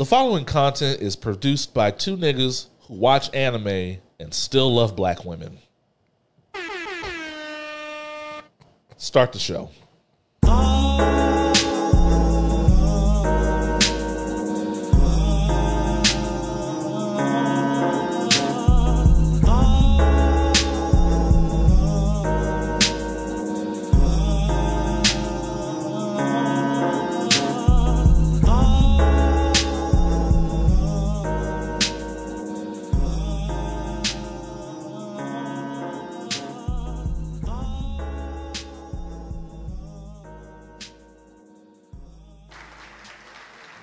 The following content is produced by two niggas who watch anime and still love black women. Start the show.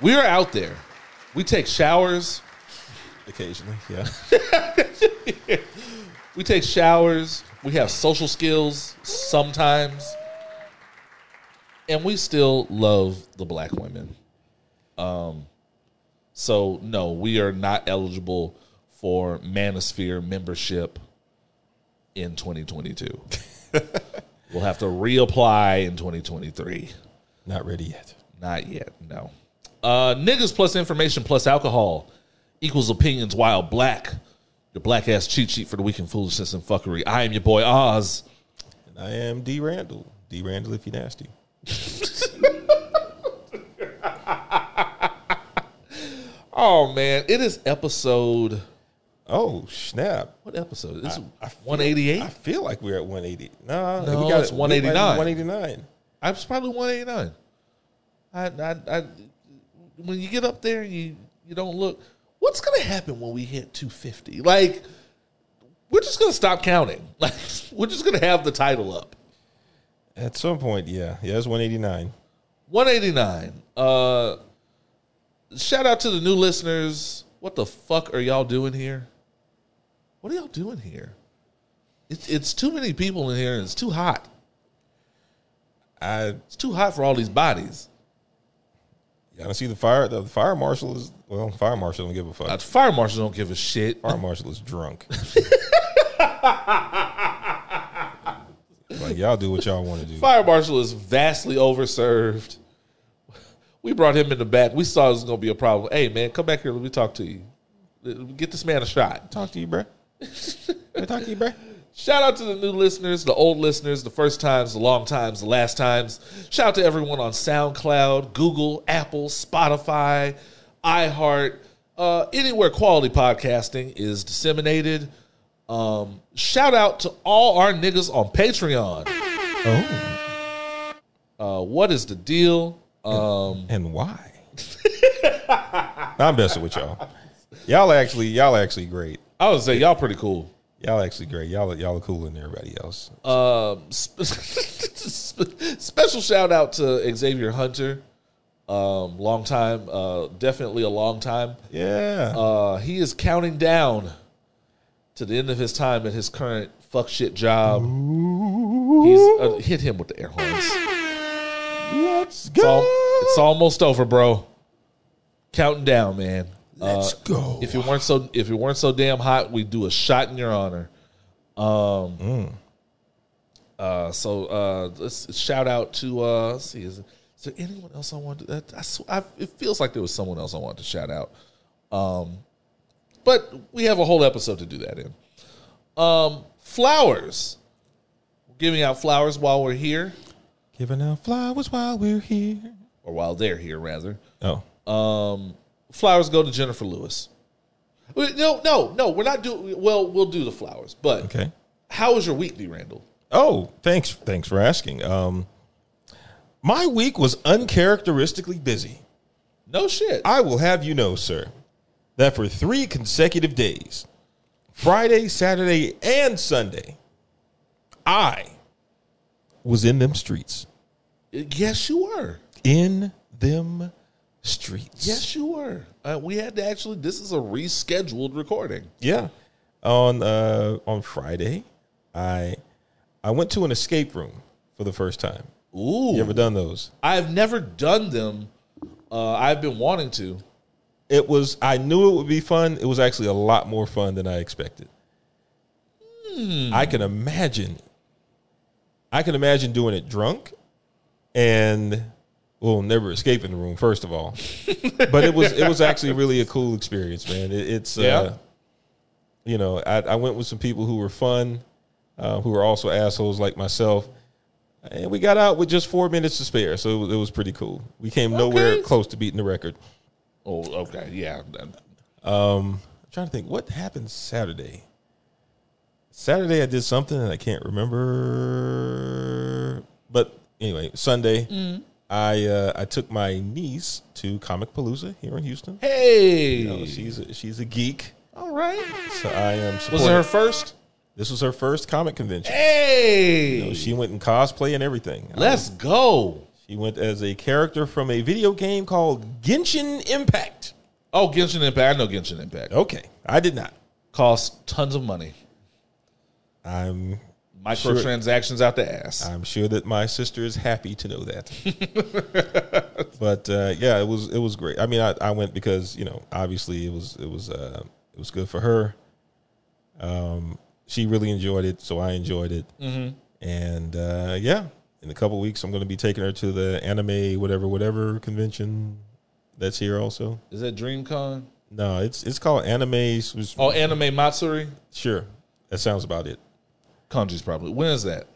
We are out there. We take showers. Occasionally, yeah. We take showers. We have social skills sometimes. And we still love the black women. Um, so, no, we are not eligible for Manosphere membership in 2022. we'll have to reapply in 2023. Not ready yet. Not yet, no. Uh, niggas plus information plus alcohol equals opinions while black. Your black ass cheat sheet for the weekend foolishness and fuckery. I am your boy Oz. And I am D Randle. D Randle if you nasty. Oh man, it is episode. Oh snap! What episode? It's I one eighty eight. I feel like we're at 180. Nah, No, we got it's 189. 189. I was probably one eighty nine. I, I, I, when you get up there, and you you don't look. What's gonna happen when we hit two fifty? Like, we're just gonna stop counting. Like, we're just gonna have the title up. At some point, yeah, yeah, it's 189. 189. Uh shout out to the new listeners. What the fuck are y'all doing here? What are y'all doing here? It's it's too many people in here and it's too hot. I It's too hot for all these bodies. Gotta see the fire. The fire marshal is well, fire marshal don't give a fuck. Uh, fire marshal don't give a shit. fire marshal is drunk. like y'all do what y'all want to do. Fire marshal is vastly overserved. We brought him in the back. We saw it was gonna be a problem. Hey man, come back here. Let me talk to you. Get this man a shot. Talk to you, bro. Let me talk to you, bruh. Shout out to the new listeners, the old listeners, the first times, the long times, the last times. Shout out to everyone on SoundCloud, Google, Apple, Spotify, iHeart, uh, anywhere quality podcasting is disseminated. Um, shout out to all our niggas on Patreon. Oh, Uh, what is the deal? Um, and why? I'm messing with y'all. Y'all actually, y'all actually great. I would say y'all pretty cool. Y'all actually great. Y'all, y'all are cooler than everybody else. Um, special shout out to Xavier Hunter. Um, long time, uh, definitely a long time. Yeah. Uh, he is counting down to the end of his time at his current fuck shit job. He's uh, hit him with the air horns. Let's It's, al- it's almost over, bro. Counting down, man. Let's Uh, go. If it weren't so, if it weren't so damn hot, we'd do a shot in your honor. Um. Uh. So, uh, let's shout out to. Uh. Let's see. Is, is there anyone else I want to? I, sw- I, it feels like there was someone else I wanted to shout out. Um. But we have a whole episode to do that in. Um. Flowers. We're giving out flowers while we're here, Giving out flowers while we're here. or while they're here, rather. Oh, Um, flowers go to Jennifer Lewis. No, no, no. We're not doing. Well, we'll do the flowers. But okay. how was your week, D. Randle? Oh, thanks. Thanks for asking. Um, my week was uncharacteristically busy. No shit. I will have you know, sir, that for three consecutive days, Friday, Saturday, and Sunday, I was in them streets. yes, you were. In them streets. Yes, you were. Uh, we had to actually. This is a rescheduled recording. Yeah. On uh on Friday, I I went to an escape room for the first time. Ooh, You ever done those? I've never done them. Uh, I've been wanting to. It was I knew it would be fun. It was actually a lot more fun than I expected. I can imagine I can imagine doing it drunk and well, never escape in the room. First of all, but it was it was actually really a cool experience, man. It, it's Yeah. uh, you know, I, I went with some people who were fun, uh, who were also assholes like myself, and we got out with just four minutes to spare, so it was, it was pretty cool. We came nowhere Okay. close to beating the record. Oh, okay, yeah. Um, I'm trying to think what happened Saturday. Saturday I did something and I can't remember. But anyway, Sunday I uh, I took my niece to Comicpalooza here in Houston. Hey, You know, she's a, she's a geek, all right. so I am. Was it her first? This was her first comic convention. Hey, She went in cosplay and everything. let's go. She went as a character from a video game called Genshin Impact. Oh, Genshin Impact. I know Genshin Impact. Okay, I did not. Cost tons of money. I'm Microtransactions out the ass. I'm sure that my sister is happy to know that. but uh, yeah, it was it was great. I mean, I, I went because you know obviously it was it was uh, it was good for her. Um, she really enjoyed it, so I enjoyed it. Mm-hmm. And uh, yeah, in a couple weeks, I'm going to be taking her to the anime whatever whatever convention that's here also. Is that DreamCon? No, it's it's called Anime. Oh, Anime Matsuri. sure, that sounds about it. Kanji's probably. When is that?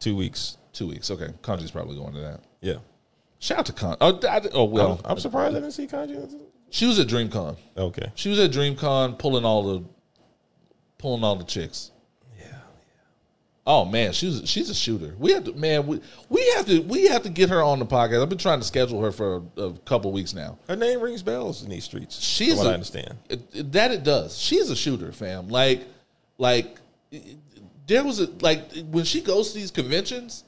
Two weeks. Two weeks. Okay, Kanji's probably going to that. Yeah. Shout out to Con. Oh, I, oh well. I'm, I'm surprised I didn't see Kanji. she was at DreamCon. Okay. She was at DreamCon pulling all the pulling all the chicks. Yeah. Oh man, she's she's a shooter. We have to man, we, we have to we have to get her on the podcast. I've been trying to schedule her for a, a couple weeks now. Her name rings bells in these streets. She's from what a- I understand. It, it- that it does. She's a shooter, fam. Like like there was a like when she goes to these conventions,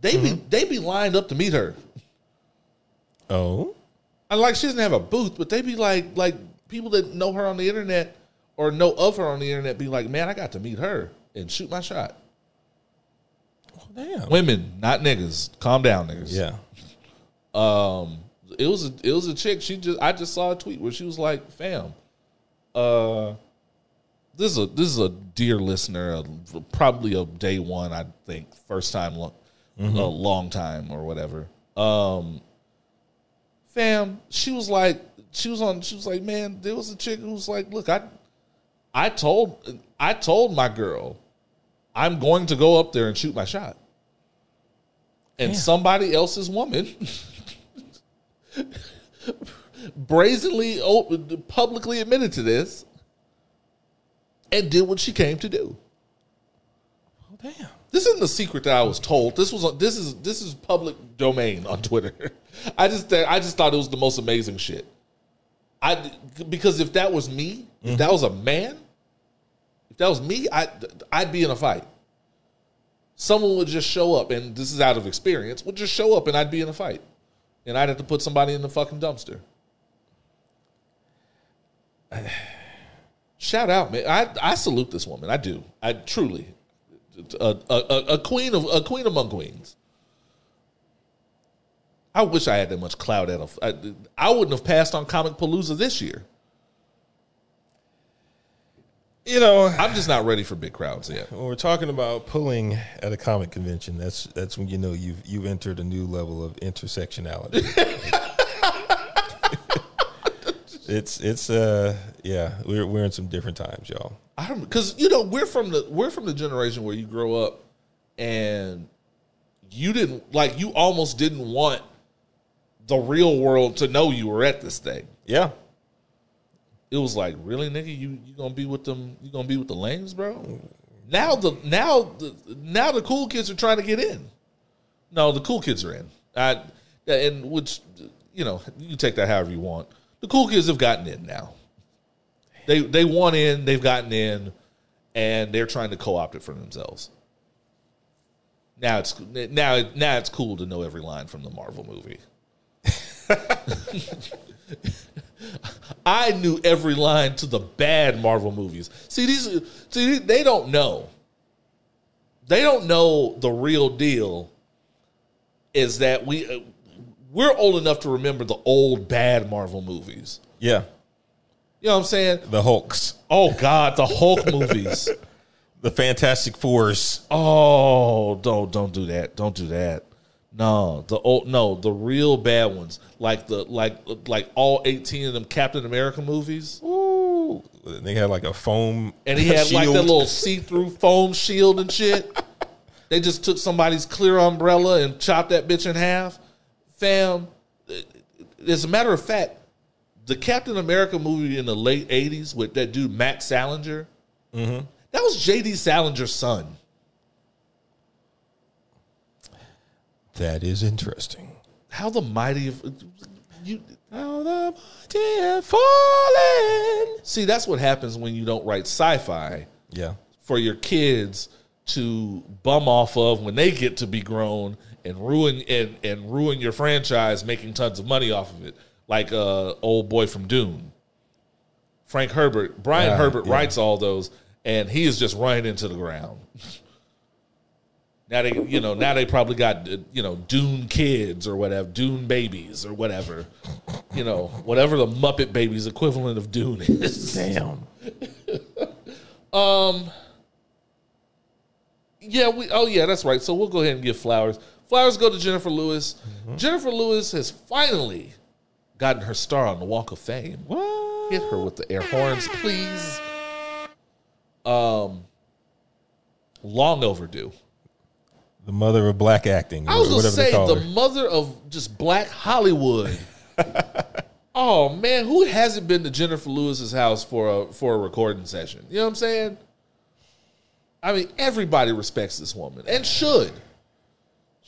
they be they be lined up to meet her. Oh, And like she doesn't have a booth, but they be like like people that know her on the internet or know of her on the internet be like, man, I got to meet her and shoot my shot. damn. Women, not niggas. Calm down, niggas. Yeah. Um, it was a it was a chick. She just I just saw a tweet where she was like, "Fam, uh, this is a this is a dear listener, uh, probably a day one. I think first time, lo- a long time or whatever. Um, fam, she was like, she was on. She was like, man, there was a chick who was like, look, I, I told I told my girl, I'm going to go up there and shoot my shot. And somebody else's woman brazenly, publicly admitted to this and did what she came to do. Oh, damn. This isn't a secret that I was told. This was this is this is public domain on Twitter. I just I just thought it was the most amazing shit. I because if that was me, if that was a man, if that was me, I I'd be in a fight. Someone would just show up, and this is out of experience. Would just show up, and I'd be in a fight, and I'd have to put somebody in the fucking dumpster. Shout out, man! I I salute this woman. I do. I truly, a, a, a, queen of a queen among queens. I wish I had that much clout at a. I, I wouldn't have passed on Comicpalooza this year. You know, I'm just not ready for big crowds yet. when we're talking about pulling at a comic convention, that's that's when you know you've you've entered a new level of intersectionality. it's it's uh yeah, we're we're in some different times, y'all. I don't because you know we're from the we're from the generation where you grow up and you didn't like you almost didn't want the real world to know you were at this thing. Yeah. It was like, really, nigga, you you gonna be with them? You gonna be with the lames, bro? Now the now the now the cool kids are trying to get in. No, the cool kids are in. I and which you know you take that however you want. The cool kids have gotten in now. They they want in. They've gotten in, and they're trying to co-opt it for themselves. Now it's now now it's cool to know every line from the Marvel movie. I knew every line to the bad Marvel movies. See these see they don't know. They don't know the real deal is that we we're old enough to remember the old bad Marvel movies. Yeah. You know what I'm saying? The Hulks. Oh god, the Hulk movies. The Fantastic Fours. Oh, don't don't do that. Don't do that. No, the old no, the real bad ones, like the like like all eighteen of them Captain America movies, Ooh, they had like a foam, and he had like shield. that little see-through foam shield and shit. they just took somebody's clear umbrella and chopped that bitch in half. Fam, as a matter of fact, the Captain America movie in the late '80s with that dude Matt Salinger, Mm-hmm. that was J.D. Salinger's son. That is interesting. How the mighty have you How the mighty have fallen. see? That's what happens when you don't write sci-fi. Yeah. for your kids to bum off of when they get to be grown and ruin and, and ruin your franchise making tons of money off of it like uh old boy from dune frank herbert brian Yeah, herbert yeah. writes all those and he is just running into the ground now they you know now they probably got uh, you know dune kids or whatever dune babies or whatever you know whatever the muppet babies equivalent of dune is Damn. um. Yeah, we. Oh, yeah, that's right. So we'll go ahead and give flowers. Flowers go to Jennifer Lewis. Mm-hmm. Jennifer Lewis has finally gotten her star on the Walk of Fame. What? Hit her with the air horns, please. Um, long overdue. The mother of black acting, I was gonna say the her. mother of just black Hollywood. oh man, who hasn't been to Jennifer Lewis's house for a for a recording session? You know what I'm saying? I mean, everybody respects this woman and should.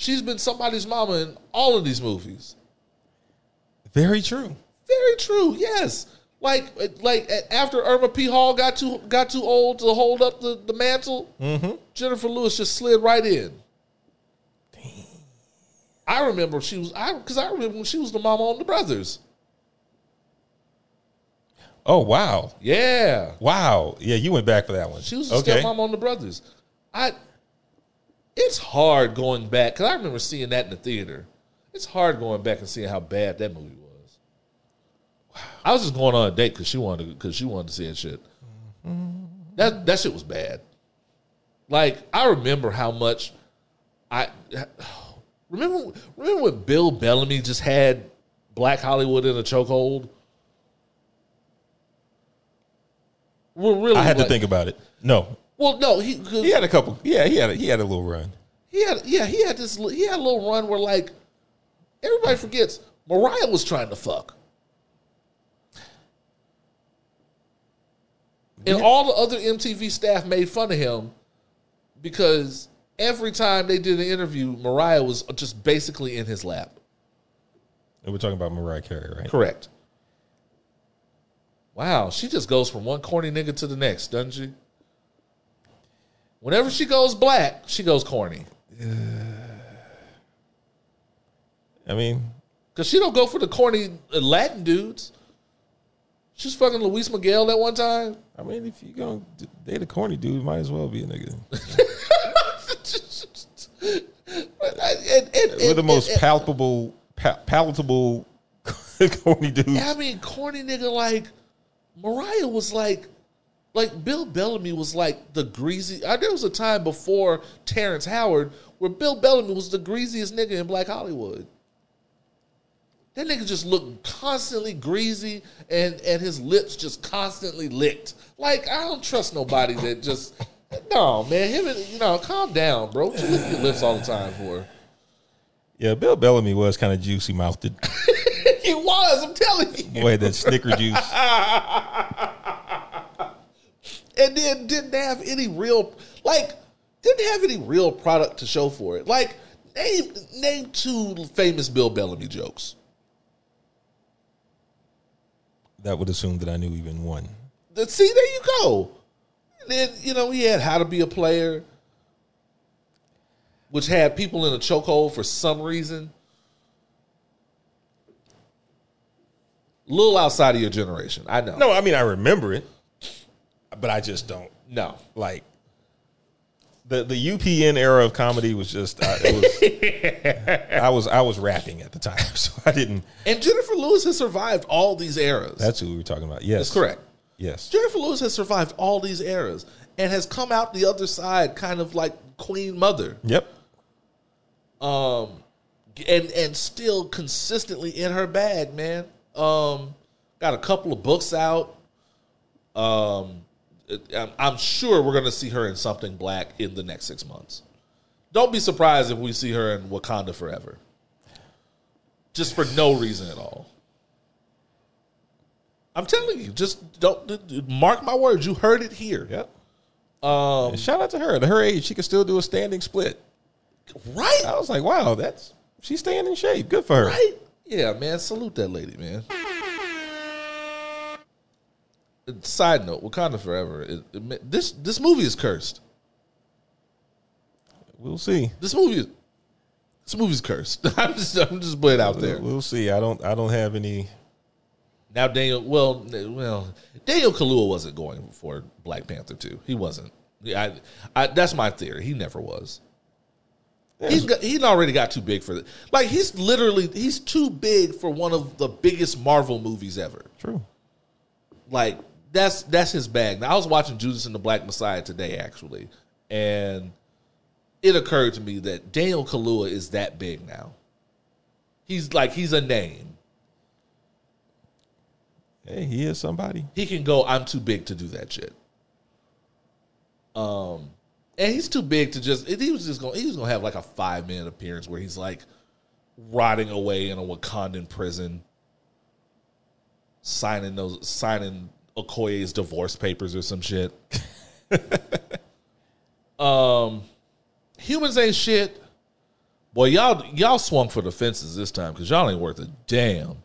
She's been somebody's mama in all of these movies. Very true. Very true. Yes. Like, like after Irma P. Hall got too got too old to hold up the, the mantle, mm-hmm. Jennifer Lewis just slid right in. I remember she was I because I remember when she was the mama on the Brothers. Oh wow, Yeah, wow. Yeah, you went back for that one. she was the okay. stepmom on the Brothers. I. It's hard going back because I remember seeing that in the theater. It's hard going back and seeing how bad that movie was. I was just going on a date because she wanted because she wanted to see that shit. That that shit was bad. Like I remember how much I remember. Remember when Bill Bellamy just had Black Hollywood in a chokehold. Well, really, I had to think about it. No, Well, no, he he had a couple. Yeah, he had a, he had a little run. he had yeah he had this he had a little run where like everybody forgets Mariah was trying to fuck. And all the other MTV staff made fun of him because every time they did an interview, Mariah was just basically in his lap. And we're talking about Mariah Carey, right? Correct. Wow, she just goes from one corny nigga to the next, doesn't she? Whenever she goes black, she goes corny. I mean, Cause she don't go for the corny Latin dudes. She's fucking Luis Miguel that one time. I mean, if you gonna date a corny dude, might as well be a nigga with the most palpable, pa- palatable corny dudes. I mean, corny nigga like Mariah was like, like Bill Bellamy was like the greasy. Uh, there was a time before Terrence Howard where Bill Bellamy was the greasiest nigga in Black Hollywood. That nigga just looked constantly greasy and and his lips just constantly licked. Like I don't trust nobody that just no man. Him and you know, calm down, bro. What you lick your lips all the time for? Yeah, Bill Bellamy was kind of juicy mouthed. he was. I'm telling you. Boy, that Snicker juice. and then didn't have any real like didn't have any real product to show for it. Like name name two famous Bill Bellamy jokes. That would assume that I knew even one. The- See, there you go. And then you know he had How to Be a Player, which had people in a chokehold for some reason. A little outside of your generation, I know. No, I mean I remember it, but I just don't no. like the the UPN era of comedy was just I, it was I was I was rapping at the time, so I didn't. And Jennifer Lewis has survived all these eras. That's who we were talking about. Yes, That's correct. Yes, Jennifer Lewis has survived all these eras and has come out the other side kind of like Queen Mother. yep. Um, and and still consistently in her bag, man. Um, got a couple of books out. Um, I'm, I'm sure we're gonna see her in something black in the next six months. Don't be surprised if we see her in Wakanda Forever, just for no reason at all. I'm telling you, just don't mark my words. You heard it here. Yep. Um, shout out to her. At her age, she can still do a standing split. right, I was like, wow, that's she's staying in shape. Good for her. right. Yeah, man. Salute that lady, man. Side note: Wakanda Forever. It, it- this this movie is cursed. We'll see. This movie, is, this movie's cursed. I'm just I'm just putting it out there. We'll see. I don't. I don't have any. Now Daniel, well, well, Daniel Kaluuya wasn't going for Black Panther two. He wasn't. Yeah, I, I, that's my theory. He never was. He's got, he'd already got too big for it. Like he's literally he's too big for one of the biggest Marvel movies ever. True. Like that's that's his bag. Now I was watching Judas and the Black Messiah today actually, and it occurred to me that Daniel Kaluuya is that big now. He's like he's a name. Hey, he is somebody. he can go i'm too big to do that shit um and he's too big to just he was just going he was going to have like a five minute appearance where he's like rotting away in a wakandan prison signing those signing okoye's divorce papers or some shit um humans ain't shit boy y'all y'all swung for the fences this time because y'all ain't worth a damn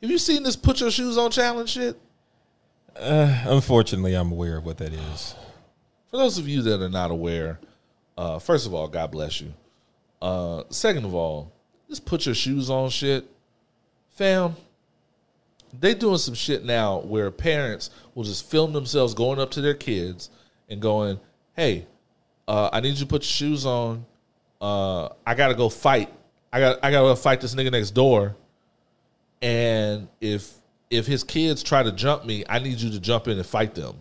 have you seen this put your shoes on challenge shit Uh, Unfortunately, I'm aware of what that is. For those of you that are not aware, uh, first of all, God bless you. Uh, second of all, just put your shoes on shit. Fam, they doing some shit now where parents will just film themselves going up to their kids and going, hey, uh, I need you to put your shoes on. Uh, I gotta go fight. I got I gotta go fight this nigga next door. And if if his kids try to jump me, I need you to jump in and fight them.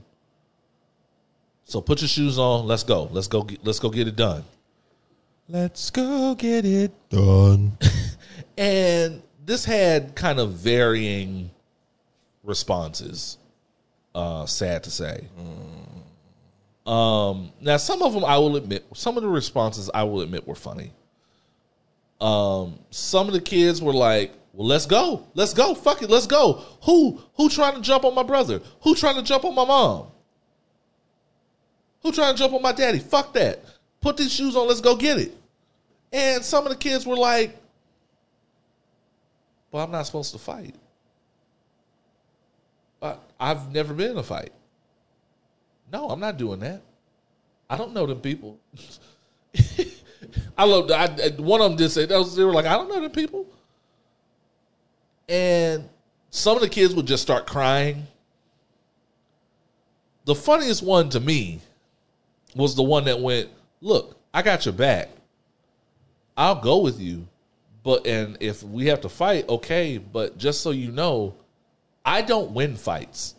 So put your shoes on. Let's go. Let's go. Get, let's go get it done. Let's go get it done. And this had kind of varying responses. Uh, sad to say. Um, now some of them I will admit, some of the responses I will admit were funny. Um, some of the kids were like, "Well, let's go, let's go, fuck it, let's go." Who who trying to jump on my brother? Who trying to jump on my mom? Who trying to jump on my daddy? Fuck that. Put these shoes on. Let's go get it. And some of the kids were like, "Well, I'm not supposed to fight. I've never been in a fight. No, I'm not doing that. I don't know them people." I love. I, one of them did say that they were like, "I don't know them people." And some of the kids would just start crying. The funniest one to me was the one that went, "Look, I got your back. I'll go with you, but and if we have to fight, okay. But just so you know, I don't win fights."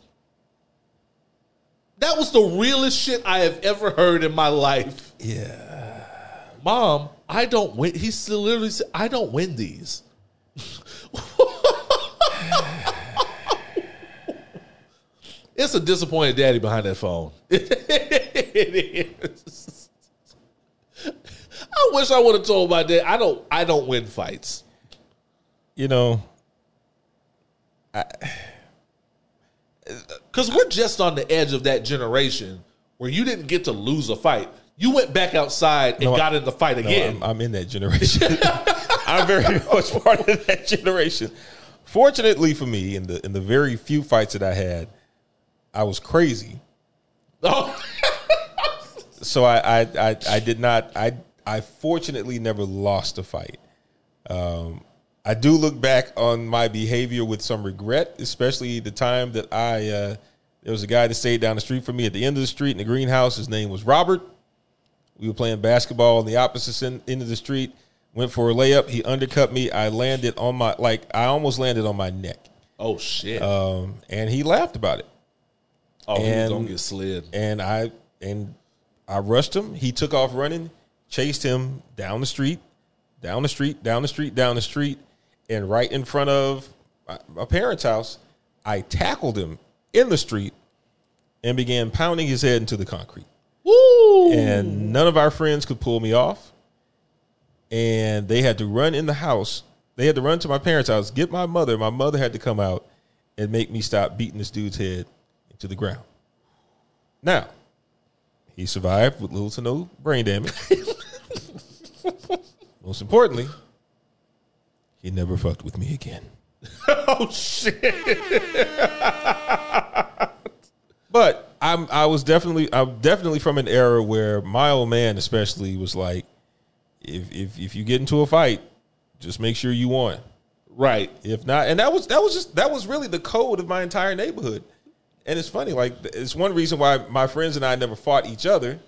That was the realest shit I have ever heard in my life. yeah. Mom, I don't win. He still literally said, "I don't win these." it's a disappointed daddy behind that phone. it is. I wish I would have told my dad, "I don't. I don't win fights." You know, Because we're just on the edge of that generation where you didn't get to lose a fight. You went back outside and No, got in the fight no, again. I'm, I'm in that generation. I'm very much part of that generation. Fortunately for me, in the in the very few fights that I had, I was crazy. Oh, so I, I, I, I did not. I, I fortunately never lost a fight. Um, I do look back on my behavior with some regret, especially the time that I. Uh, there was a guy that stayed down the street from me at the end of the street in the greenhouse. His name was Robert. We were playing basketball on the opposite end of the street. Went for a layup. He undercut me. I landed on my like. I almost landed on my neck. oh shit! Um, and he laughed about it. oh, he was gonna get slid. and I and I rushed him. He took off running, chased him down the street, down the street, down the street, down the street, and right in front of my, my parents' house, I tackled him in the street and began pounding his head into the concrete. Woo! And none of our friends could pull me off. And they had to run in the house. They had to run to my parents' house, get my mother. My mother had to come out and make me stop beating this dude's head into the ground. Now, he survived with little to no brain damage. Most importantly, he never fucked with me again. oh shit! But I'm I was definitely I'm definitely from an era where my old man especially was like, if if if you get into a fight, just make sure you won. Right. If not, and that was that was just that was really the code of my entire neighborhood. And it's funny, like it's one reason why my friends and I never fought each other.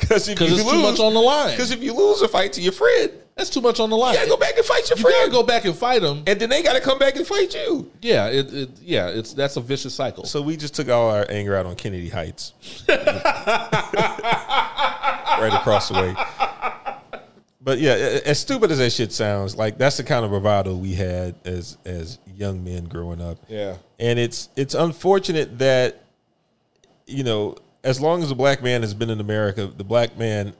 Because if you Because it's lose, too much on the line. Because if you lose a fight to your friend, That's too much on the line. you gotta go back and fight your You gotta friend. go back and fight them, and then they gotta come back and fight you. Yeah, it, it yeah, it's that's a vicious cycle. So we just took all our anger out on Kennedy Heights, right across the way. But yeah, as stupid as that shit sounds, like that's the kind of bravado we had as as young men growing up. Yeah. and it's it's unfortunate that you know, as long as the black man has been in America, the black man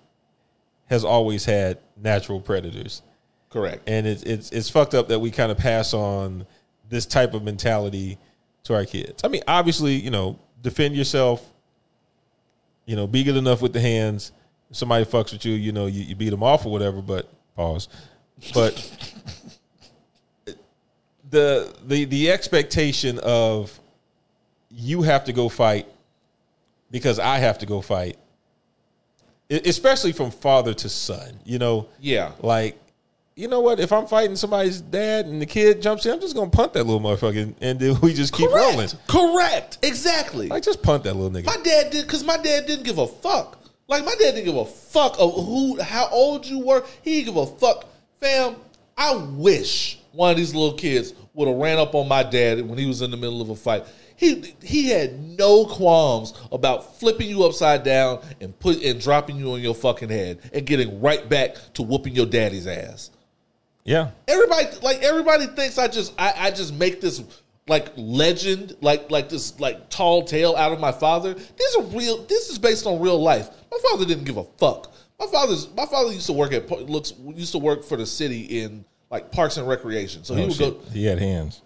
has always had natural predators Correct. and it's it's it's fucked up that we kind of pass on this type of mentality to our kids. I mean, obviously, you know, defend yourself. You know, be good enough with the hands. If somebody fucks with you, you know, you, you beat them off or whatever. But pause. But the the the expectation of you have to go fight because I have to go fight, especially from father to son. You know, Yeah. like, you know what? If I'm fighting somebody's dad and the kid jumps in, I'm just gonna punt that little motherfucker and then we just keep rolling. Correct. Correct. Exactly. Like, just punt that little nigga. my dad did because my dad didn't give a fuck. Like my dad didn't give a fuck of who, how old you were. He didn't give a fuck, fam. I wish one of these little kids would have ran up on my dad when he was in the middle of a fight. He he had no qualms about flipping you upside down and put and dropping you on your fucking head and getting right back to whooping your daddy's ass. Yeah. Everybody like everybody thinks I just I, I just make this like legend like like this like tall tale out of my father. These are real. This is based on real life. My father didn't give a fuck. My father's my father used to work at looks used to work for the city in like parks and recreation. So oh, he Oh, would shit. He had hands.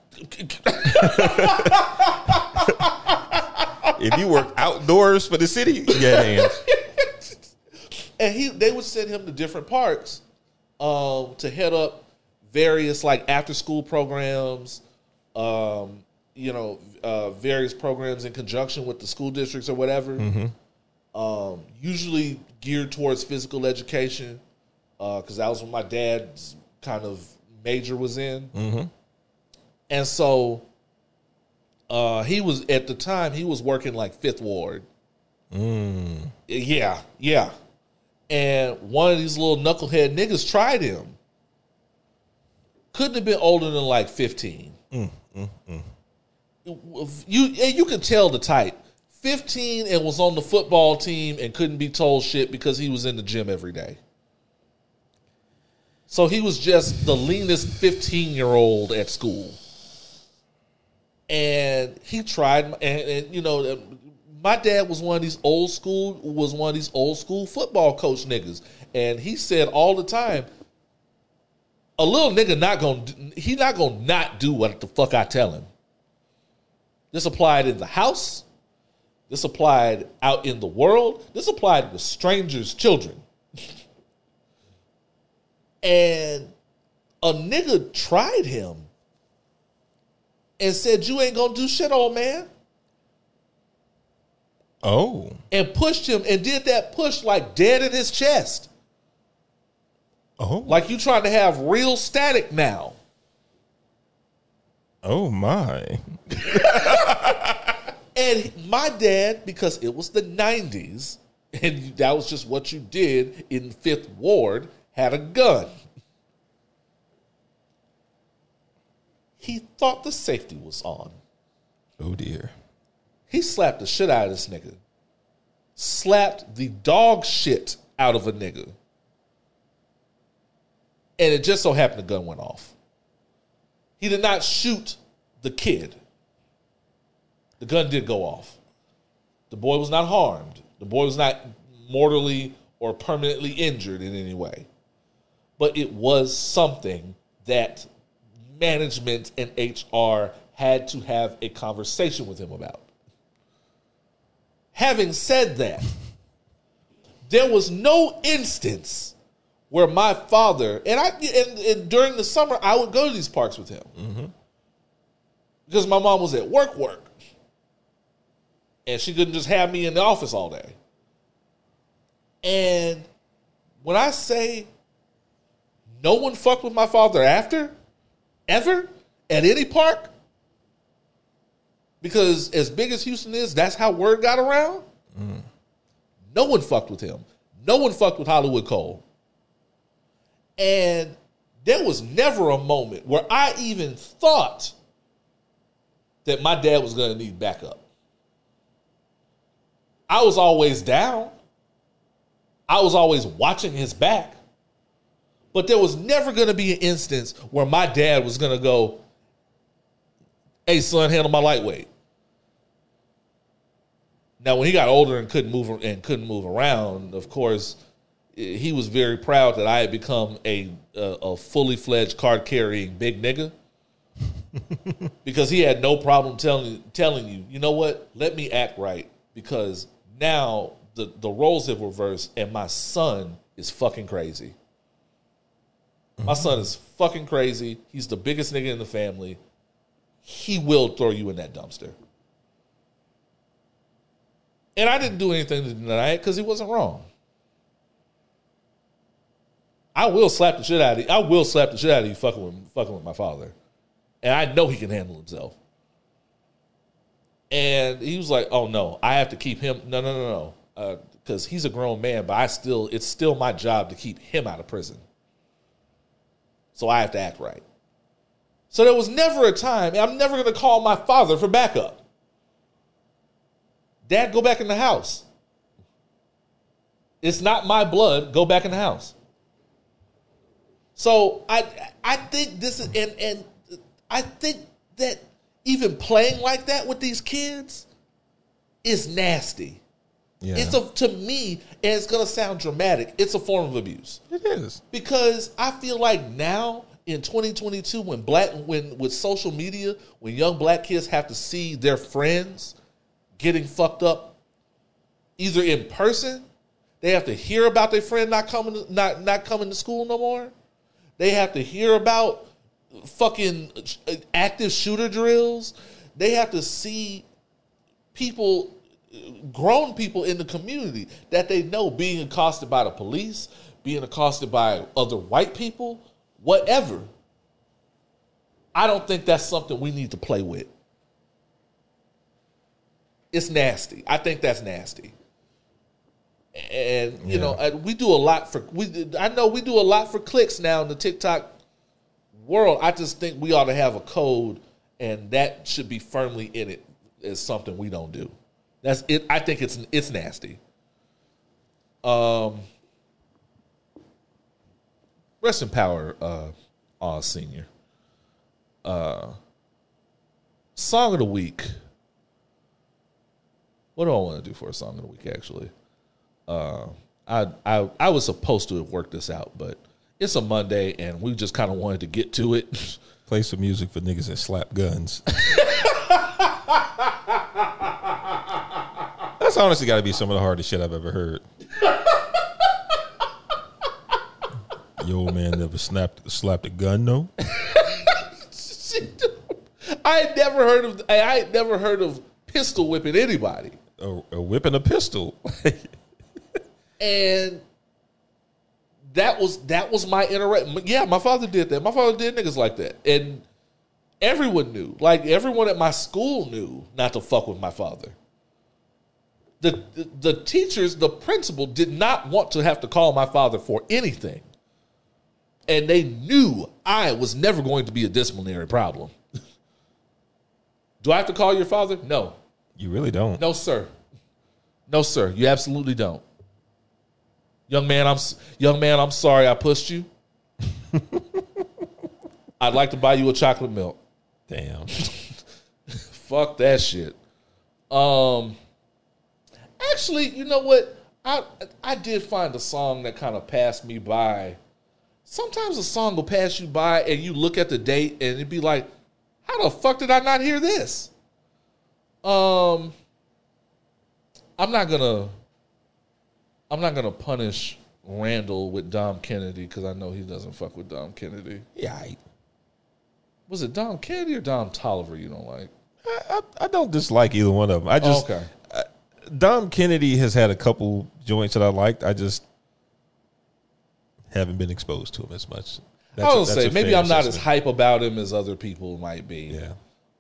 If you work outdoors for the city, you hands. and he they would send him to different parks um, to head up various like after school programs um, you know uh, various programs in conjunction with the school districts or whatever. Um, usually geared towards physical education because that was what my dad's kind of major was in and so uh, he was at the time he was working like fifth ward mm. yeah yeah and one of these little knucklehead niggas tried him. Couldn't have been older than like 15. Mm, mm, you and you could tell the type. 15 and was on the football team and couldn't be told shit because he was in the gym every day. So he was just the leanest 15 year old at school. And he tried, and, and you know, my dad was one of these old school was one of these old school football coach niggas, and he said all the time, a little nigga not gonna he not gonna not do what the fuck I tell him. This applied in the house. This applied out in the world. This applied with strangers' children. and a nigga tried him and said, "You ain't gonna do shit, old man." Oh. and pushed him and did that push like dead in his chest. Oh. Like you trying to have real static now. Oh my. And my dad, because it was the 90s, and that was just what you did in Fifth Ward, had a gun. He thought the safety was on. Oh dear. He slapped the shit out of this nigga. Slapped the dog shit out of a nigga. and it just so happened the gun went off. He did not shoot the kid. The gun did go off. The boy was not harmed. The boy was not mortally or permanently injured in any way. But it was something that management and HR had to have a conversation with him about. Having said that, there was no instance where my father and I and, and during the summer I would go to these parks with him mm-hmm. because my mom was at work work and she couldn't just have me in the office all day. And when I say no one fucked with my father after, ever, at any park, because as big as Houston is, that's how word got around. No one fucked with him. No one fucked with Hollywood Cole. And there was never a moment where I even thought that my dad was going to need backup. I was always down. I was always watching his back. But there was never going to be an instance where my dad was going to go, hey, son, handle my lightweight. Now, when he got older and couldn't move and couldn't move around, of course, eh, he was very proud that I had become a a, a fully fledged card carrying big nigga. because he had no problem telling telling you, you know what? Let me act right because now the the roles have reversed and my son is fucking crazy. My son is fucking crazy. He's the biggest nigga in the family. He will throw you in that dumpster. And I didn't do anything to deny it because he wasn't wrong. I will slap the shit out of you. I will slap the shit out of you fucking with fucking with my father. And I know he can handle himself. And he was like, "Oh no, I have to keep him. No, no, no, no, uh, because he's a grown man. But I still, it's still my job to keep him out of prison. So I have to act right. So there was never a time. I'm never going to call my father for backup. Dad, go back in the house. It's not my blood. Go back in the house. So I I think this is and and I think that even playing like that with these kids is nasty. Yeah. It's a to me, and it's gonna sound dramatic. It's a form of abuse it is. because I feel like now in 2022, when black when with social media, when young black kids have to see their friends getting fucked up, either in person, they have to hear about their friend not coming not not coming to school no more. They have to hear about fucking uh, active shooter drills. They have to see people, grown people in the community that they know being accosted by the police, being accosted by other white people, whatever. I don't think that's something we need to play with. It's nasty. I think that's nasty. And you Yeah. know, we do a lot for we. I know we do a lot for clicks now in the TikTok world. I just think we ought to have a code, and that should be firmly in it as something we don't do. That's it. I think it's it's nasty. Um, rest in power, uh, Oz Senior. Uh, song of the week. What do I want to do for a song of the week? Actually, uh, I I I was supposed to have worked this out, but it's a Monday, and we just kind of wanted to get to it. Play some music for niggas that slap guns. That's honestly got to be some of the hardest shit I've ever heard. Your old man never snapped slapped a gun, no. I had never heard of I had never heard of pistol whipping anybody, A, a whip and a pistol. and that was that was my interaction. Yeah, my father did that. My father did niggas like that, and everyone knew. Like everyone at my school knew not to fuck with my father. The, the teachers, the principal, did not want to have to call my father for anything, and they knew I was never going to be a disciplinary problem. Do I have to call your father? No. you really don't. No, sir. No, sir. You absolutely don't. Young man, I'm young man. I'm sorry I pushed you. I'd like to buy you a chocolate milk. Damn. Fuck that shit. Um, actually, you know what? I I did find a song that kind of passed me by. Sometimes a song will pass you by, and you look at the date, and it'd be like, "How the fuck did I not hear this?" Um, I'm not gonna. I'm not gonna punish Randle with Dom Kennedy because I know he doesn't fuck with Dom Kennedy. Yeah, I, Was it Dom Kennedy or Don Toliver you don't like? I, I don't dislike either one of them. I just okay. Dom Kennedy has had a couple joints that I liked. I just haven't been exposed to him as much. That's I would say maybe I'm not as hype about him as other people might be. Yeah.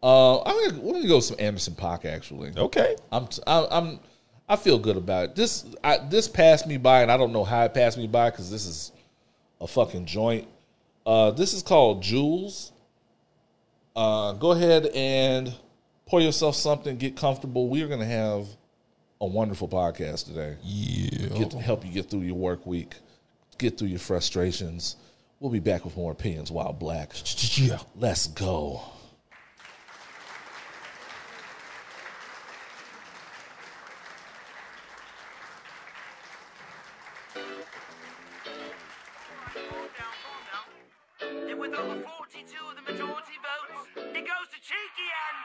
Uh, I'm gonna, we're gonna go with some Anderson Paak actually. Okay. I'm I, I'm I feel good about it. This I, this passed me by, and I don't know how it passed me by because this is a fucking joint. Uh, this is called Jewelz. Uh, go ahead and pour yourself something, get comfortable. We are gonna have a wonderful podcast today. Yeah. Get to help you get through your work week, get through your frustrations. We'll be back with more opinions while black. Yeah. Let's go.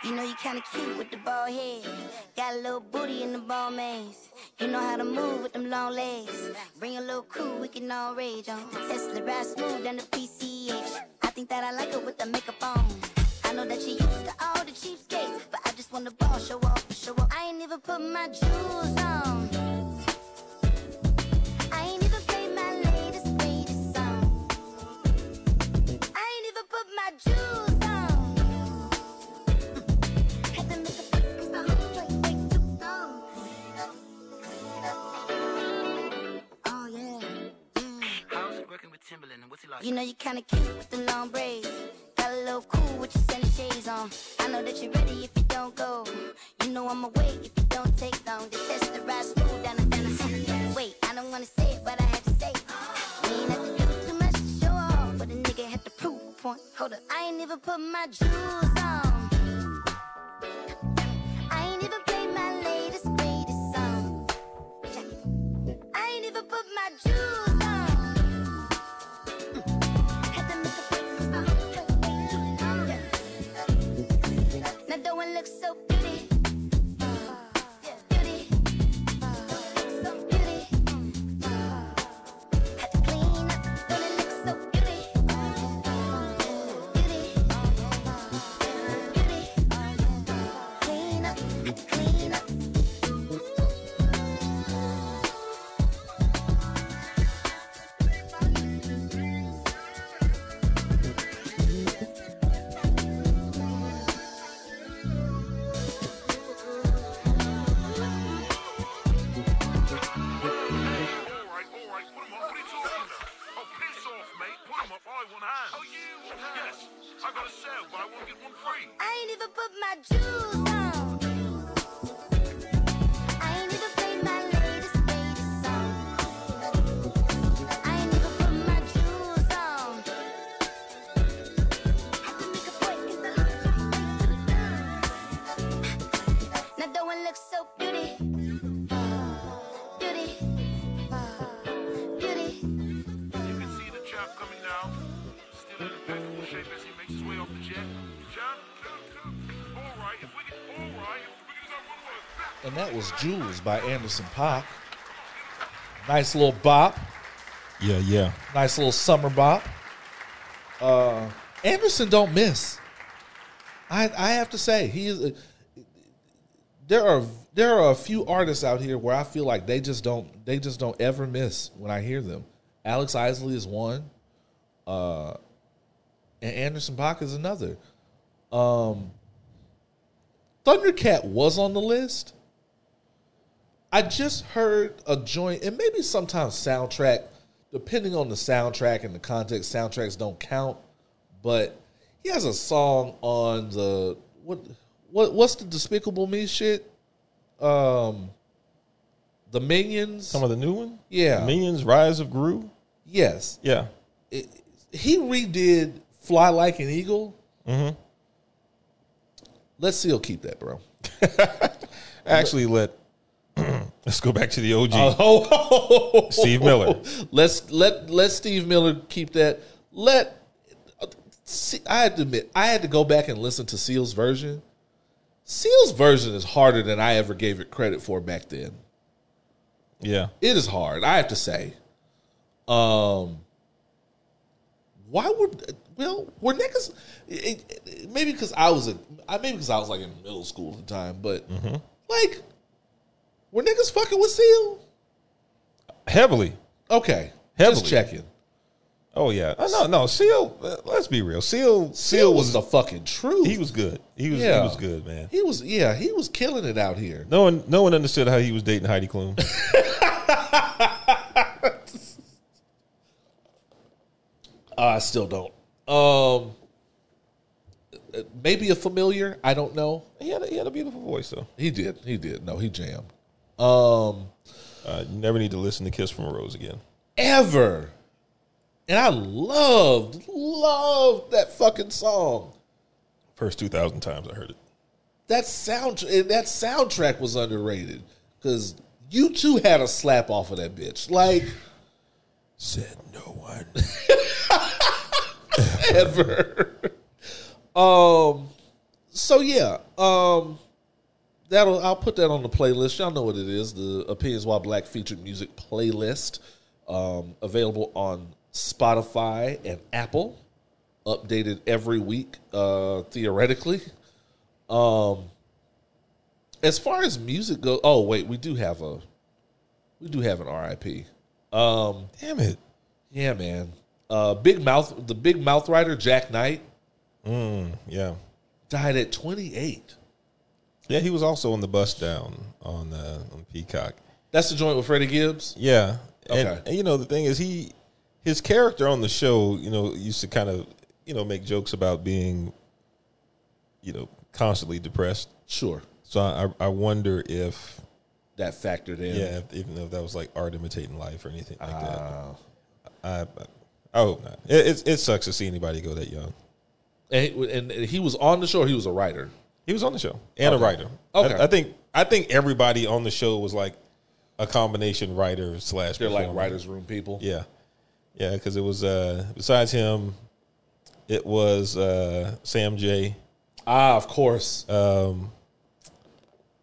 You know you kinda cute with the bald head. Got a little booty in the ball maze. You know how to move with them long legs. Bring a little crew, we can all rage on. Tesla ride smooth than the PCH. I think that I like her with the makeup on. I know that she used to all the cheapskates, but I just want the ball show off, show off. I ain't even put my jewels on. Timberland and what's he like? You know you kinda cute with the long braids. Got a little cool with your sunny shades on. I know that you're ready if you don't go. You know I'ma wait if you don't take long. The test the ride smooth down the the Wait, I don't wanna say it, but I had to say it. Ain't have to do too much to show off, but a nigga had to prove a point. Hold up, I ain't even put my jewels on. I that was Jewelz by Anderson Paak. Nice little bop. Yeah, yeah. Nice little summer bop. Uh, Anderson don't miss. I I have to say he is. There are there are a few artists out here where I feel like they just don't they just don't ever miss when I hear them. Alex Isley is one, uh, and Anderson Paak is another. Um, Thundercat was on the list. I just heard a joint, and maybe sometimes soundtrack, depending on the soundtrack and the context, soundtracks don't count. But he has a song on the what what what's the Despicable Me shit? Um, the Minions. Some of the new one? Yeah. Minions Rise of Gru? yes, Yeah. it, he redid "Fly Like an Eagle." Mm-hmm. Let Seal keep that, bro. Actually, let let's go back to the OG. Oh, Steve Miller. Let's let let Steve Miller keep that. Let see, I had to admit, I had to go back and listen to Seal's version. Seal's version is harder than I ever gave it credit for back then. yeah, It is hard, I have to say. Um, why would well were niggas? It, it- maybe because I was a I maybe because I was like in middle school at the time, but like were niggas fucking with Seal? heavily. Okay, Heavily. just checking. Oh yeah, oh, no, no. Seal. uh, Let's be real. Seal. Seal Seal was was. the fucking truth. he was good. He was. Yeah. He was good, man. He was yeah, he was killing it out here. No one. No one understood how he was dating Heidi Klum. I still don't. Um, maybe a familiar. I don't know. he had. A, he had a beautiful voice though. He did. He did. No, he jammed. Um, Uh, you never need to listen to "Kiss from a Rose" again. ever, and I loved loved that fucking song. First two thousand times I heard it. That sound and that soundtrack was underrated because U2 had a slap off of that bitch. Like. Said no one. ever. um. So yeah. Um. That'll. I'll put that on the playlist. Y'all know what it is. The Opinions While Black featured music playlist. Um. Available on Spotify and Apple. Updated every week. Uh. Theoretically. Um. As far as music goes, oh wait, we do have a, we do have an RIP. Um. Damn it. Yeah, man. Uh, big mouth, the big mouth writer Jak Knight Mm, yeah. died at 28. Yeah, he was also on the Bust Down on uh, on Peacock. That's the joint with Freddie Gibbs. Yeah. And, Okay. and, you know the thing is he his character on the show, you know, used to kind of, you know, make jokes about being you know, constantly depressed. Sure, So I I wonder if that factored in. yeah, if, even if that was like art imitating life or anything like that. Uh, I I hope not. It, it it sucks to see anybody go that young. and, he, and he was on the show. He was a writer. He was on the show and Okay. a writer. Okay. I, I think I think everybody on the show was like a combination writer slash. They're like writers' room people. Yeah, yeah, because it was uh besides him, it was uh Sam Jay, Ah, of course. um,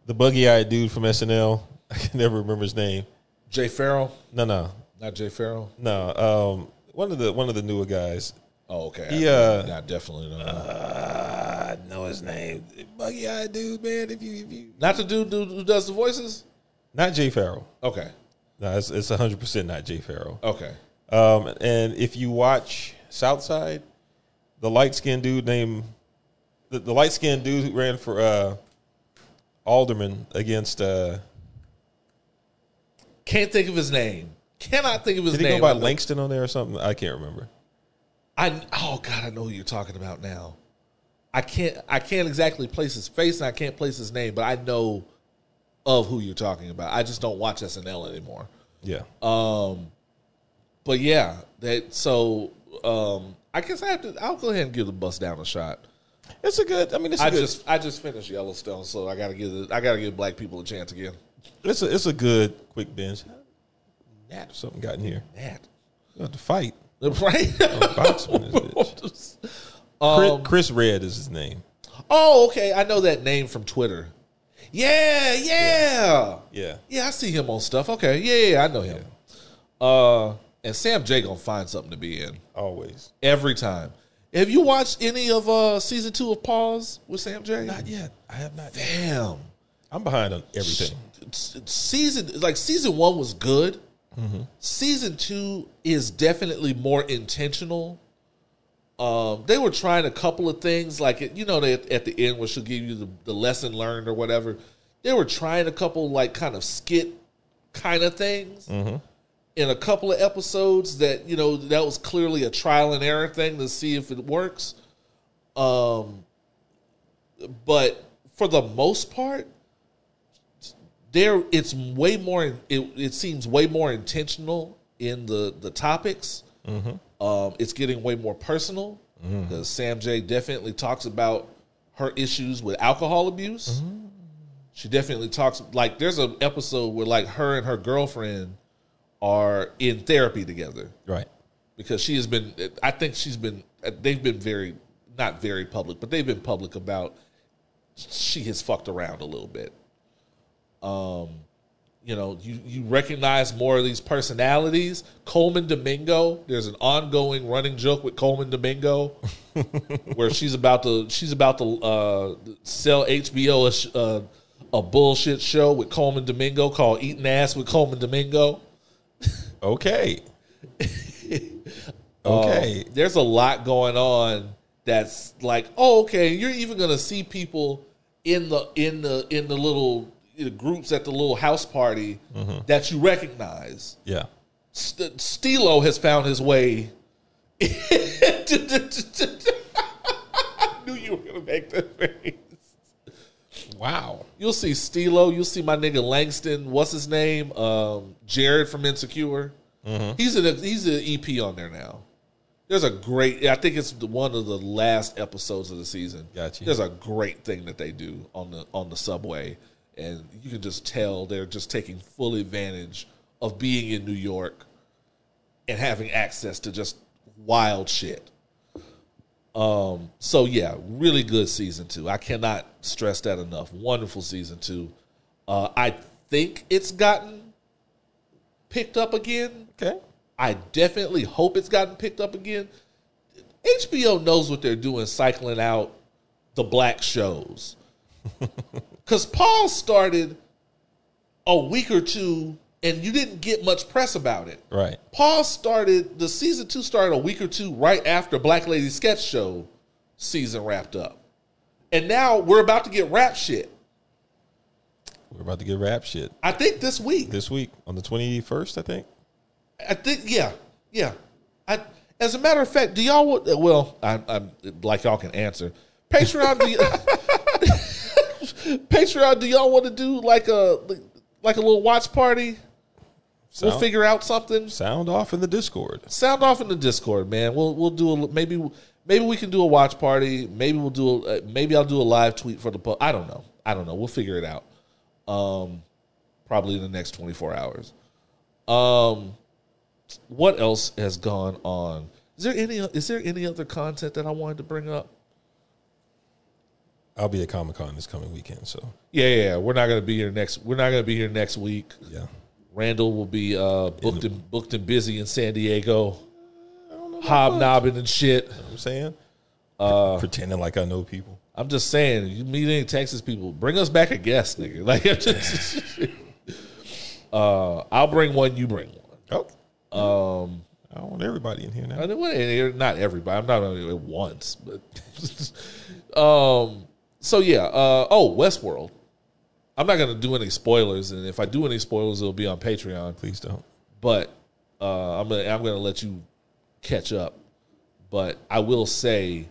the buggy eyed dude from SNL. I can never remember his name. Jay Pharoah, No, no, not Jay Pharoah. no. Um, one of the one of the newer guys. Oh, okay. He, I- uh, definitely. Uh, his name. Buggy eyed dude, man. If you if you not the dude who who does the voices. not Jay Pharoah. Okay, No, it's it's hundred percent not Jay Pharoah. okay. Um, and if you watch Southside, the light skinned dude named the, the light skinned dude who ran for uh, alderman against uh, Can't think of his name. Cannot think of his did he name. go by Langston on there or something? I can't remember. I oh god, I know who you're talking about now. I can't I can't exactly place his face and I can't place his name, but I know of who you're talking about. I just don't watch SNL anymore. Yeah, Um, but yeah, that so um, I guess I have to. I'll go ahead and give the Bust Down a shot. it's a good. I mean, it's I good. just I just finished Yellowstone, so I gotta give the, I gotta give black people a chance again. it's a it's a good quick binge. Nat something got in here. That You have to fight. right? Boxman bitch. Chris, Um, Chris Redd is his name. oh, okay. I know that name from Twitter. Yeah, yeah. Yeah, Yeah, I see him on stuff. Okay, yeah, yeah, I know him. Uh, and Sam Jay gonna find something to be in always. every time. Have you watched any of uh season two of Pause with Sam Jay? Not yet. I have not. Yet. Damn, I'm behind on everything. Season like season one was good. Season two is definitely more intentional. Um, they were trying a couple of things, like you know, they, at the end, where she'll give you the, the lesson learned or whatever. They were trying a couple like kind of skit kind of things in a couple of episodes that you know that was clearly a trial and error thing to see if it works. Um, but for the most part, there it's way more. It, it seems way more intentional in the the topics. Um, it's getting way more personal because Sam Jay definitely talks about her issues with alcohol abuse. She definitely talks like there's an episode where like her and her girlfriend are in therapy together Right. because she has been i think she's been they've been very not very public but they've been public about she has fucked around a little bit um you know you you recognize more of these personalities colman domingo there's an ongoing running joke with colman domingo where she's about to she's about to uh sell hbo a, sh- uh, a bullshit show with colman domingo called eating ass with colman domingo Okay. Um, okay. there's a lot going on that's like, oh, okay, you're even gonna see people in the in the in the little the groups at the little house party that you recognize. yeah. St- Stilo has found his way. I knew you were gonna make that face. Wow. You'll see Stilo. You'll see my nigga Langston. What's his name? Um, Jared from Insecure. He's an he's an EP on there now. There's a great. I think it's the- one of the last episodes of the season. Gotcha. There's a great thing that they do on the on the subway, and you can just tell they're just taking full advantage of being in New York and having access to just wild shit. Um, so yeah, really good season two. I cannot stress that enough. Wonderful season two. Uh, I think it's gotten picked up again. Okay. I definitely hope it's gotten picked up again. HBO knows what they're doing, cycling out the black shows. Because Paul started a week or two, and you didn't get much press about it. Right. Paul started the season two started a week or two right after Black Lady Sketch Show season wrapped up, and now we're about to get rap shit. We're about to get rap shit I think this week. this week on the 21st, I think. I think yeah, yeah. I as a matter of fact, do y'all want? Well, I, I'm like y'all can answer. Patreon, do y- Patreon, do y'all want to do like a like a little watch party? We'll figure out something. Sound off in the Discord. Sound off in the Discord, man. We'll we'll do a maybe maybe we can do a watch party. Maybe we'll do a, uh, maybe I'll do a live tweet for the po- I don't know. I don't know. We'll figure it out. Um, probably in the next twenty four hours. Um, what else has gone on? Is there any is there any other content that I wanted to bring up? I'll be at Comic Con this coming weekend, so Yeah, yeah. We're not gonna be here next. We're not gonna be here next week. yeah. Randle will be uh, booked and booked and busy in San Diego, hobnobbing and shit. You know what I'm saying? Uh, Pretending like I know people. I'm just saying, you meet any Texas people, bring us back a guest, nigga. Like, just, uh, I'll bring one, you bring one. Oh. Um, I don't want everybody in here now. I well, not everybody. I'm not only once, but um. So yeah. Uh. Oh, Westworld. I'm not gonna do any spoilers, and if I do any spoilers, it'll be on Patreon. Please don't. But uh, I'm gonna I'm gonna let you catch up. But I will say,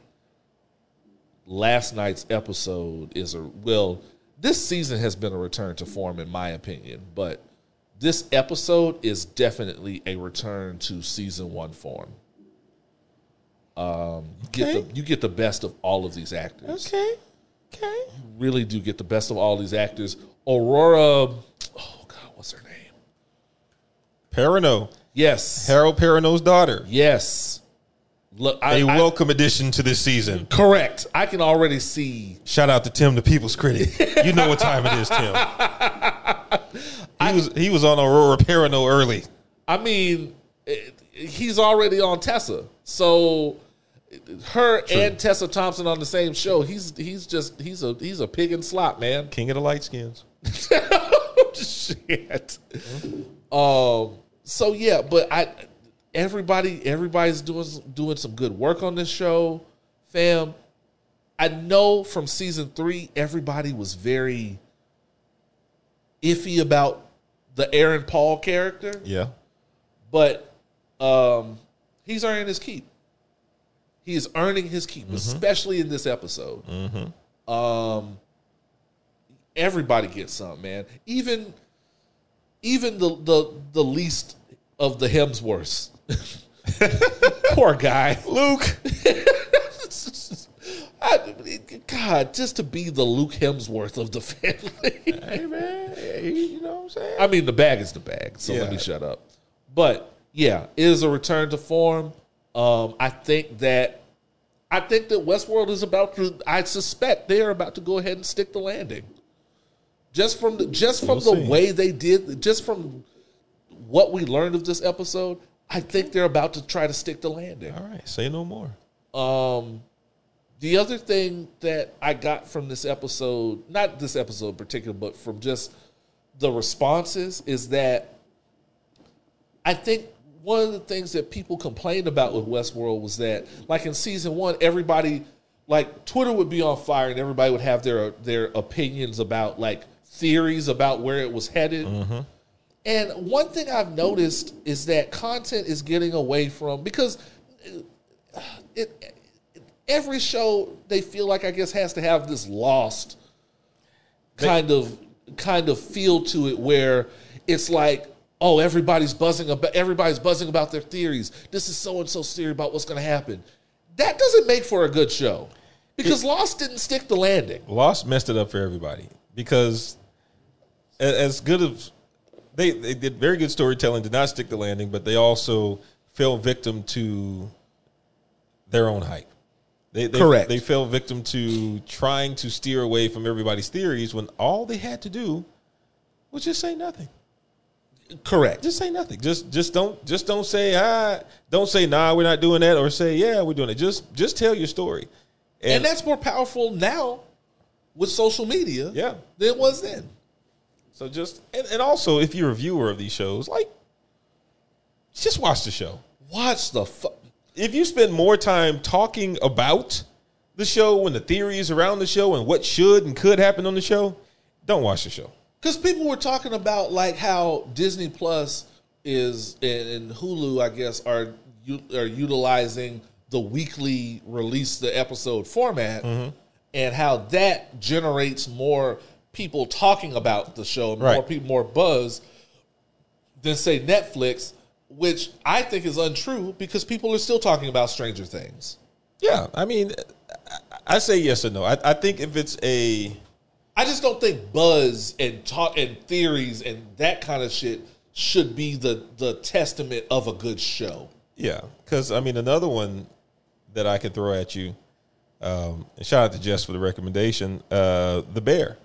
last night's episode is a well. This season has been a return to form, in my opinion. But this episode is definitely a return to season one form. Um, you get the you get the best of all of these actors Okay. Okay. really do get the best of all these actors. Aurora, oh god, what's her name? Perrineau. Yes, Harold Perrineau's daughter. yes. Look, I, A I- welcome addition to this season. correct. I can already see. Shout out to Tim, the people's critic. You know what time it is, Tim. He was he was on Aurora Perrineau early. I mean, it- he's already on Tessa, so her and Tessa Thompson on the same show. He's he's just he's a he's a pig in slop, man. King of the light skins. Shit. Um. So yeah, but I everybody everybody's doing doing some good work on this show, fam. I know from season three, everybody was very iffy about the Aaron Paul character, Yeah. but um, he's earning his keep. He is earning his keep, especially in this episode. Um, everybody gets something, man. Even even the the the least of the Hemsworths Poor guy. Luke. I, God, just to be the Luke Hemsworth of the family. hey man, hey, you know what I'm saying? I mean, the bag is the bag, so let me shut up. But yeah, it is a return to form. Um, I think that I think that Westworld is about to. I suspect they are about to go ahead and stick the landing. Just from the just from We'll the see. way they did, just from what we learned of this episode, I think they're about to try to stick the landing. All right, say no more. Um, the other thing that I got from this episode, not this episode in particular, but from just the responses, is that I think one of the things that people complained about with Westworld was that, like in season one, everybody, like Twitter would be on fire and everybody would have their their opinions about like theories about where it was headed. And one thing I've noticed is that content is getting away from because uh, it, every show they feel like I guess has to have this lost kind of kind of feel to it where it's like oh everybody's buzzing about everybody's buzzing about their theories this is so and so's theory about what's going to happen that doesn't make for a good show because lost didn't stick the landing Lost messed it up for everybody because as good as they they did very good storytelling, did not stick the landing, but they also fell victim to their own hype. They, they, Correct. They fell victim to trying to steer away from everybody's theories when all they had to do was just say nothing. Correct Just say nothing. Just just don't just don't say ah don't say nah we're not doing that or say yeah we're doing it. Just just tell your story. and that's more powerful now with social media Yeah. than it was then So just and, and also if you're a viewer of these shows, like just watch the show. watch the fu- If you spend more time talking about the show and the theories around the show and what should and could happen on the show, don't watch the show. Because people were talking about like how Disney Plus is and, Hulu, I guess, are are utilizing the weekly release the episode format, mm-hmm. and how that generates more people talking about the show, and more Right. people, more buzz than say Netflix, which I think is untrue because people are still talking about Stranger Things. Yeah, I mean, I- I say yes or no. I, I think if it's a I just don't think buzz and talk and theories and that kind of shit should be the the testament of a good show. yeah, because I mean another one that I could throw at you. Um, and shout out to Jess for the recommendation. Uh, the Bear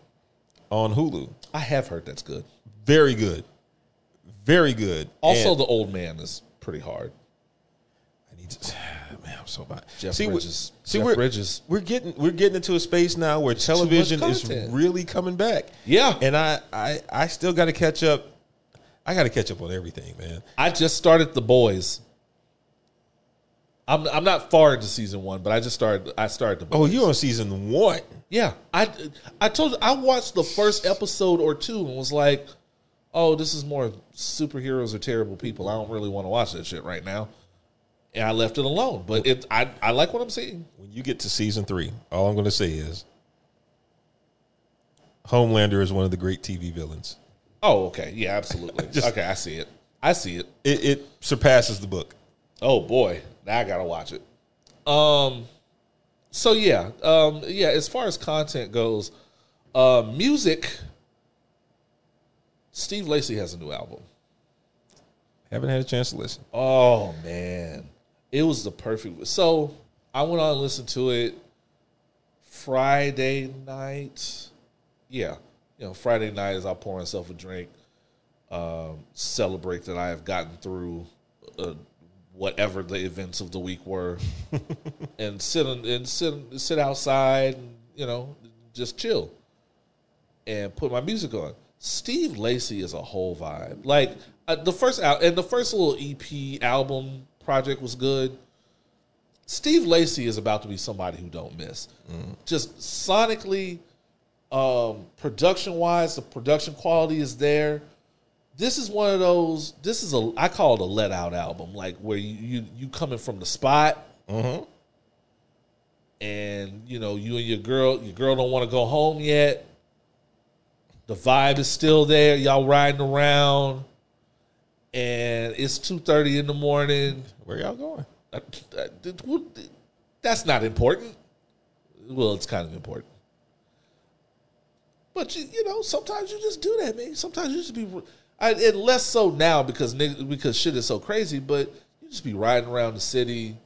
on Hulu, I have heard that's good. very good, very good. Also, And- the old man is pretty hard. I need to, man, I'm so bad. Jeff see, Bridges. See, Jeff we're, Bridges. We're getting we're getting into a space now where television is really coming back. Yeah. and I I I still got to catch up. I got to catch up on everything, man. I just started The Boys. I'm I'm not far into season one, but I just started. I started The oh, Boys. Oh, you're on season one. Yeah, I I told you I watched the first episode or two and was like, "Oh, this is more superheroes or terrible people. I don't really want to watch that shit right now." And I left it alone. But it I I like what I'm seeing. When you get to season three, all I'm going to say is, Homelander is one of the great TV villains. Oh, okay, yeah, absolutely. Just- okay, I see it. I see it. It, it surpasses the book. Oh boy, now I gotta watch it. Um, so yeah, um, yeah. As far as content goes, uh, music. Steve Lacy has a new album. Haven't had a chance to listen. Oh man, it was the perfect. So I went on and listened to it Friday night. Yeah, you know, Friday night as I pour myself a drink, um, celebrate that I have gotten through uh, whatever the events of the week were, and sit on, and sit sit outside, and you know, just chill and put my music on. Steve Lacy is a whole vibe. Like uh, the first out and the first little EP album project was good. Steve Lacy is about to be somebody who don't miss. Just sonically, um, production wise, the production quality is there. This is one of those. This is a I call it a let out album, like where you you, you coming from the spot, and you know you and your girl your girl don't want to go home yet the vibe is still there y'all riding around and it's two thirty in the morning. Where y'all going? Uh, well, That's not important. Well, it's kind of important. But you, you know, sometimes you just do that, man. Sometimes you just be, I, and less so now because because shit is so crazy. But you just be riding around the city.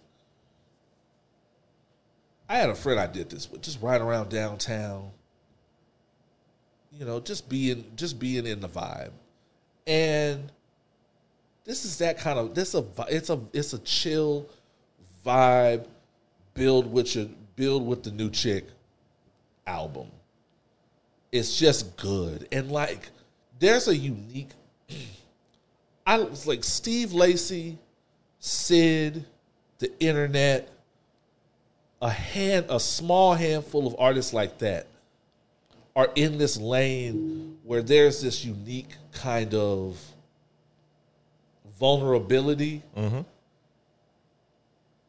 I had a friend I did this with, just riding around downtown. You know, just being just being in the vibe, and this is that kind of this a it's a it's a chill vibe build with your build with the new chick album. It's just good. And like there's a unique i was like steve lacy syd the internet a hand a small handful of artists like that are in this lane where there's this unique kind of vulnerability,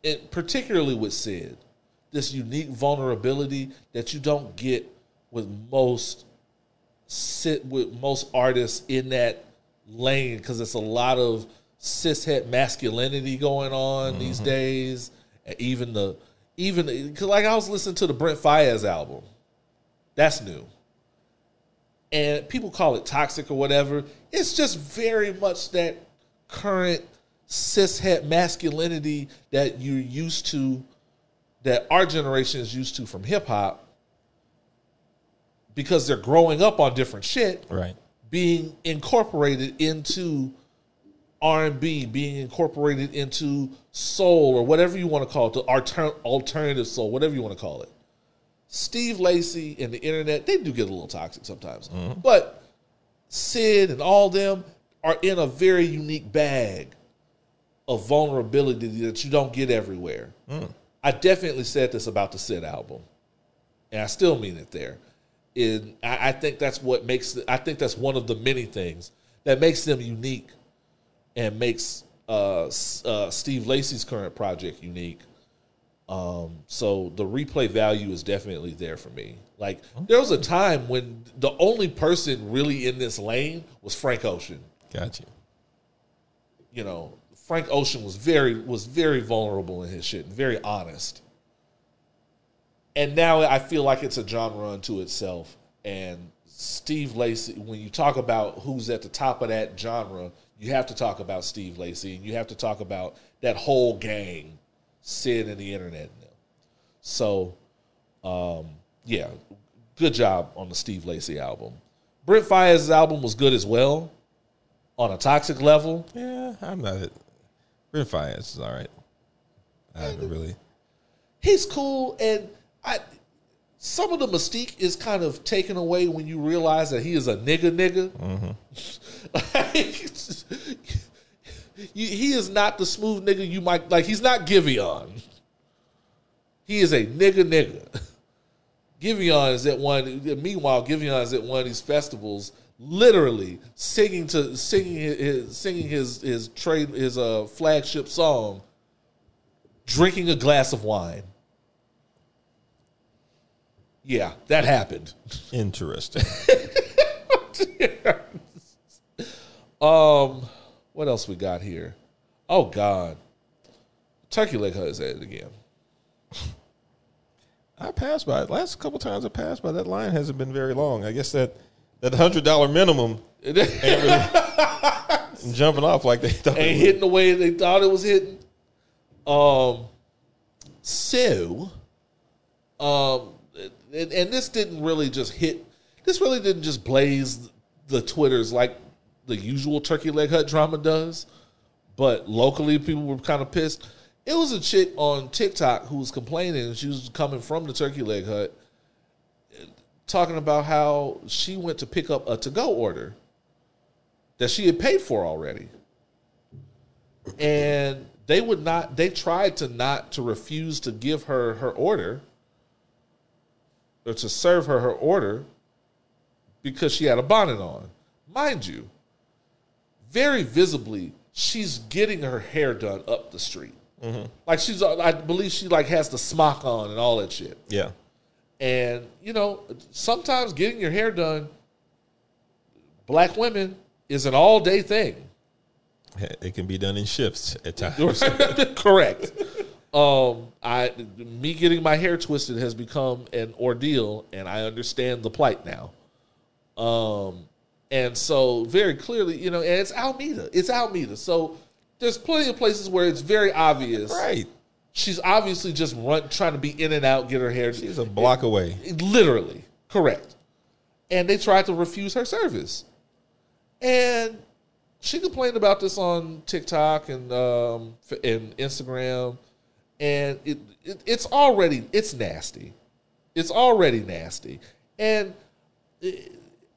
and particularly with Syd, this unique vulnerability that you don't get with most sit with most artists in that lane because it's a lot of cishet masculinity going on these mm-hmm. days, and even the even because like I was listening to the Brent Faiyaz album, that's new. And people call it toxic or whatever. It's just very much that current cishet masculinity that you're used to, that our generation is used to from hip hop, because they're growing up on different shit, Right. being incorporated into R and B, being incorporated into soul or whatever you want to call it, the alter- alternative soul, whatever you want to call it. Steve Lacy and the internet, they do get a little toxic sometimes. Mm-hmm. But Syd and all them are in a very unique bag of vulnerability that you don't get everywhere. I definitely said this about the Syd album. And I still mean it there. And I, I think that's what makes I think that's one of the many things that makes them unique and makes uh, uh, Steve Lacy's current project unique. Um, so the replay value is definitely there for me. Like there was a time when the only person really in this lane was Frank Ocean. Got you. You know, Frank Ocean was very was very vulnerable in his shit, very honest. And now I feel like it's a genre unto itself. And Steve Lacy, when you talk about who's at the top of that genre, you have to talk about Steve Lacy, and you have to talk about that whole gang, Syd and the internet. So, um, yeah, good job on the Steve Lacy album. Brent Faiyaz's album was good as well, on a toxic level. Yeah, I'm not. Brent Faiyaz is all right. I haven't really. he's cool and I some of the mystique is kind of taken away when you realize that he is a nigga nigga. you, mm-hmm. he is not the smooth nigga you might like. He's not Giveon. He is a nigga nigga. Giveon is at one. Meanwhile, Giveon is at one of these festivals, literally singing to singing his, his singing his his trade his uh flagship song, drinking a glass of wine. Yeah, that happened. Interesting. Um, what else we got here? Oh God, Turkey Leg Hut is at it again. I passed by it. Last couple times I passed by that line hasn't been very long. I guess that that hundred dollar minimum ain't really jumping off like they thought. ain't hitting the way they thought it was hitting. Um, so, um, and, and this didn't really just hit. This really didn't just blaze the twitters like the usual Turkey Leg Hut drama does. But locally, people were kind of pissed. It was a chick on TikTok who was complaining. She was coming from the Turkey Leg Hut, talking about how she went to pick up a to-go order that she had paid for already. And they would not they tried to not to refuse to give her her order or to serve her her order because she had a bonnet on. Mind you very visibly she's getting her hair done up the street. Mm-hmm. Like she's i believe she like has the smock on and all that shit. Yeah. And you know, sometimes getting your hair done, black women is an all day thing. It can be done in shifts at times. Correct. Um, I me getting my hair twisted has become an ordeal, and I understand the plight now. Um, and so very clearly, you know, and it's Almeda. It's Almeda. So there's plenty of places where it's very obvious. right. She's obviously just run trying to be in and out, get her hair. She's a block away. Literally, correct. And they tried to refuse her service. And she complained about this on TikTok and um, and Instagram, and it, it it's already it's nasty. It's already nasty, and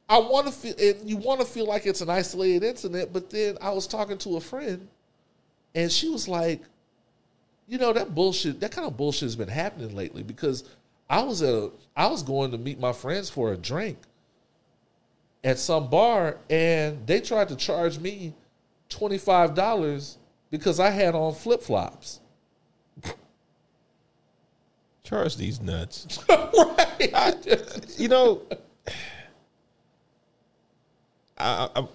I want to feel and you want to feel like it's an isolated incident. But then I was talking to a friend, and she was like, you know that bullshit that kind of bullshit has been happening lately because i was at a i was going to meet my friends for a drink at some bar and they tried to charge me $25 because i had on flip-flops Charge these nuts. right You know, I, I,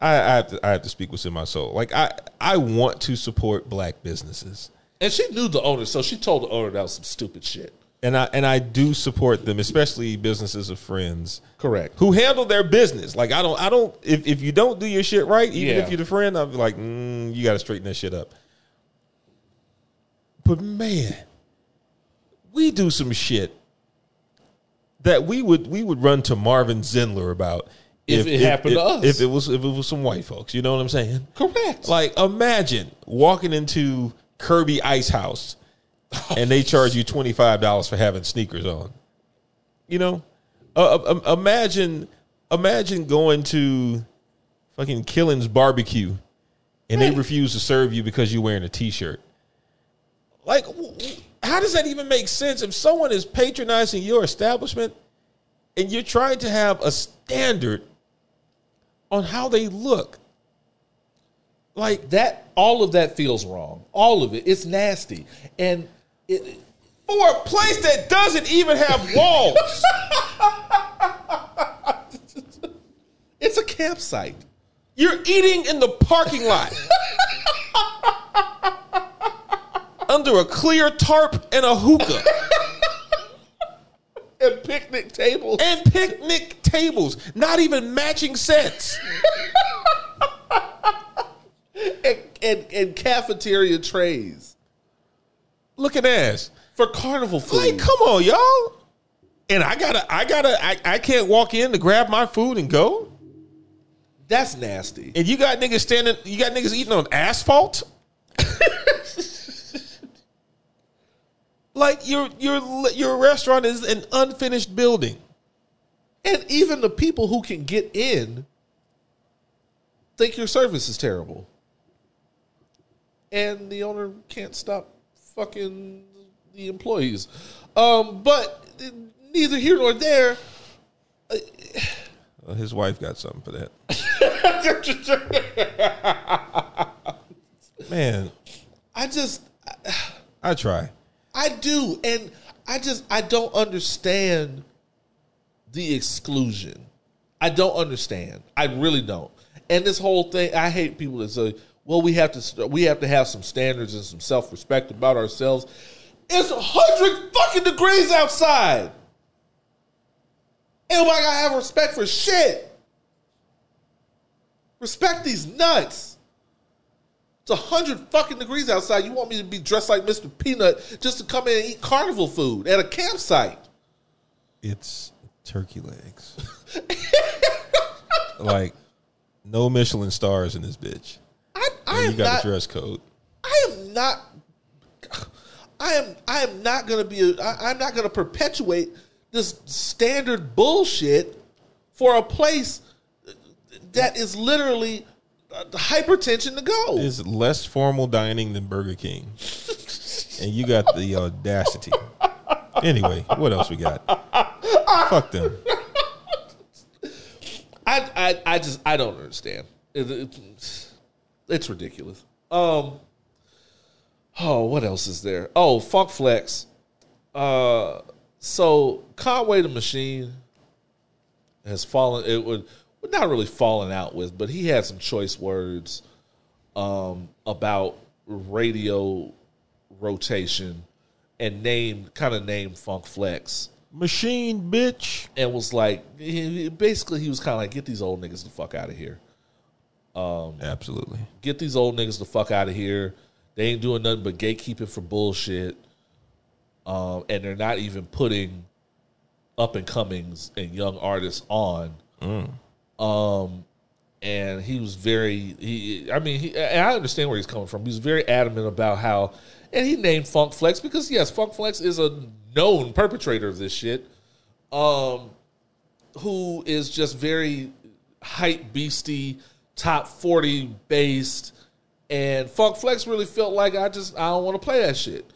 I, I have to I have to speak what's in my soul. Like I I want to support black businesses. and she knew the owner so she told the owner that was some stupid shit And I and I do support them, especially businesses of friends correct who handle their business. Like I don't I don't if, if you don't do your shit right, even Yeah. if you're the friend, I'm like, mm, you got to straighten that shit up. But man, we do some shit that we would we would run to Marvin Zindler about If it happened to us. If it was if it was some white folks, you know what I'm saying? correct Like imagine walking into Kirby Ice House and they charge you twenty five dollars for having sneakers on. You know, uh, uh, um, imagine imagine going to fucking Killen's barbecue and they refuse to serve you because you're wearing a t shirt. Like, how does that even make sense if someone is patronizing your establishment and you're trying to have a standard on how they look? Like, that all of that feels wrong. All of it. It's nasty. And it for a place that doesn't even have walls. it's a campsite. You're eating in the parking lot. Under a clear tarp and a hookah. And picnic tables. And picnic tables, not even matching sets. and, and, and cafeteria trays Looking ass. for carnival food. Like, come on, y'all. And I gotta, I gotta, I, I can't walk in to grab my food and go. That's nasty. And you got niggas standing, you got niggas eating on asphalt. like your your your restaurant is an unfinished building. And even the people who can get in think your service is terrible. And the owner can't stop fucking the employees. Um, but neither here nor there. Well, his wife got something for that. Man, I just I try. I do, and I just I don't understand the exclusion. I don't understand. I really don't. And this whole thing, I hate people that say, "Well, we have to we have to have some standards and some self respect about ourselves." It's hundred fucking degrees outside. Ain't nobody gotta have respect for shit. Respect these nuts. It's hundred fucking degrees outside. You want me to be dressed like Mr. Peanut just to come in and eat carnival food at a campsite? It's turkey legs. like no Michelin stars in this bitch. I, I you got not. a dress code. I am not. I am. I am not going to be. A, I, I'm not going to perpetuate this standard bullshit for a place that is literally uh, hypertension to go. It's less formal dining than Burger King. and you got the audacity. Anyway, what else we got? Fuck them. I, I, I just, I don't understand. It, it- it's ridiculous. Um. Oh, what else is there? Oh, Funk Flex. Uh, so Conway the Machine has fallen. It would not really fallen out with, but he had some choice words um, about radio rotation and named kind of named Funk Flex Machine bitch. and was like, he- basically, he was kind of like, get these old niggas the fuck out of here. Um, Absolutely. Get these old niggas the fuck out of here. They ain't doing nothing but gatekeeping for bullshit. Um, and they're not even putting up and comings and young artists on. Um, and he was very he. I mean, he, I understand where he's coming from. He was very adamant about how, and he named Funk Flex because yes, Funk Flex is a known perpetrator of this shit. Um, who is just very hype beastie, top forty based, and Funk Flex really felt like I just I don't want to play that shit,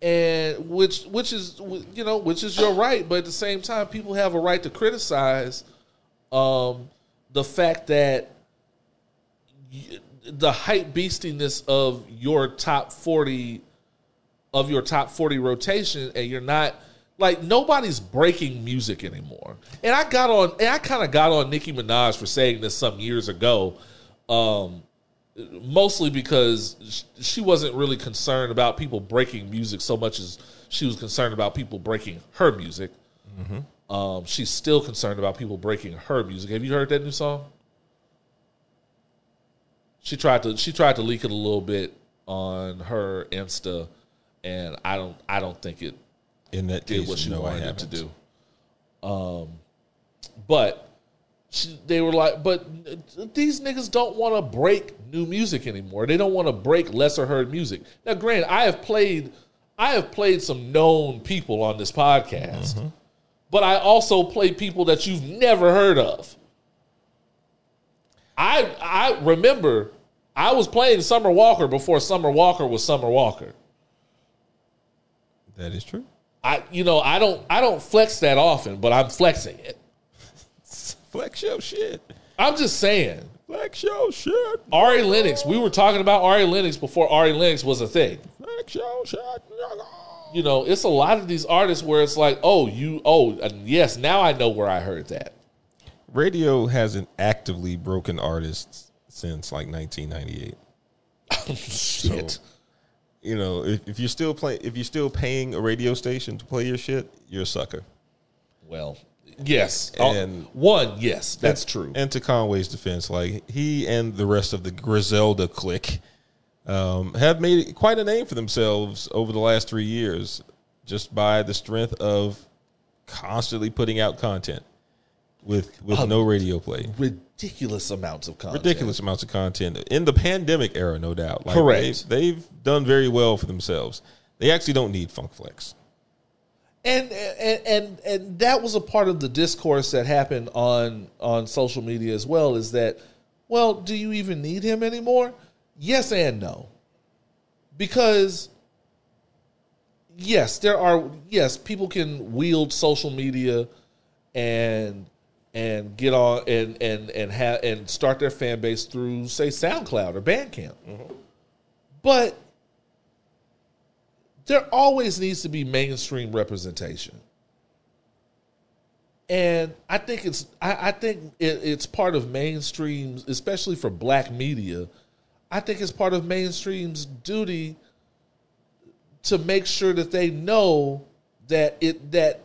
and which which is you know which is your right, but at the same time, people have a right to criticize um, the fact that y- the hype beastiness of your top 40 of your top 40 rotation and you're not like nobody's breaking music anymore and i got on and i kind of got on nicki minaj for saying this some years ago um mostly because she wasn't really concerned about people breaking music so much as she was concerned about people breaking her music um, she's still concerned about people breaking her music. Have you heard that new song? She tried to she tried to leak it a little bit on her Insta, and I don't I don't think it In that did case, what she no, I wanted it to do. Um, but she, they were like, but these niggas don't want to break new music anymore. They don't want to break lesser heard music. Now, granted, I have played, I have played some known people on this podcast, Mm-hmm. but I also play people that you've never heard of. I I remember I was playing Summer Walker before Summer Walker was Summer Walker. That is true. I you know I don't I don't flex that often, but I'm flexing it. Flex your shit. I'm just saying. Flex your shit. Ari Lennox. We were talking about Ari Lennox before Ari Lennox was a thing. Flex your shit. You know, it's a lot of these artists where it's like, oh, you, oh, yes, now I know where I heard that. Radio hasn't actively broken artists since like 1998. Shit. You know, if, if you're still playing, if you're still paying a radio station to play your shit, you're a sucker. Well, yes. And- Uh, one, yes, that's true. And to Conway's defense, like he and the rest of the Griselda clique um, have made quite a name for themselves over the last three years, just by the strength of constantly putting out content with with no radio play. Ridiculous amounts of content. Ridiculous amounts of content in the pandemic era, no doubt. Like, Correct. They, they've done very well for themselves. They actually don't need Funk Flex. and and and and that was a part of the discourse that happened on on social media as well is that well do you even need him anymore yes and no because yes there are yes people can wield social media and and get on and and and have and start their fan base through say SoundCloud or Bandcamp mm-hmm. but there always needs to be mainstream representation. And I think it's I, I think it, it's part of mainstream's, especially for black media. I think it's part of mainstream's duty to make sure that they know that it that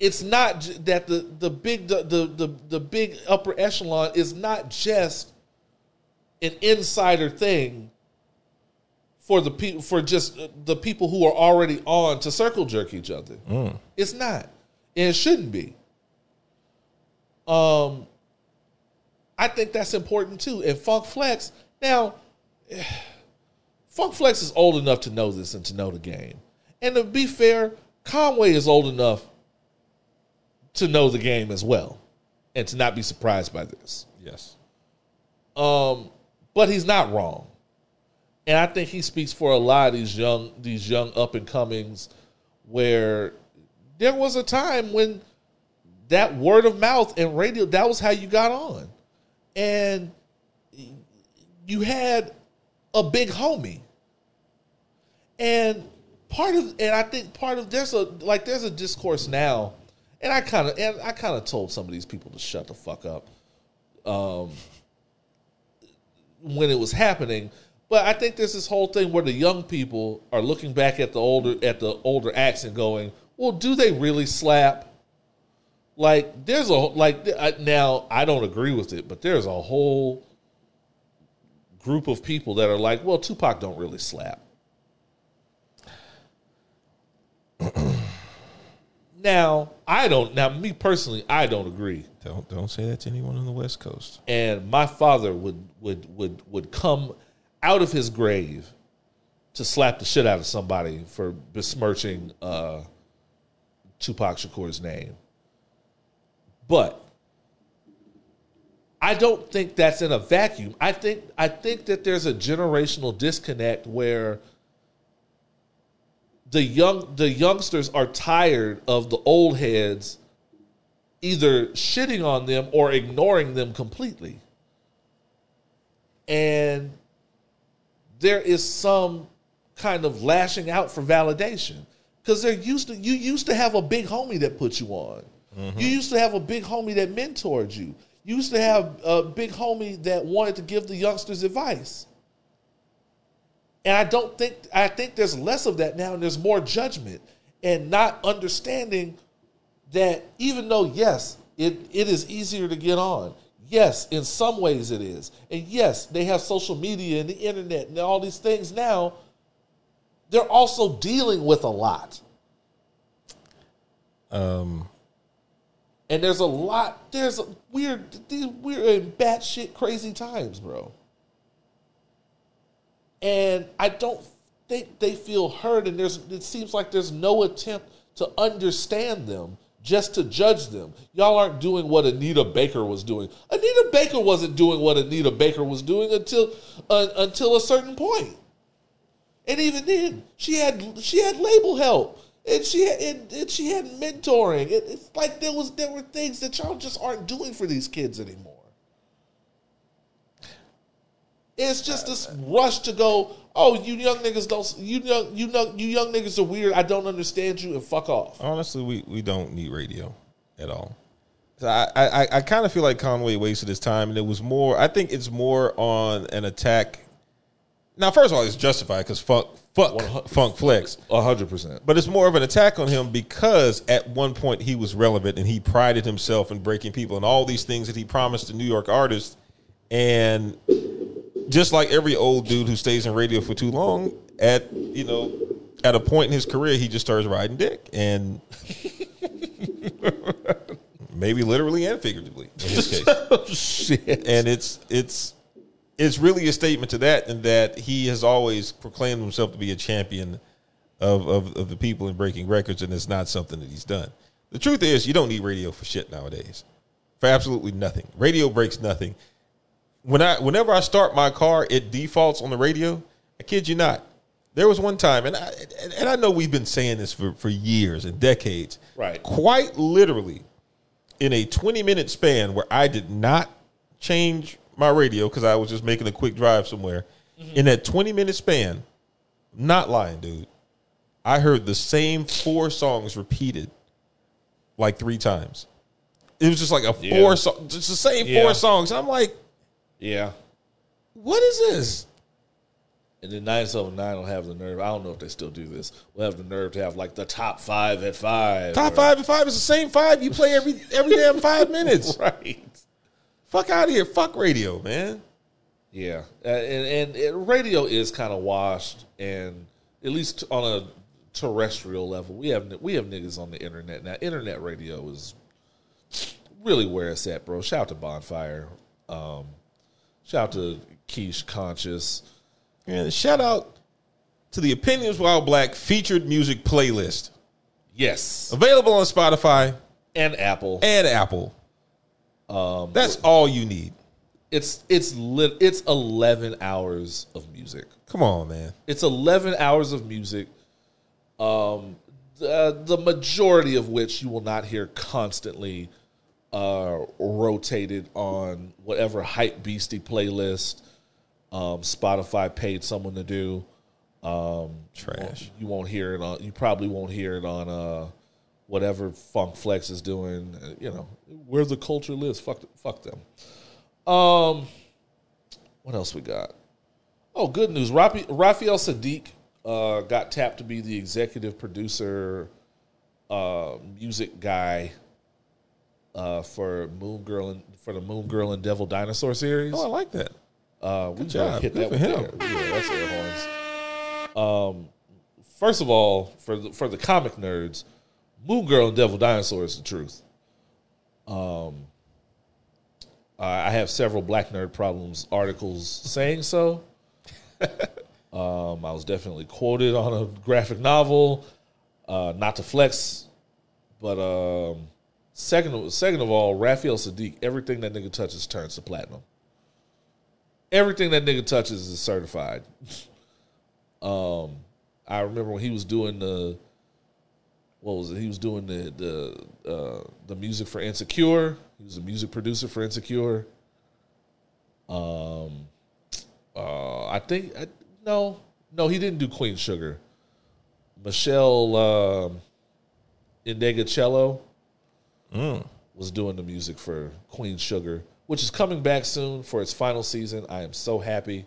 it's not j- that the the big the the the, the big upper echelon is not just an insider thing for the people for just the people who are already on to circle jerk each other. It's not, and it shouldn't be. Um, I think that's important too. And Funk Flex now, Funk Flex is old enough to know this and to know the game. And to be fair, Conway is old enough to know the game as well, and to not be surprised by this. Yes. Um, but he's not wrong, and I think he speaks for a lot of these young these young up and comings, where there was a time when that word of mouth and radio that was how you got on, and you had a big homie, and part of and I think part of there's a like there's a discourse now, and I kind of and I kind of told some of these people to shut the fuck up um, when it was happening. But I think there's this whole thing where the young people are looking back at the older at the older acts and going, "Well, do they really slap?" Like there's a like I- now I don't agree with it, but there's a whole group of people that are like, "Well, Tupac don't really slap." Now I don't. Now me personally, I don't agree Don't don't say that to anyone on the West Coast. and my father would would would would come out of his grave to slap the shit out of somebody for besmirching uh, Tupac Shakur's name. But I don't think that's in a vacuum. I think I think that there's a generational disconnect where the young the youngsters are tired of the old heads either shitting on them or ignoring them completely. And there is some kind of lashing out for validation because they're used to you used to have a big homie that put you on. Mm-hmm. You used to have a big homie that mentored you. You used to have a big homie that wanted to give the youngsters advice. And I don't think I think there's less of that now and there's more judgment and not understanding that even though yes, it, it is easier to get on. Yes, in some ways it is. And yes, they have social media and the internet and all these things now. They're also dealing with a lot. Um, And there's a lot, there's a weird, these we're in batshit crazy times, bro. And I don't think they feel heard, and there's it seems like there's no attempt to understand them, just to judge them. Y'all aren't doing what Anita Baker was doing. Anita Baker wasn't doing what Anita Baker was doing until uh, until a certain point. And even then, she had she had label help, and she had and, and she had mentoring. It, it's like there was there were things that y'all just aren't doing for these kids anymore. It's just this rush to go. Oh, you young niggas don't. You young you know you young niggas are weird. I don't understand you, and fuck off. honestly, we, we don't need radio at all. So I, I, I kind of feel like Conway wasted his time, and it was more. I think it's more on an attack. Now, first of all, it's justified because funk, fuck, funk flex. A hundred percent. But it's more of an attack on him because at one point he was relevant and he prided himself in breaking people and all these things that he promised to New York artists. And just like every old dude who stays in radio for too long, at you know, at a point in his career, he just starts riding dick and maybe literally and figuratively in his case. Oh, shit. and it's it's it's really a statement to that and that he has always proclaimed himself to be a champion of, of of the people in breaking records and it's not something that he's done. The truth is you don't need radio for shit nowadays. For absolutely nothing. Radio breaks nothing when i whenever i start my car it defaults on the radio i kid you not there was one time and i and, i know we've been saying this for for years and decades Right. quite literally in a 20 minute span where I did not change my radio because I was just making a quick drive somewhere. Mm-hmm. In that 20 minute span, not lying, dude, I heard the same four songs repeated like three times. It was just like a four Yeah. song, just the same Yeah. four songs. I'm like, Yeah. what is this? And then 979 will have the nerve. I don't know if they still do this. We'll have the nerve to have like the top five at five. Top or- five at five is the same five you play every every damn five minutes. Right. Fuck out of here. Fuck radio, man. Yeah. Uh, and, and it, radio is kind of washed. And at least on a terrestrial level, we have we have niggas on the internet. Now, internet radio is really where it's at, bro. Shout out to Bonfire. Um, shout out to Quiche Conscious. And shout out to the Opinions While Black featured music playlist. Yes. Available on Spotify And Apple. and Apple. Um, That's all you need. It's it's lit. It's eleven hours of music. Come on, man. It's eleven hours of music. Um, the, the majority of which you will not hear constantly uh, rotated on whatever hype beastie playlist um, Spotify paid someone to do. Um, Trash. You won't hear it on. You probably won't hear it on uh, whatever Funk Flex is doing. uh, You know, where the culture lives. Fuck, fuck them. Um, what else we got? Oh, good news. Rafi, Raphael Saadiq uh, got tapped to be the executive producer, uh, music guy uh, for Moon Girl and for the Moon Girl and Devil Dinosaur series. Oh, I like that. Uh, we job. gotta hit Good that for him. Yeah, that's air horns. Um, first of all, for the, for the comic nerds, Moon Girl and Devil Dinosaur is the truth. Um, I I have several Black Nerd Problems articles saying so. um, I was definitely quoted on a graphic novel. Uh, not to flex, but um, second of, second of all, Raphael Saadiq, everything that nigga touches turns to platinum everything that nigga touches is certified. um, I remember when he was doing the what was it? He was doing the the uh, the music for Insecure. He was a music producer for Insecure. Um, uh, I think I, no, no, he didn't do Queen Sugar. Meshell um, Ndegeocello Mm. was doing the music for Queen Sugar, which is coming back soon for its final season. I am so happy.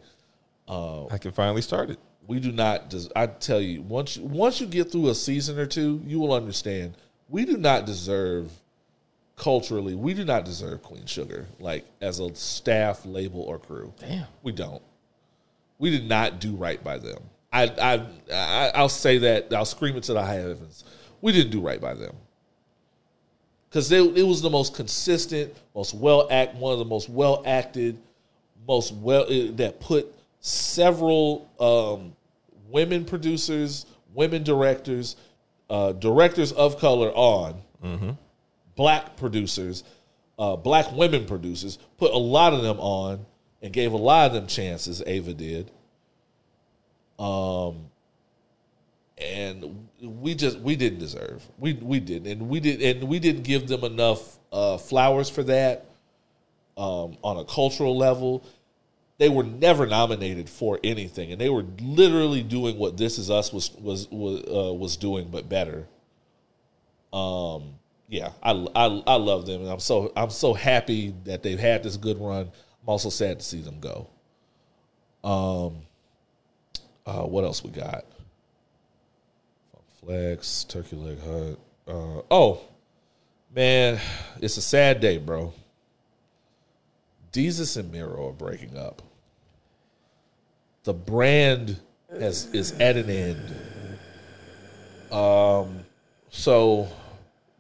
Uh, I can finally start it. We do not. Des- I tell you, once you, once you get through a season or two, you will understand. We do not deserve culturally. We do not deserve Queen Sugar like as a staff, label, or crew. Damn. we don't. We did not do right by them. I, I, I I'll say that. I'll scream it to the high heavens. We didn't do right by them because it was the most consistent, most well act, one of the most well acted, most well eh, that put several um, women producers, women directors, uh, directors of color on, black producers, uh, black women producers, put a lot of them on and gave a lot of them chances. Ava did. Um, and we just we didn't deserve. We we didn't. And we did and we didn't give them enough uh, flowers for that um, on a cultural level. They were never nominated for anything and they were literally doing what this is us was was was, uh, was doing but better. Um yeah I, I i love them and i'm so i'm so happy that they've had this good run. I'm also sad to see them go. Um uh what else we got Flex, Turkey Leg Hut. Uh, oh, man, it's a sad day, bro. Desus and Mero are breaking up. The brand has is at an end. Um, so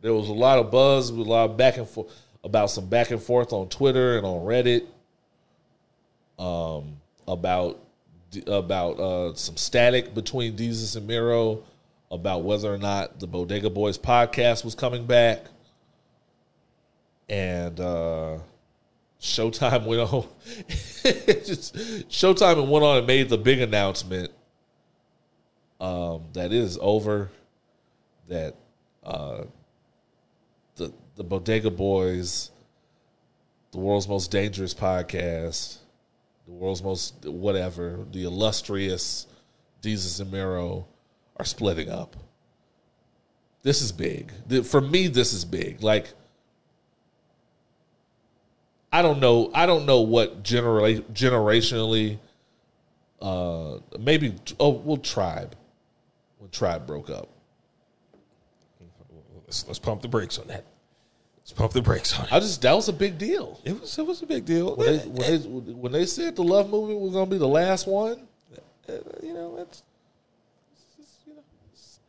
there was a lot of buzz, a lot of back and forth about some back and forth on Twitter and on Reddit. Um, about about uh, some static between Desus and Mero about whether or not the Bodega Boys podcast was coming back. And uh Showtime went on just Showtime and went on and made the big announcement um that it is over that uh the the Bodega Boys the world's most dangerous podcast the world's most whatever the illustrious Desus and are splitting up. This is big. For me, this is big. Like, I don't know. I don't know what genera- generationally. Uh, maybe oh, well, tribe. When tribe broke up, Let's, let's pump the brakes on that. Let's pump the brakes on it. I just that was a big deal. It was it was a big deal. When they, when they when they said the love movement was going to be the last one, Uh, you know, it's, it's, you know, it's-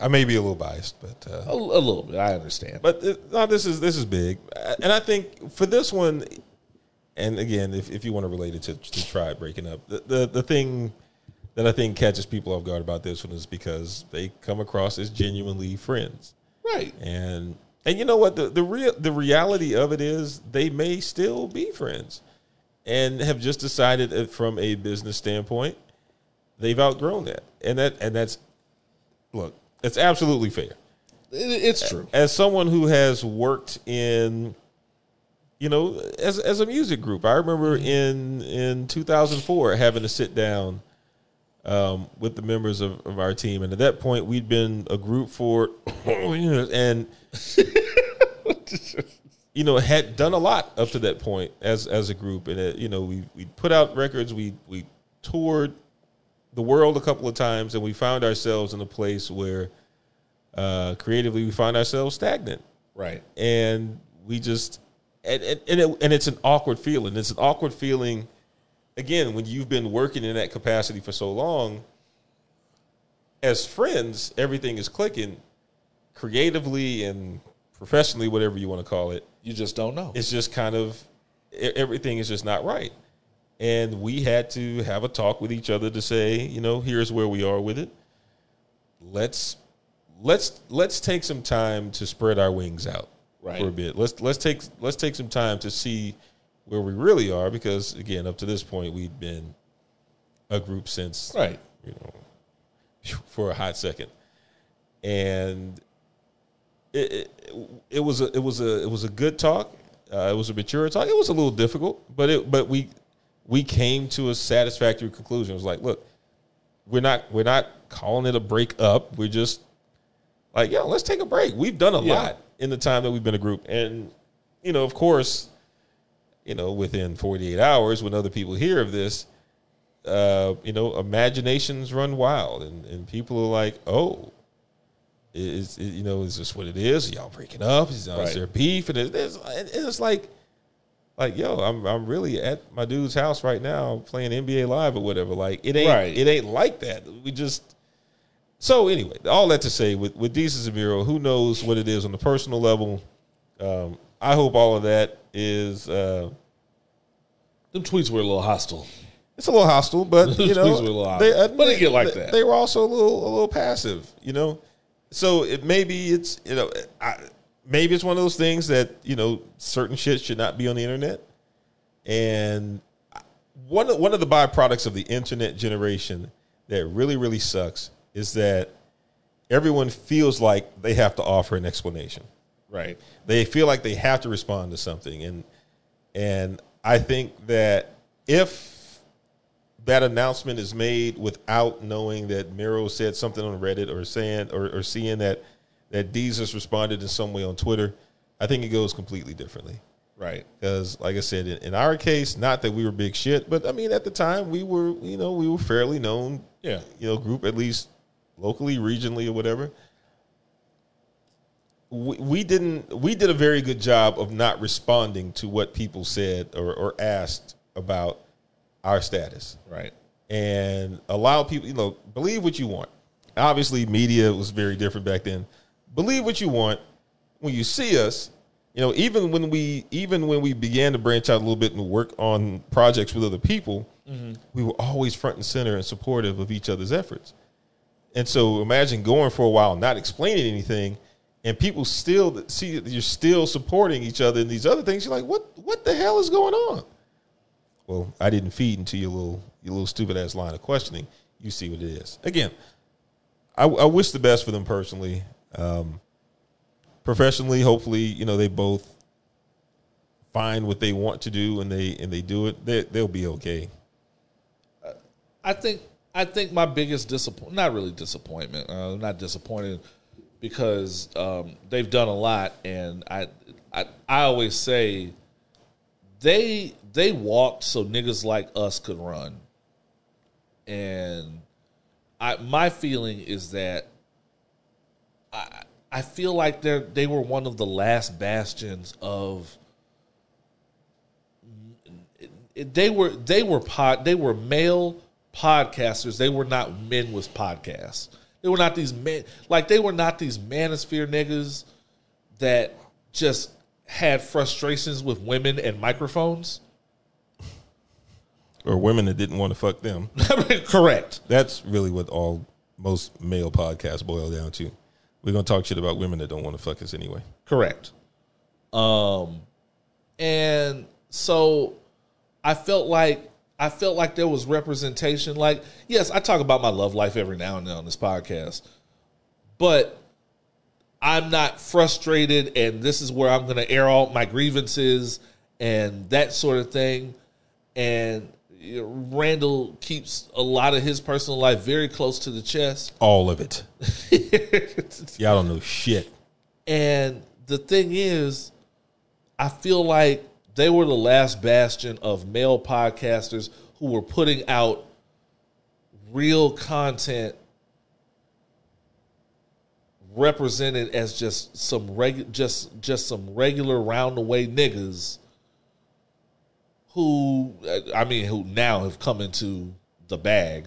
I may be a little biased, but uh, a, a little bit. I understand. but uh, no, this is this is big, and I think for this one, and again, if, if you want to relate it to, to tribe breaking up, the, the the thing that I think catches people off guard about this one is because they come across as genuinely friends, right. and and you know what the the real the reality of it is they may still be friends, and have just decided from a business standpoint, they've outgrown that, and that and that's look, it's absolutely fair. It, it's true. as someone who has worked in you know as as a music group i remember in in 2004 having to sit down um, with the members of, of our team, and at that point, we'd been a group for and you know had done a lot up to that point as as a group, and it, you know we we put out records, we we toured the world a couple of times, and we found ourselves in a place where uh, creatively we find ourselves stagnant Right. and we just and and and, it, and it's an awkward feeling. It's an awkward feeling again when you've been working in that capacity for so long. As friends, everything is clicking creatively and professionally, whatever you want to call it. You just don't know. It's just kind of everything is just not right. And we had to have a talk with each other to say, you know, here's where we are with it. Let's let's let's take some time to spread our wings out Right. for a bit. Let's let's take let's take some time to see where we really are because again, up to this point, we'd been a group since right. you know, for a hot second, and it, it it was a it was a it was a good talk. Uh, it was a mature talk. It was a little difficult, but it but we we came to a satisfactory conclusion. It was like, look, we're not we're not calling it a break up. We're just like, yo, let's take a break. We've done a Yeah. lot in the time that we've been a group, and you know, of course, you know, within 48 hours, when other people hear of this, uh, you know, imaginations run wild, and, and people are like, oh, is is- you know, is this what it is? Are y'all breaking up? Is, Right. is there beef? And it- it's, and it's like, like, yo, I'm I'm really at my dude's house right now playing NBA Live or whatever. Like, it ain't Right. it ain't like that. We just so anyway, all that to say, with with Desus and Mero, who knows what it is on the personal level? Um, I hope all of that is. Uh, Them tweets were a little hostile. it's a little hostile, but you know, Please were a little they, hostile. But it get like they- that. They were also a little, a little passive, you know. So it maybe it's you know, I, maybe it's one of those things that you know certain shit should not be on the internet, and one of, one of the byproducts of the internet generation that really really sucks is that everyone feels like they have to offer an explanation. Right. they feel like they have to respond to something. And and i think that if that announcement is made without knowing that mero said something on reddit or saying or, or seeing that that desus responded in some way on twitter i think it goes completely differently Right. because like i said in, in our case not that we were big shit but i mean at the time we were you know we were fairly known Yeah. you know group at least locally regionally or whatever we, we didn't we did a very good job of not responding to what people said or, or asked about our status Right. and allow people, you know, believe what you want. Obviously, media was very different back then. Believe what you want. When you see us, you know, even when we even when we began to branch out a little bit and work on projects with other people, we were always front and center and supportive of each other's efforts. And so, imagine going for a while not explaining anything, and people still see that you're still supporting each other in these other things. You're like, what What the hell is going on? Well, I didn't feed into your little your little stupid ass line of questioning. You see what it is. Again, I, I wish the best for them personally. Um, professionally, hopefully, you know they both find what they want to do and they and they do it. They, they'll be okay. I think I think my biggest disappointment, not really disappointment, uh, not disappointed because um, they've done a lot, and I, I I always say they they walked so niggas like us could run, and I my feeling is that I I feel like they they were one of the last bastions of they were they were pod they were male podcasters. They were not men with podcasts. They were not these men like they were not these manosphere niggas that just had frustrations with women and microphones. Or women that didn't want to fuck them. Correct. That's really what all most male podcasts boil down to. We're gonna talk shit about women that don't want to fuck us anyway. Correct. Um and so I felt like I felt like there was representation. Like, yes, I talk about my love life every now and then on this podcast, but I'm not frustrated, and this is where I'm going to air all my grievances and that sort of thing. And Randle keeps a lot of his personal life very close to the chest. All of it. Y'all don't know shit. And the thing is, I feel like they were the last bastion of male podcasters who were putting out real content represented as just some regu- just just some regular round the way niggas who I mean who now have come into the bag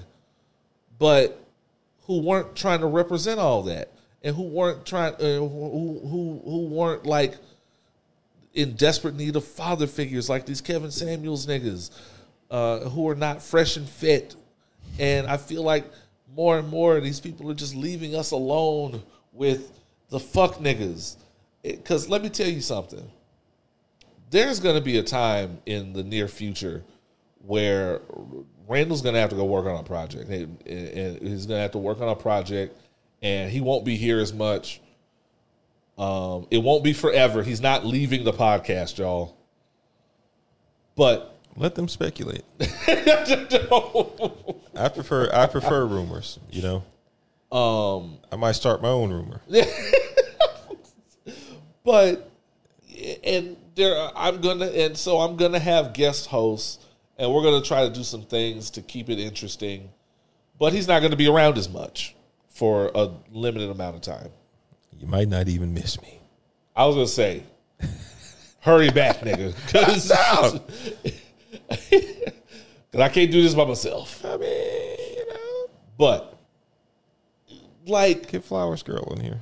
but who weren't trying to represent all that and who weren't trying uh, who, who who weren't like in desperate need of father figures like these Kevin Samuels niggas uh, who are not fresh and fit. And I feel like more and more these people are just leaving us alone with the fuck niggas. Because let me tell you something there's going to be a time in the near future where Randle's going to have to go work on a project. And and he's going to have to work on a project, and he won't be here as much. Um, it won't be forever. He's not leaving the podcast, y'all. But Let them speculate. I prefer I prefer rumors, you know. Um I might start my own rumor. but and there I'm gonna and so I'm gonna have guest hosts and we're gonna try to do some things to keep it interesting. But he's not gonna be around as much for a limited amount of time. You might not even miss me. I was gonna say, hurry back, nigga, because I can't do this by myself. I mean, you know. But like, Get Flowers Girl in here.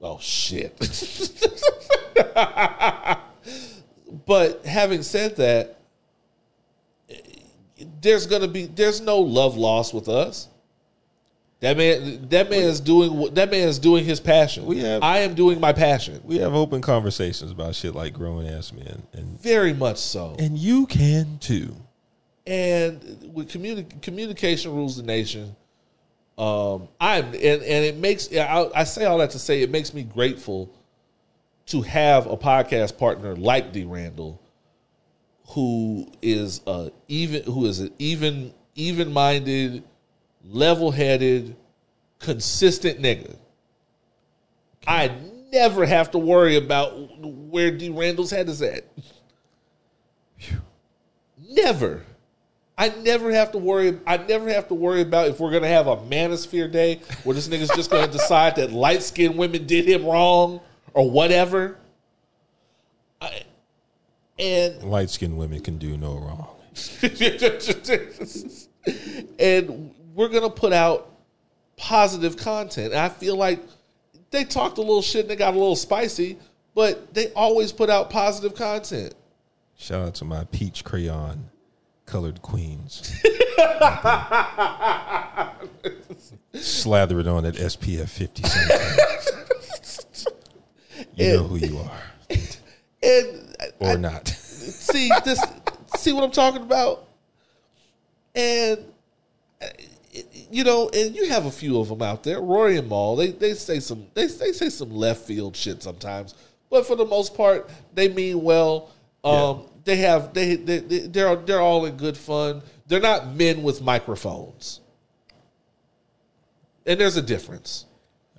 oh shit. but having said that, there's gonna be there's no love lost with us. That man, that man is doing that man is doing his passion. We have- I am doing my passion. We have open conversations about shit like grown ass men and Very much so. and you can too. and with communi- communication rules the nation. Um, I'm and and it makes I, I say all that to say it makes me grateful to have a podcast partner like D Randle, who is a even who is an even even minded, level headed, consistent nigga. I never have to worry about where D Randle's head is at. Never. I never have to worry. I never have to worry about if we're gonna have a manosphere day where this nigga's just gonna decide that light skinned women did him wrong or whatever. I, and Light skinned women can do no wrong. and we're gonna put out positive content. And I feel like they talked a little shit and they got a little spicy, but they always put out positive content. Shout out to my peach crayon colored queens. Slather it on at SPF 50 sometimes. You know who you are. And Or not. see this see what I'm talking about? And uh, you know, and you have a few of them out there. Rory and Mal, they they say some they they say some left field shit sometimes, but for the most part, they mean well. Um, they have they, they they they're they're all in good fun. They're not men with microphones, and there's a difference.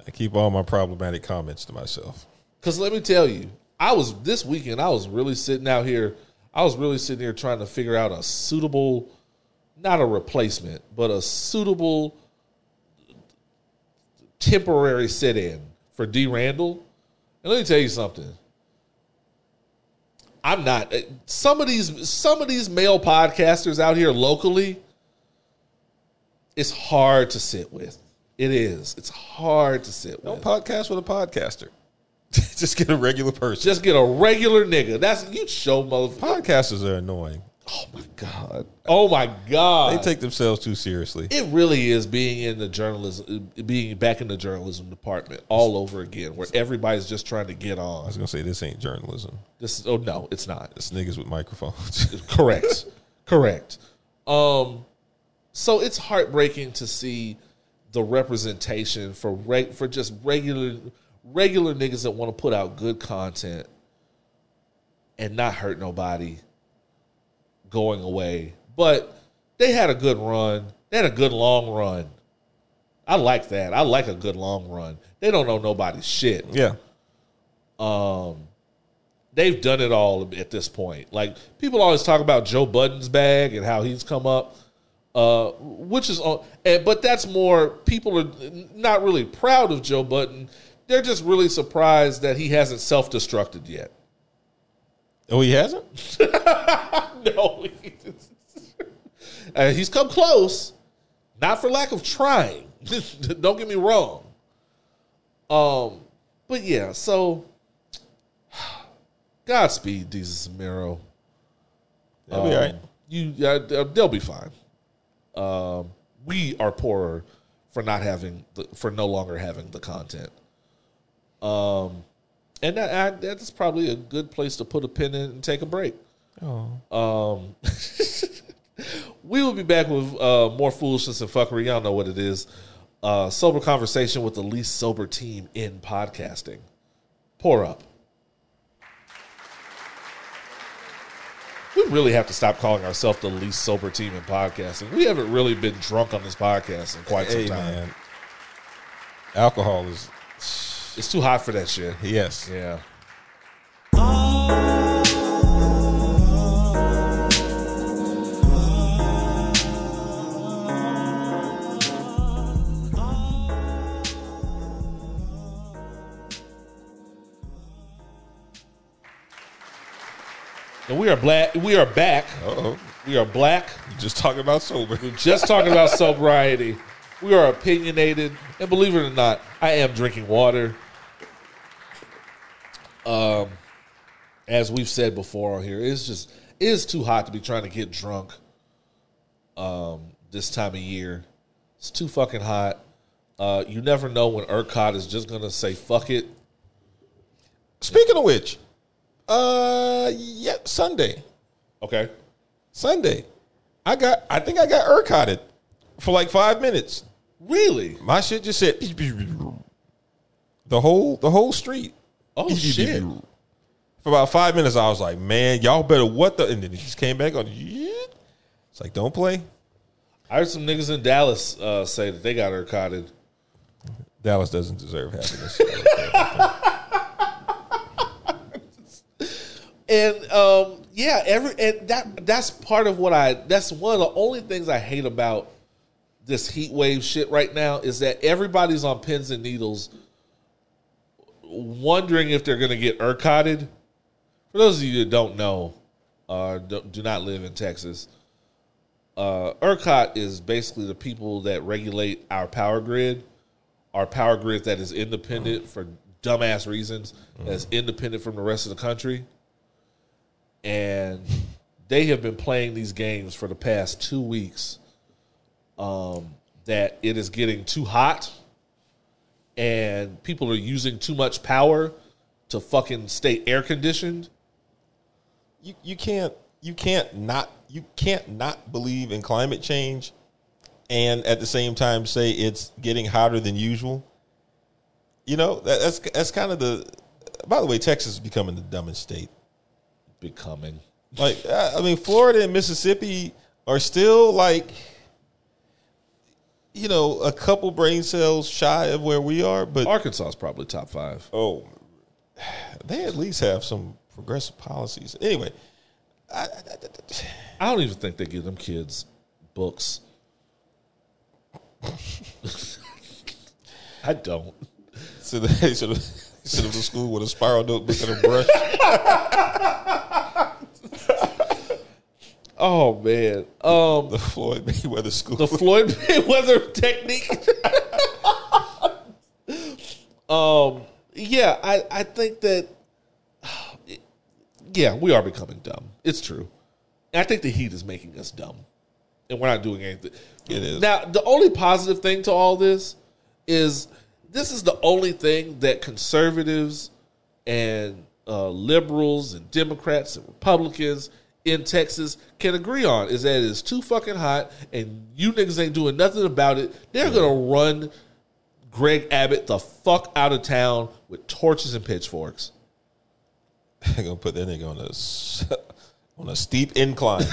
I keep all my problematic comments to myself. Because let me tell you, I was this weekend. I was really sitting out here. I was really sitting here trying to figure out a suitable, not a replacement, but a suitable temporary sit-in for D. Randle. And let me tell you something. I'm not. Eh, some of these, some of these male podcasters out here locally, it's hard to sit with. It is. It's hard to sit with. Don't podcast with a podcaster. Just get a regular person. Just get a regular nigga. That's you show motherfucker. Podcasters are annoying. Oh my god. Oh my god. They take themselves too seriously. it really is being in the journalism, being back in the journalism department all over again, where everybody's just trying to get on. I was gonna say this ain't journalism. This is, oh no, it's not. It's niggas with microphones. Correct. Correct. Um, so it's heartbreaking to see the representation for reg- for just regular regular niggas that want to put out good content and not hurt nobody going away. But they had a good run. They had a good long run. I like that. I like a good long run. They don't know nobody's shit. Yeah. Um They've done it all at this point. Like people always talk about Joe Budden's bag and how he's come up, uh, which is on. But that's more people are not really proud of Joe Budden. They're just really surprised that he hasn't self destructed yet. Oh, he hasn't. no, uh, he's come close, not for lack of trying. Don't get me wrong. Um, but yeah, so Godspeed, Desus Mero. They'll be all right. You, yeah, they'll be fine. Um, we are poorer for not having the, for no longer having the content. Um, and that I, that's probably a good place to put a pin in and take a break. Um, we will be back with uh, more foolishness and fuckery. Y'all know what it is. Uh, sober conversation with the least sober team in podcasting. Pour up. We really have to stop calling ourselves the least sober team in podcasting. We haven't really been drunk on this podcast in quite Hey some time. man, alcohol is It's too hot for that shit. yes. Yeah. And we are black. We are back. Uh-oh. We are black. Just talking about sober. Just talking about sobriety. We are opinionated, and believe it or not, I am drinking water. Um, as we've said before on here, it's just it is too hot to be trying to get drunk. Um, this time of year, it's too fucking hot. Uh, you never know when ERCOT is just gonna say fuck it. Speaking of which, uh, yeah, Sunday, Okay, Sunday, I got. I think I got ERCOTted for like five minutes. really? My shit just said the whole the whole street. Oh shit! For about five minutes, I was like, "Man, y'all better what the?" And then it just came back on. It's like, don't play. I heard some niggas in Dallas uh, say that they got ERCOTted. Dallas doesn't deserve happiness. and um, yeah, every and that that's part of what I that's one of the only things I hate about this heat wave shit right now is that everybody's on pins and needles, wondering if they're going to get ERCOTted. For those of you that don't know, uh, do, not live in Texas, uh, ERCOT is basically the people that regulate our power grid, our power grid that is independent for dumbass reasons, that's independent from the rest of the country and they have been playing these games for the past two weeks. Um, that it is getting too hot, and people are using too much power to fucking stay air conditioned. you you can't you can't not you can't not believe in climate change, and at the same time say it's getting hotter than usual. You know that, that's that's kind of the. By the way, Texas is becoming the dumbest state. Becoming Like I I mean, Florida and Mississippi are still like, you know, a couple brain cells shy of where we are, but Arkansas is probably top five. oh, they at least have some progressive policies. Anyway, I, I, I don't even think they give them kids books. I don't. so they should have should have to school with a spiral notebook and a brush. Oh man, um, the Floyd Mayweather school. the Floyd Mayweather technique. um, yeah, I, I think that, yeah, we are becoming dumb. It's true. And I think the heat is making us dumb, and we're not doing anything. It is. now. The only positive thing to all this is this is the only thing that conservatives and uh, liberals and Democrats and Republicans in Texas can agree on is that it's too fucking hot and you niggas ain't doing nothing about it. They're gonna run Greg Abbott the fuck out of town with torches and pitchforks. They're gonna put that nigga on a on a steep incline.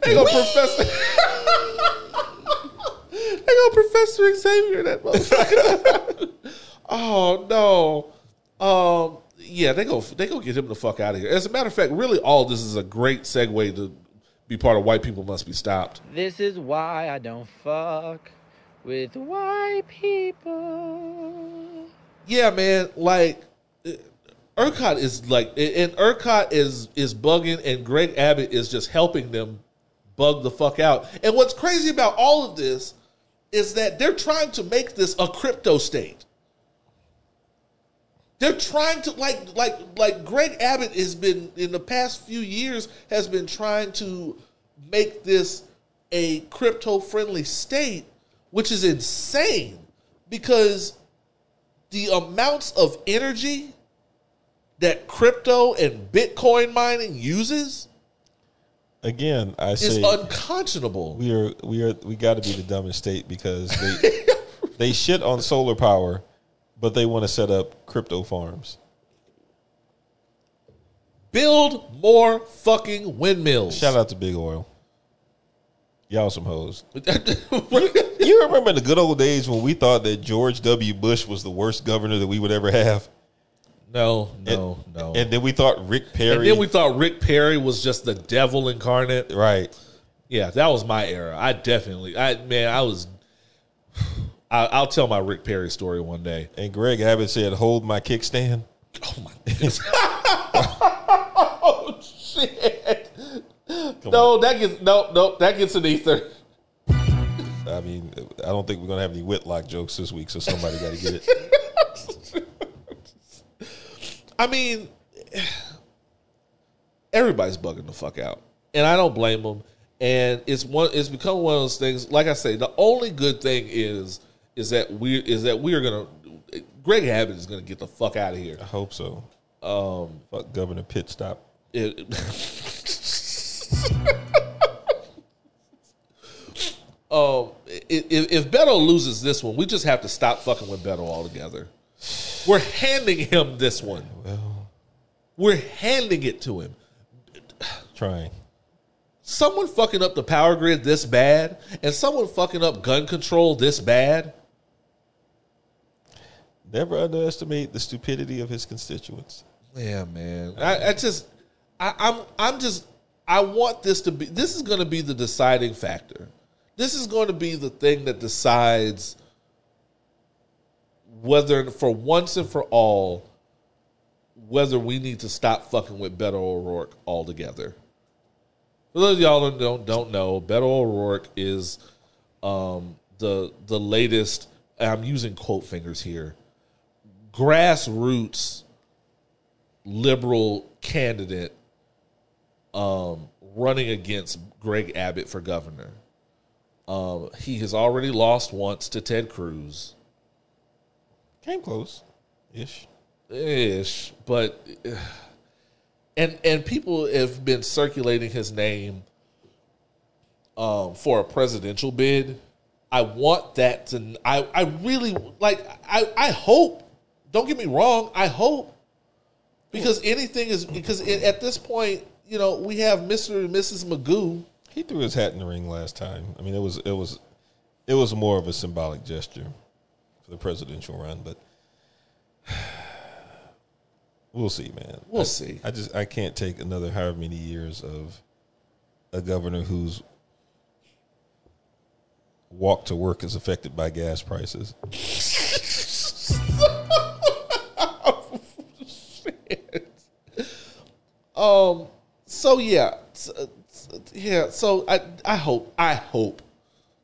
they gonna professor. they gonna Professor Xavier that motherfucker oh no. Um. Yeah, they go. They go get him the fuck out of here. As a matter of fact, really, all this is a great segue to be part of White People Must Be Stopped. This is why I don't fuck with white people. Yeah, man. Like uh, ERCOT is like, and ERCOT is is bugging, and Greg Abbott is just helping them bug the fuck out. And what's crazy about all of this is that they're trying to make this a crypto state. They're trying to like like like Greg Abbott has been in the past few years has been trying to make this a crypto friendly state, which is insane because the amounts of energy that crypto and Bitcoin mining uses Again, I is say unconscionable. we are we are we got to be the dumbest state because they they shit on solar power, but they want to set up crypto farms. Build more fucking windmills. Shout out to Big Oil. Y'all some hoes. You remember the good old days when we thought that George W. Bush was the worst governor that we would ever have? no, no, no. And then we thought Rick Perry. And then we thought Rick Perry was just the devil incarnate. right. Yeah, that was my era. I definitely, I man, I was. I, I'll tell my Rick Perry story one day. And Greg Abbott said, "Hold my kickstand." Oh my goodness! oh shit! no, that gets no, no, that gets an ether. I mean, I don't think we're gonna have any Whitlock jokes this week, so somebody got to get it. I mean, everybody's bugging the fuck out, and I don't blame them. And it's one, it's become one of those things. Like I say, the only good thing is is that we is that we are gonna. Greg Abbott is gonna get the fuck out of here. I hope so. Um, fuck Governor Pit Stop. It, um, if, if Beto loses this one, we just have to stop fucking with Beto altogether. We're handing him this one. Well, We're handing it to him. trying. Someone fucking up the power grid this bad, and someone fucking up gun control this bad. Never underestimate the stupidity of his constituents. Yeah, man. I, I just, I, I'm, I'm just, I want this to be. This is going to be the deciding factor. This is going to be the thing that decides whether, for once and for all, whether we need to stop fucking with Beto O'Rourke altogether. For those of y'all that don't don't know, Beto O'Rourke is um, the the latest. I'm using quote fingers here. Grassroots liberal candidate um, running against Greg Abbott for governor. Um, he has already lost once to Ted Cruz, Came close, ish. ish, but and and people have been circulating his name um, for a presidential bid. I want that to. I I really like. I I hope. Don't get me wrong. I hope because anything is because it, at this point, you know, we have Mister and Mrs. Magoo. He threw his hat in the ring last time. I mean, it was it was it was more of a symbolic gesture for the presidential run, but we'll see, man. We'll I- see. I just I can't take another however many years of a governor who's walk to work is affected by gas prices. Um. So yeah, s- yeah. So I I hope I hope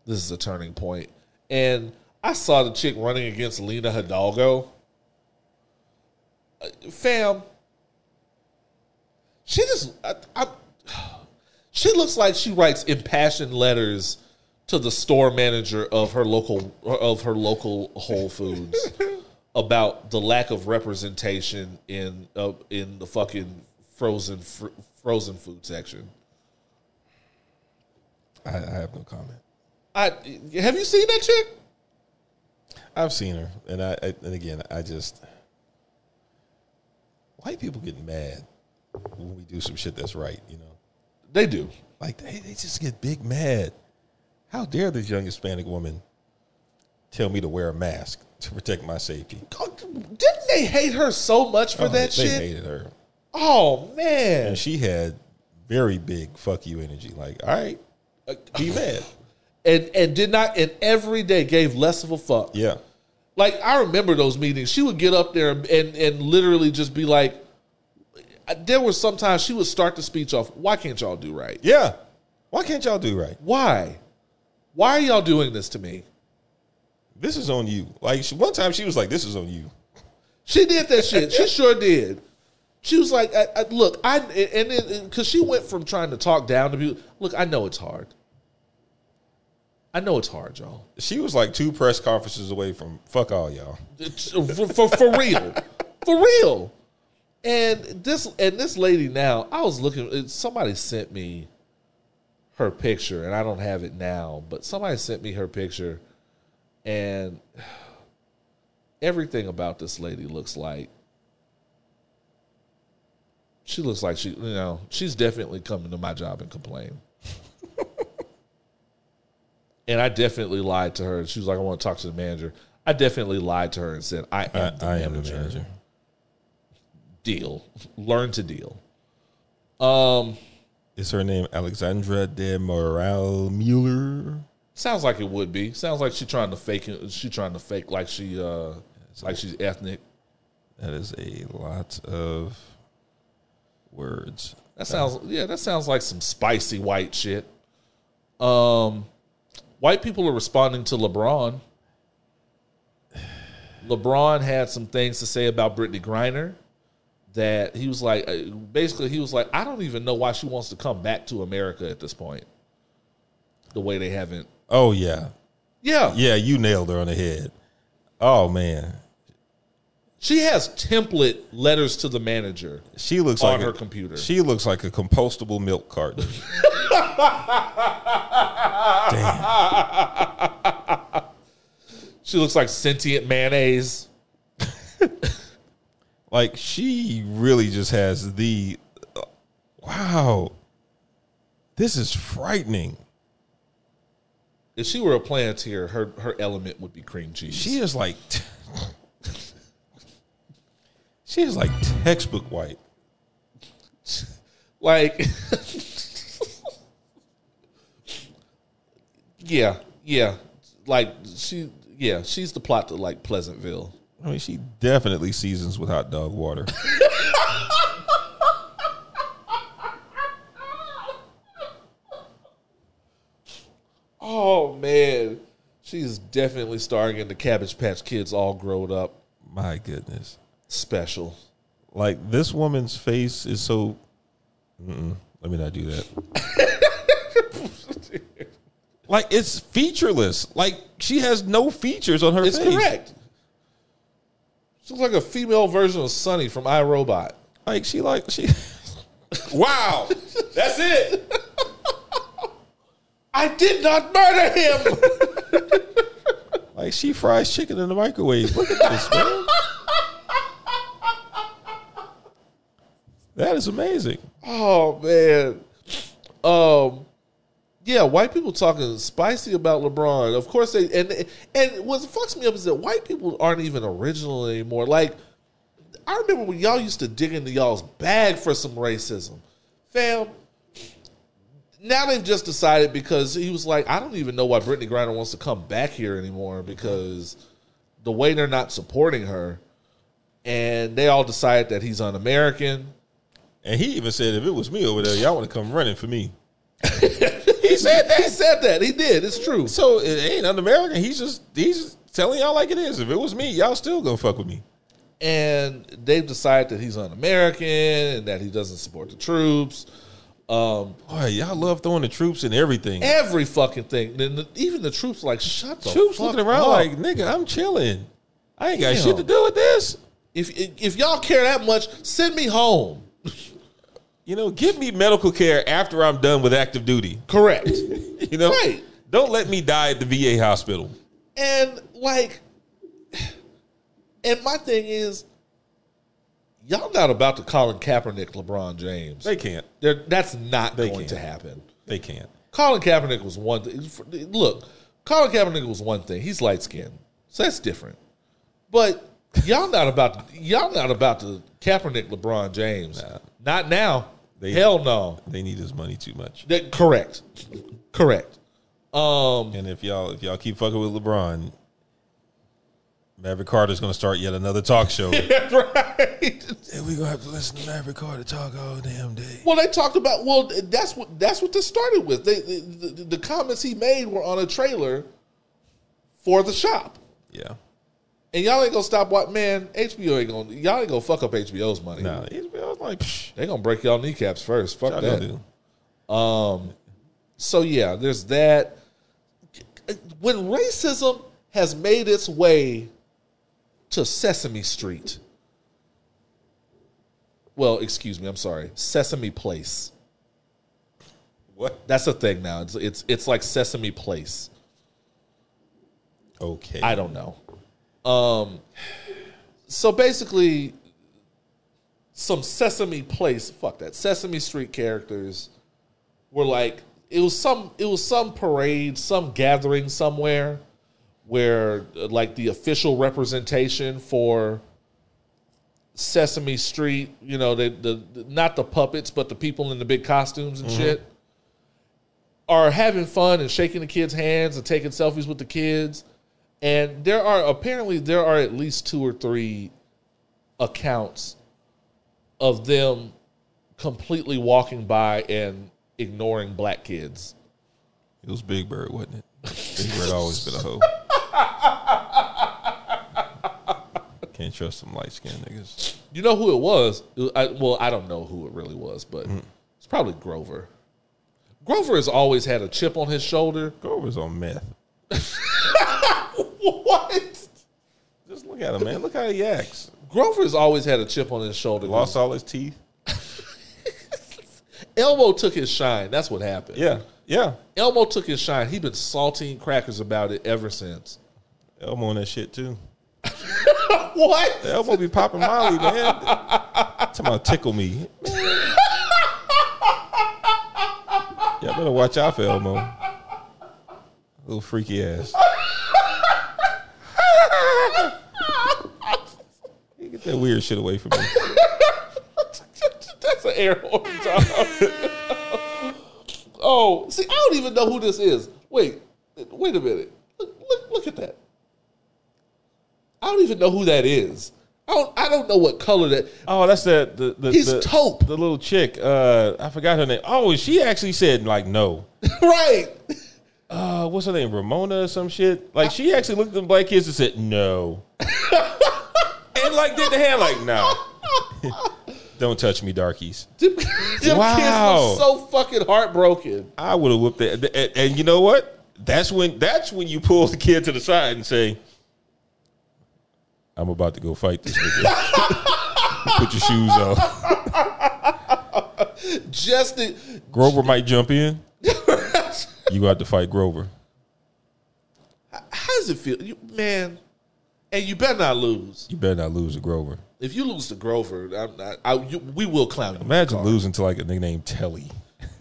this is a turning point. And I saw the chick running against Lina Hidalgo. Uh, Fam, she just I, I, she looks like she writes impassioned letters to the store manager of her local of her local Whole Foods about the lack of representation in uh, in the fucking frozen fr- frozen food section. I, I have no comment. I have you seen that chick? I've seen her, and I, I and again, I just white people get mad when we do some shit that's right, you know. They do. Like they, they just get big mad. How dare this young Hispanic woman tell me to wear a mask to protect my safety? Didn't they hate her so much for Oh, that they shit? They hated her. Oh man. And she had very big fuck you energy. Like, all right, be mad. and and did not and every day gave less of a fuck. Yeah. Like I remember those meetings. She would get up there and and literally just be like, there were sometimes she would start the speech off. Why can't y'all do right? Yeah. Why can't y'all do right? Why? Why are y'all doing this to me? This is on you. Like one time she was like, this is on you. She did that shit. She sure did. She was like, I, I, "Look, I and because she went from trying to talk down to people. Look, I know it's hard. I know it's hard, y'all. She was like two press conferences away from fuck all y'all. Uh, for, for, for real, for real. And this and this lady now, I was looking. Somebody sent me her picture, and I don't have it now, but somebody sent me her picture, and everything about this lady looks like she looks like she, you know, she's definitely coming to my job and complain. and I definitely lied to her. She was like, "I want to talk to the manager." I definitely lied to her and said, "I am, I, the, I manager. am the manager. Deal. Learn to deal." Um, Is her name Alexandra del Moral Mealer? sounds like it would be. Sounds like she trying to fake it. She trying to fake like she, uh, like she's ethnic. That is a lot of words. That sounds yeah, that sounds like some spicy white shit. Um white people are responding to LeBron. LeBron had some things to say about Brittney Griner that he was like uh, basically he was like I don't even know why she wants to come back to America at this point. The way they haven't Oh yeah, Yeah. yeah. You nailed her on the head. Oh man, She has template letters to the manager. she looks On like her a, computer. She looks like a compostable milk carton. Damn. She looks like sentient mayonnaise. Like she really just has the uh, wow. This is frightening. If she were a Planeteer, her her element would be cream cheese. She is like she is like textbook white. like yeah yeah like she yeah she's the plot to like pleasantville I mean, she definitely seasons with hot dog water. oh man she's definitely starring in the cabbage patch kids all grown up My goodness. Special Like this woman's face is so. Mm-mm, let me not do that. like it's featureless. Like she has no features on her it's face. correct she looks like a female version of Sonny from irobot Like she like she. wow, that's it. i did not murder him Like she fries chicken in the microwave. Look at this man. That is amazing. Oh man. Um yeah, white people talking spicy about LeBron. Of course they and and what fucks me up is that white people aren't even original anymore. Like I remember when y'all used to dig into y'all's bag for some racism. Fam, now they've just decided because he was like, I don't even know why Brittney Griner wants to come back here anymore because the way they're not supporting her. And they all decided that he's un-American. And he even said, if it was me over there, y'all want to come running for me. He said that. He said that. He did. It's true. So it ain't un-American. He's just he's just telling y'all like it is. If it was me, y'all still gonna fuck with me. And they've decided that he's un-American and that he doesn't support the troops. Um, Boy, y'all love throwing the troops and everything. every fucking thing. The, even the troops like shut the troops fuck looking around up. like, nigga, I'm chilling. I ain't got Damn. shit to do with this. if if y'all care that much, send me home. You know, give me medical care after I'm done with active duty. Correct. You know, Right. don't let me die at the VA hospital. and like, and my thing is, y'all not about to Colin Kaepernick LeBron James. They can't. They're, that's not They going can't. to happen. They can't. Colin Kaepernick was one thing. Look, Colin Kaepernick was one thing. He's light skinned, so that's different. But y'all not about to, y'all not about to Kaepernick LeBron James. Not now. They- Hell no. They need his money too much. That, correct. Correct. Um, And if y'all if y'all keep fucking with LeBron, Maverick Carter's gonna start yet another talk show. right. And we're gonna have to listen to Maverick Carter talk all damn day. Well, they talked about. Well, that's what that's what this started with. They, the, the, the comments he made were on a trailer for the shop, Yeah. And y'all ain't gonna stop. What man? HBO ain't gonna. Y'all ain't gonna fuck up HBO's money. No, HBO was like, psh, They gonna break y'all kneecaps first. Fuck that. Um, so yeah, there's that. When racism has made its way to Sesame Street, well, excuse me, I'm sorry, Sesame Place. What? That's a thing now. It's it's it's like Sesame Place. Okay. I don't know. Um, so basically, some Sesame Place, fuck that, Sesame Street characters were like it was some it was some parade, some gathering somewhere where like the official representation for Sesame Street, you know, the, the not the puppets, but the people in the big costumes and shit are having fun and shaking the kids' hands and taking selfies with the kids. And there are apparently there are at least two or three accounts of them completely walking by and ignoring black kids. It was Big Bird, wasn't it? Big Bird always been a hoe. Can't trust some light skinned niggas. You know who it was? It was- I, well, I don't know who it really was, but mm. it's probably Grover. Grover has always had a chip on his shoulder. Grover's on meth. What? Just look at him, man. Look how he acts. Grover's always had a chip on his shoulder. Lost all his teeth. Elmo took his shine. That's what happened. Yeah. Yeah. Elmo took his shine. He's been salting crackers about it ever since. Elmo on that shit too. What? Elmo be popping Molly, man. Talking about tickle me. Y'all better watch out for Elmo. Little freaky ass. You Get that weird shit away from me. That's an air horn. oh, see, I don't even know who this is. Wait, wait a minute. Look, look, look at that. I don't even know who that is. I don't. I don't know what color that. Oh, that's the the the, He's the, taupe. the little chick. Uh, I forgot her name. Oh, she actually said like no. right. Uh, what's her name? Ramona or some shit. Like she actually looked at the black kids and said no, and like did the hand like no. Don't touch me, darkies. Them, them Wow. kids were so fucking heartbroken. I would have whooped that. And, and you know what? That's when that's when you pull the kid to the side and say, "I'm about to go fight this nigga. Put your shoes on." Just the, Grover might jump in. You got to fight Grover. how does it feel, you, man? And you better not lose. You better not lose to Grover. If you lose to Grover, I'm not, I, you, we will clown you. Imagine losing to like a nigga named Telly.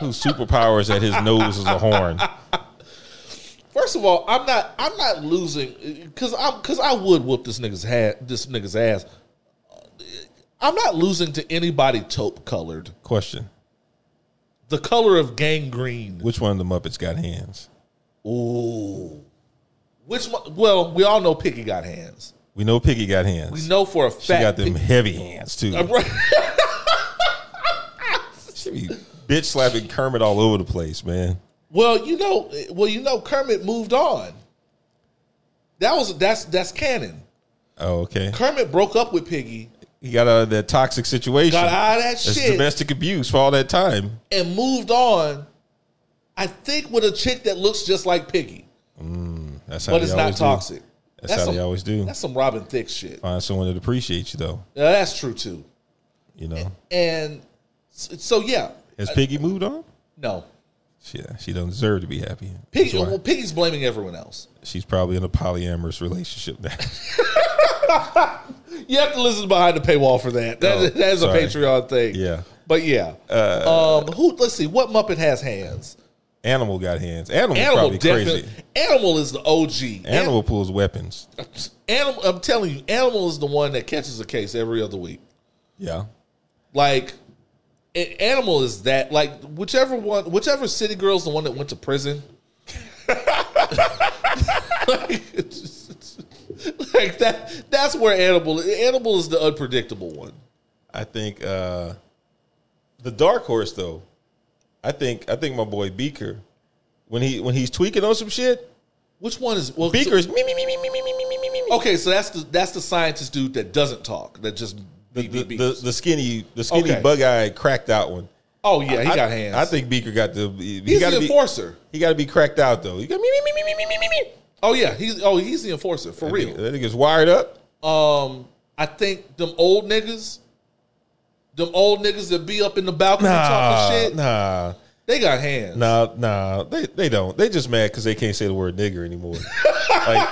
Whose superpower is that his nose is a horn. First of all, I'm not. I'm not losing because I'm because I would whoop this nigga's hat. This nigga's ass. I'm not losing to anybody taupe colored. Question: The color of gangrene. Which one of the Muppets got hands? Ooh. Which one? Well, we all know Piggy got hands. We know Piggy got hands. We know for a fact. she got them Pig- heavy hands too. Uh, she be bitch slapping Kermit all over the place, man. Well, you know. Well, you know, Kermit moved on. That was that's that's canon. Oh, okay. Kermit broke up with Piggy He got out of that toxic situation. Got out of that That's shit. domestic abuse for all that time. and moved on. I think with a chick that looks just like Piggy, mm. That's how but it's not always do. toxic. That's, how some, they always do. That's some Robin Thicke shit. Find someone that appreciates you, though. Yeah, that's true too. You know. And s- so yeah, Has Piggy moved on? no. She she doesn't deserve to be happy. Piggy, well, Piggy's blaming everyone else. She's probably in a polyamorous relationship now. You have to listen behind the paywall for that. That, Oh, that is a. Patreon thing. Yeah. But yeah. um who let's see, what Muppet has hands? Animal got hands. Animal, Animal probably crazy. Animal is the OG. Animal pulls weapons. Animal I'm telling you, Animal is the one that catches a case every other week. Yeah. Like Animal is that like whichever one whichever city girl's the one that went to prison. like, just- like that that's where Animal Animal is the unpredictable one. I think uh the dark horse though. I think I think my boy Beaker when he when he's tweaking on some shit, Which one is well, so- Beaker's me me me me me me me me me me me. Okay, so that's the that's the scientist dude that doesn't talk. That just The, beep, the, beep, the, the skinny the skinny Okay. bug eyed cracked out one. oh yeah, he I, got hands. I think Beaker got the he he's got the to be enforcer. he got to be cracked out though. He got me me me me me me me me. Oh yeah, he's oh he's the enforcer for real. That nigga's wired up. Um, I think them old niggas, them old niggas that be up in the balcony Nah, talking shit, nah, they got hands. nah, nah. They they don't. They just mad because they can't say the word nigger anymore. like,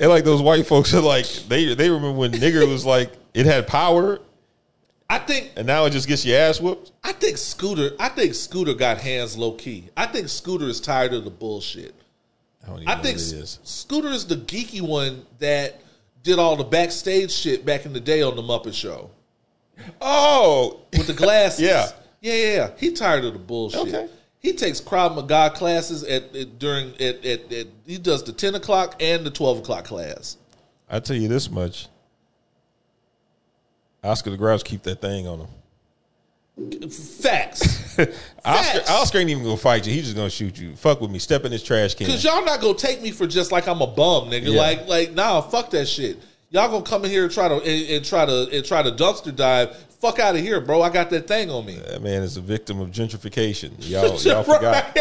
and like those white folks are like they they remember when nigger was like it had power, I think and now it just gets your ass whooped. I think Scooter. I think Scooter got hands low key. I think Scooter is tired of the bullshit. I don't even I know think what it is. Scooter is the geeky one that did all the backstage shit back in the day on the Muppet Show Oh, with the glasses. Yeah. yeah, yeah, yeah. He tired of the bullshit. Okay. He takes Krav Maga classes at, at during at, at, at he does the ten o'clock and the twelve o'clock class. I tell you this much. Oscar the Grouch keep that thing on him. Facts. Oscar, Facts. Oscar ain't even gonna fight you. He's just gonna shoot you. Fuck with me. Step in this trash can. Cause y'all not gonna take me for just like I'm a bum, nigga. Yeah. Like, like, nah, fuck that shit. Y'all gonna come in here and try to and, and try to and try to dumpster dive. Fuck out of here, bro. I got that thing on me. That man is a victim of gentrification. Y'all, y'all forgot.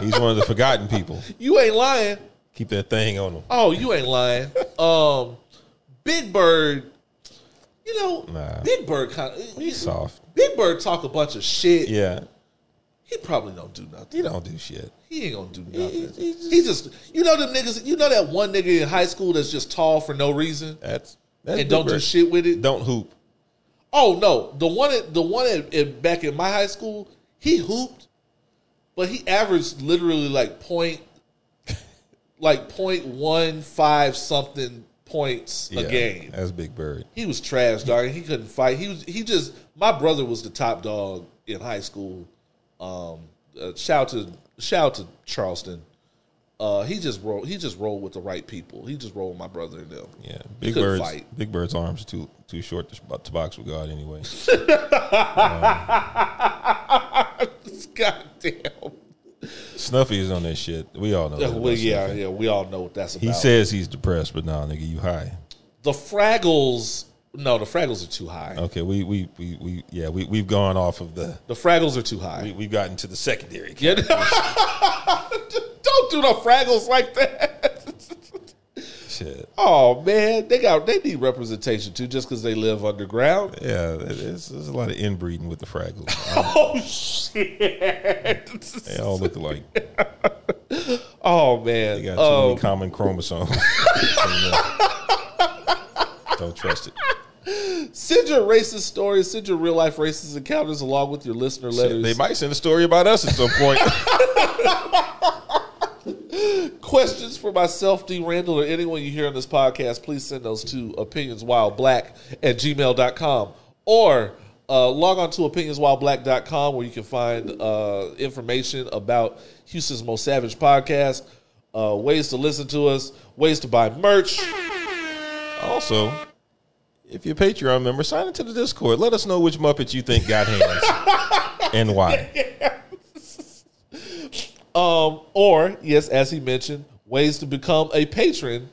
He's one of the forgotten people. You ain't lying. Keep that thing on him. Oh, you ain't lying. Um, Big Bird, you know, Nah. Big Bird kind of He's soft. Big Bird talk a bunch of shit. Yeah, He probably don't do nothing. he don't do shit. He ain't gonna do nothing. He just, you know, them niggas. You know that one nigga in high school that's just tall for no reason That's, that's and don't Big do shit with it. Don't hoop. Oh no, the one at the one at, at back in my high school, he hooped, but he averaged literally like point, like point one five something points a game. That's Big Bird. He was trash, dog. He couldn't fight. He was he just my brother was the top dog in high school. Um, uh, shout to shout to Charleston. Uh, he just rolled. He just rolled with the right people. He just rolled with my brother and them. Yeah, Big Bird's fight. Big Bird's arms too too short to, to box with God anyway. God damn. Snuffy is on that shit. We all know. Yeah, that well, yeah, Snuffy. yeah. We all know what that's about. He says he's depressed, but nah, nigga, you high. the Fraggles. No, the Fraggles are too high. Okay, we we we, we yeah we we've gone off of the The Fraggles are too high. we, we've gotten to the secondary. Yeah. Don't do the Fraggles like that. Shit. Oh man, they got they need representation too, just because they live underground. Yeah, there's, there's a lot of inbreeding with the Fraggles. Oh shit! They all look alike. Oh man, They got too many Um, common chromosomes. Don't trust it. send your racist stories, send your real life racist encounters along with your listener letters. They might send a story about us at some point. Questions for myself, D. Randle, or anyone you hear on this podcast, please send those to opinionswhileblack at gmail.com or uh, log on to opinionswhileblack.com where you can find uh, information about Houston's Most Savage podcast, uh, ways to listen to us, ways to buy merch. Also, if you're a Patreon member, sign into the Discord. Let us know which Muppet you think got hands and why. Um, or, yes, as he mentioned, ways to become a patron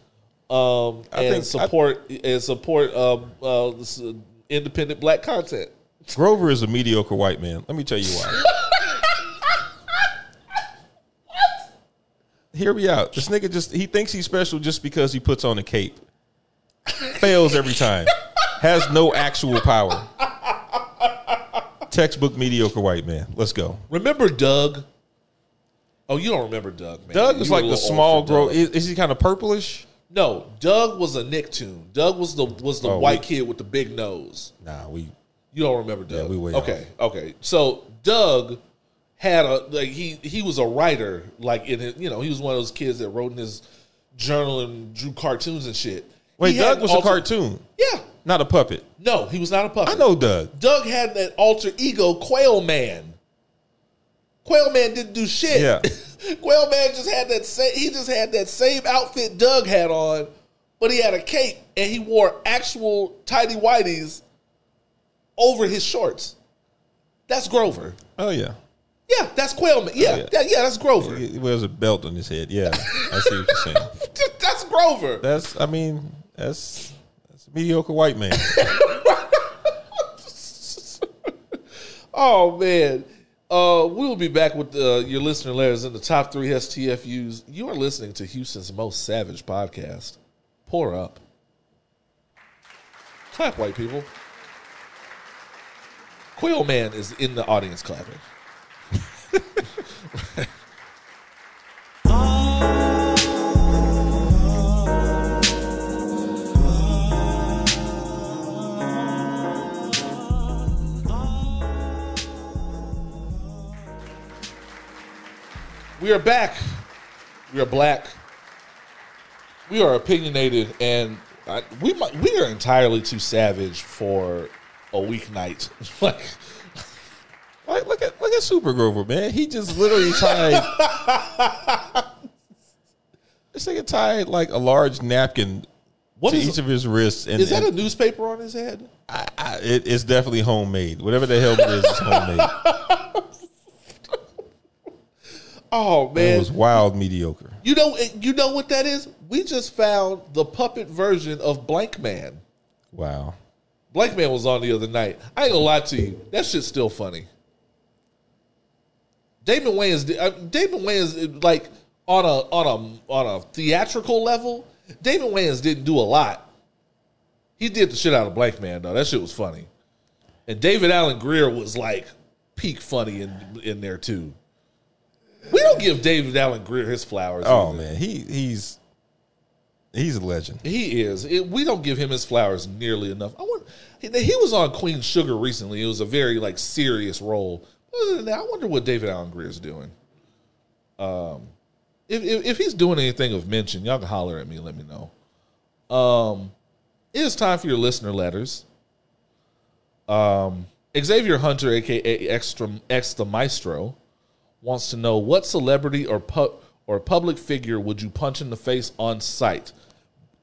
um, and think- support and support um, uh, uh, independent black content. Grover is a mediocre white man. Let me tell you why. Hear me out. This nigga just he thinks he's special just because he puts on a cape. Fails every time. Has no actual power. Textbook mediocre white man. Let's go. Remember Doug? Oh, you don't remember Doug, man. Doug is like the small grow. Is, is he kind of purplish? No, Doug was a Nicktoon. Doug was the was the Oh, white we- kid with the big nose. Nah, we You don't remember Doug? Yeah, we way okay. Okay, so Doug had a like he he was a writer like in his, you know he was one of those kids that wrote in his journal and drew cartoons and shit. Wait. Doug was alter- a cartoon, Yeah, not a puppet. no, he was not a puppet. I know Doug. Doug had that alter ego, Quail Man. Quail Man didn't do shit. Yeah. Quail Man just had that same. He just had that same outfit Doug had on, but he had a cape and he wore actual tidy whities over his shorts. That's Grover. Oh yeah, Yeah, that's Quail Man. Yeah, oh, yeah. yeah, yeah, that's Grover. he wears a belt on his head. Yeah, I see what you're saying. that's Grover. That's I mean that's that's a mediocre white man. Oh man. Uh, we will be back with uh, your listener letters in the top three STFUs. You are listening to Houston's most savage podcast. Pour up. Clap, white people. Quail Man is in the audience clapping. We are back. We are black. We are opinionated, and I, we might, we are entirely too savage for a weeknight. like, Like, look at look at Super Grover, man. He just literally tied. this nigga tied like a large napkin what to is each of his wrists, and, is that a newspaper on his head? I, I, it, it's definitely homemade. Whatever the hell it is, it's homemade. Oh man, it was wild mediocre. you know you know what that is? We just found the puppet version of Blank Man. Wow. Blank Man was on the other night. I ain't gonna lie to you, that shit's still funny. Damon Wayans, uh, Damon Wayans, like on a on a on a theatrical level, Damon Wayans didn't do a lot. He did the shit out of Blank Man though. That shit was funny, and David Alan Grier was like peak funny in in there too. We don't give David Alan Grier his flowers. Oh either. man, he he's he's a legend. He is. It, we don't give him his flowers nearly enough. I want. He, he was on Queen Sugar recently. It was a very like serious role. Other than that, I wonder what David Alan Grier is doing. Um, if, if if he's doing anything of mention, y'all can holler at me. Let me know. Um, it is time for your listener letters. Um, Xavier Hunter, aka Extra X the Maestro, wants to know what celebrity or pu- or public figure would you punch in the face on sight?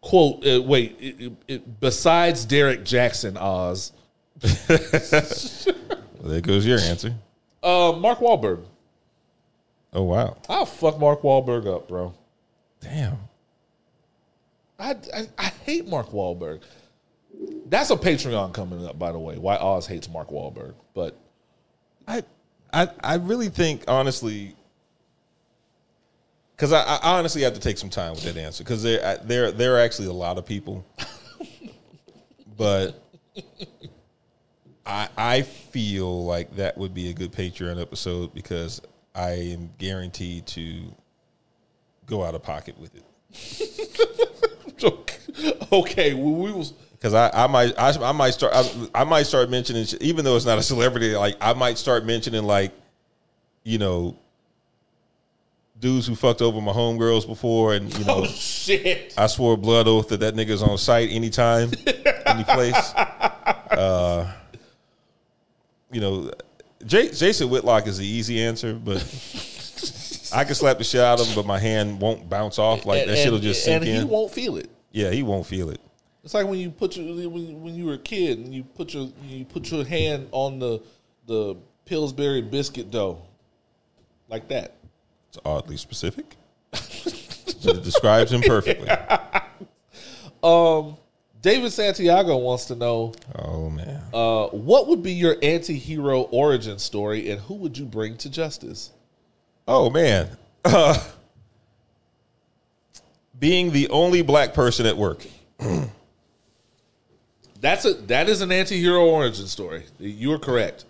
Quote, uh, wait, it, it- it- besides Derek Jackson, Oz, Well, there goes your answer. uh, Mark Wahlberg. Oh wow, I'll fuck Mark Wahlberg up, bro. damn. I, I, I hate Mark Wahlberg. That's a Patreon coming up, by the way. Why Oz hates Mark Wahlberg, but I I I really think honestly, because I, I honestly have to take some time with that answer because there there there are actually a lot of people, but I I feel like that would be a good Patreon episode because I am guaranteed to go out of pocket with it. okay, well, we was Because I, I might I, I might start I, I might start mentioning even though it's not a celebrity like I might start mentioning like you know dudes who fucked over my homegirls before and you know oh shit. I swore a blood oath that that nigga's on site anytime any place uh you know J- Jason Whitlock is the easy answer but I can slap the shit out of him but my hand won't bounce off like that shit'll just sink in. and he won't feel it. yeah he won't feel it It's like when you put your when, when you were a kid and you put your you put your hand on the the Pillsbury biscuit dough, like that. It's oddly specific, it describes him perfectly. um, David Santiago wants to know Oh man, uh, what would be your anti-hero origin story and who would you bring to justice? oh man, uh, being the only black person at work. That's a that is an anti-hero origin story. You are correct.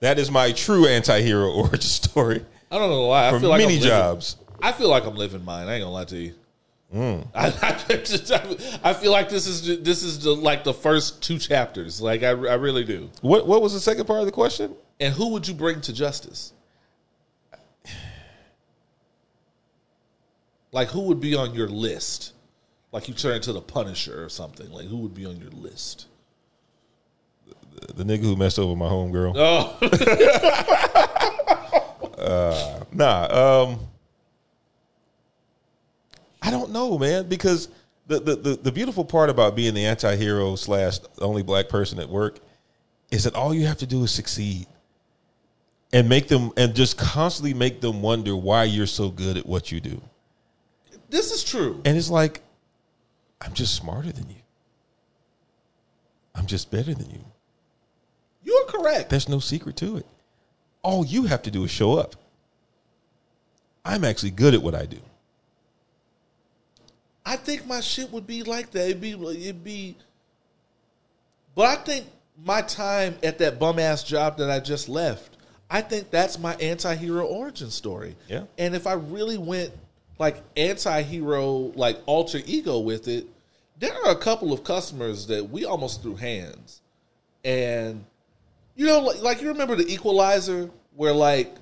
That is my true anti-hero origin story I don't know why. I for feel like many I'm living- jobs. I feel like I'm living mine. I ain't gonna lie to you. Mm. I, I, I feel like this is this is the, like the first two chapters. Like I, I really do. What What was the second part of the question? And who would you bring to justice? Like who would be on your list? Like you turn into the Punisher or something. Like who would be on your list? The nigga who messed over my homegirl. Oh, Nah, um, I don't know, man, because the, the, the, the beautiful part about being the anti-hero slash only black person at work is that all you have to do is succeed and make them and just constantly make them wonder why you're so good at what you do. this is true. And it's like, I'm just smarter than you. I'm just better than you. You're correct. There's no secret to it. All you have to do is show up. I'm actually good at what I do. I think my shit would be like that. It'd be it'd be But I think my time at that bum ass job that I just left, I think that's my anti hero origin story. Yeah. And if I really went like anti hero, like alter ego with it, there are a couple of customers that we almost threw hands. And you know, like, like you remember the equalizer where like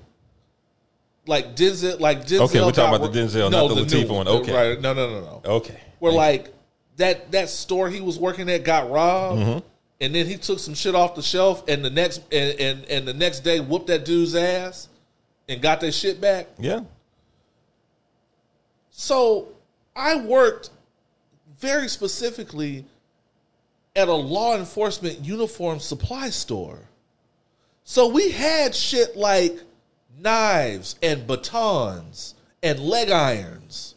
like Denzel like Denzel Okay, we're talking about the Denzel, not the new Latifah one. Okay. Right. No, no, no, no Okay. where Thank like that that store he was working at got robbed, Mm-hmm. and then he took some shit off the shelf, and the next and and, and the next day whooped that dude's ass and got their shit back. yeah. So I worked very specifically at a law enforcement uniform supply store. So we had shit like knives and batons and leg irons.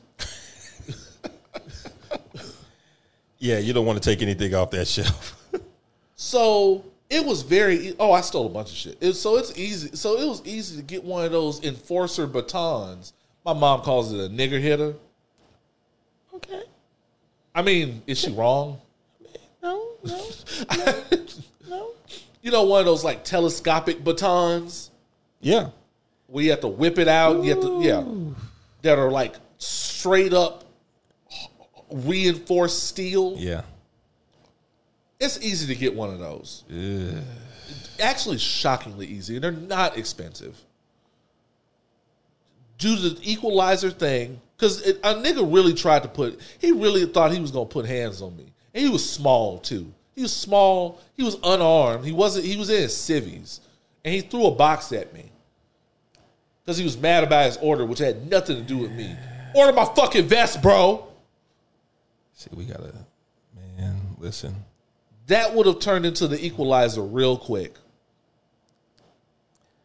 Yeah, you don't want to take anything off that shelf. So it was very. e- Oh, I stole a bunch of shit. It, so it's easy. So it was easy to get one of those enforcer batons. My mom calls it a nigger hitter. okay. I mean, is she wrong? No, no, no. You know, one of those like telescopic batons Yeah. where you have to whip it out. You have to, yeah, that are like straight up reinforced steel. Yeah. It's easy to get one of those. Actually, shockingly easy, and they're not expensive. Do the equalizer thing because a nigga really tried to put. He really thought he was gonna put hands on me, and he was small too. He was small. He was unarmed. He wasn't. He was in his civvies, and he threw a box at me because he was mad about his order, which had nothing to do with me. Order my fucking vest, bro. See, we gotta man, listen. that would have turned into the equalizer real quick.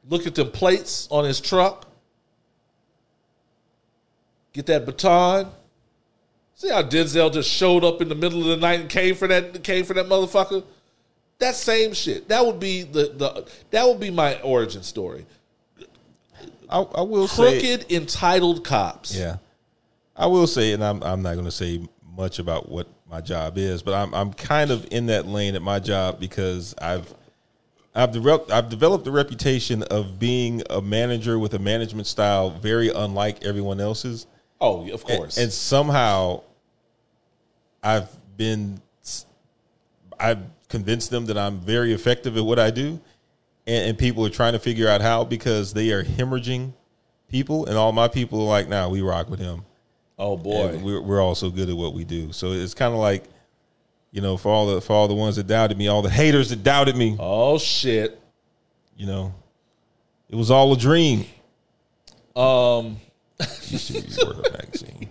Look at the plates on his truck. Get that baton. See how Denzel just showed up in the middle of the night and came for that came for that motherfucker? That same shit. That would be the, the that would be my origin story. I, I will say Crooked entitled cops. Yeah. I will say, and I'm I'm not gonna say much about what my job is, but I'm I'm kind of in that lane at my job because I've I've developed I've developed a reputation of being a manager with a management style very unlike everyone else's. Oh, of And- course. And, somehow I've been I've convinced them that I'm very effective at what I do. And, and people are trying to figure out how because they are hemorrhaging people and all my people are like, nah, we rock with him. oh boy. And we're we're all so good at what we do. So it's kind of like, you know, for all the for all the ones that doubted me, all the haters that doubted me, oh shit. you know, it was all a dream. Um Used to be Word Up magazine,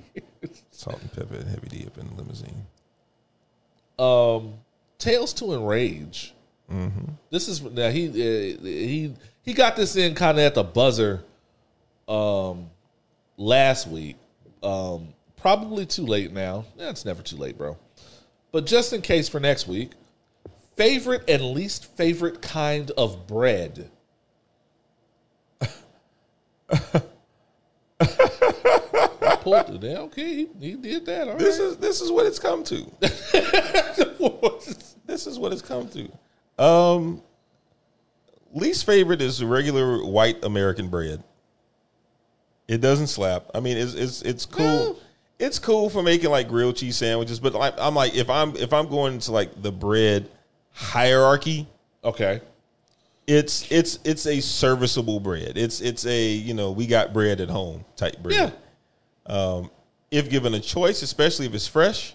Salt-N-Pepa, and heavy D up in the limousine. um Tales to Enrage. This is now he uh, he he got this in kind of at the buzzer um last week. Um probably too late now. Yeah, it's never too late, bro. But just in case for next week, favorite and least favorite kind of bread. Pulled it. Okay, he, he did that. All right. This is this is what it's come to. this is what it's come to. Um, least favorite is regular white American bread. It doesn't slap. I mean, it's it's it's cool. it's cool for making like grilled cheese sandwiches, but like, I'm like if I'm if I'm going to like the bread hierarchy, Okay. It's it's it's a serviceable bread. It's it's a you know we got bread at home type bread. Yeah. If given a choice, especially if it's fresh,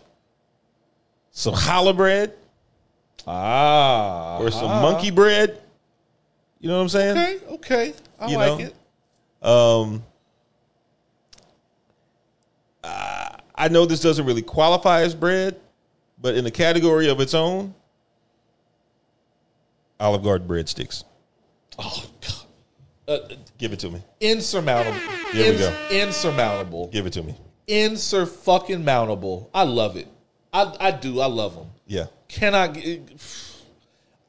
some challah bread Ah. or some monkey bread. You know what I'm saying? Okay. Okay. I You like know? it. Um, I know this doesn't really qualify as bread, but in a category of its own, Olive Garden breadsticks. Oh God. Uh, Give it to me. insurmountable. Here we go. Insurmountable. Give it to me. Insur fucking mountable. I love it. I I do. I love them. Yeah. Cannot.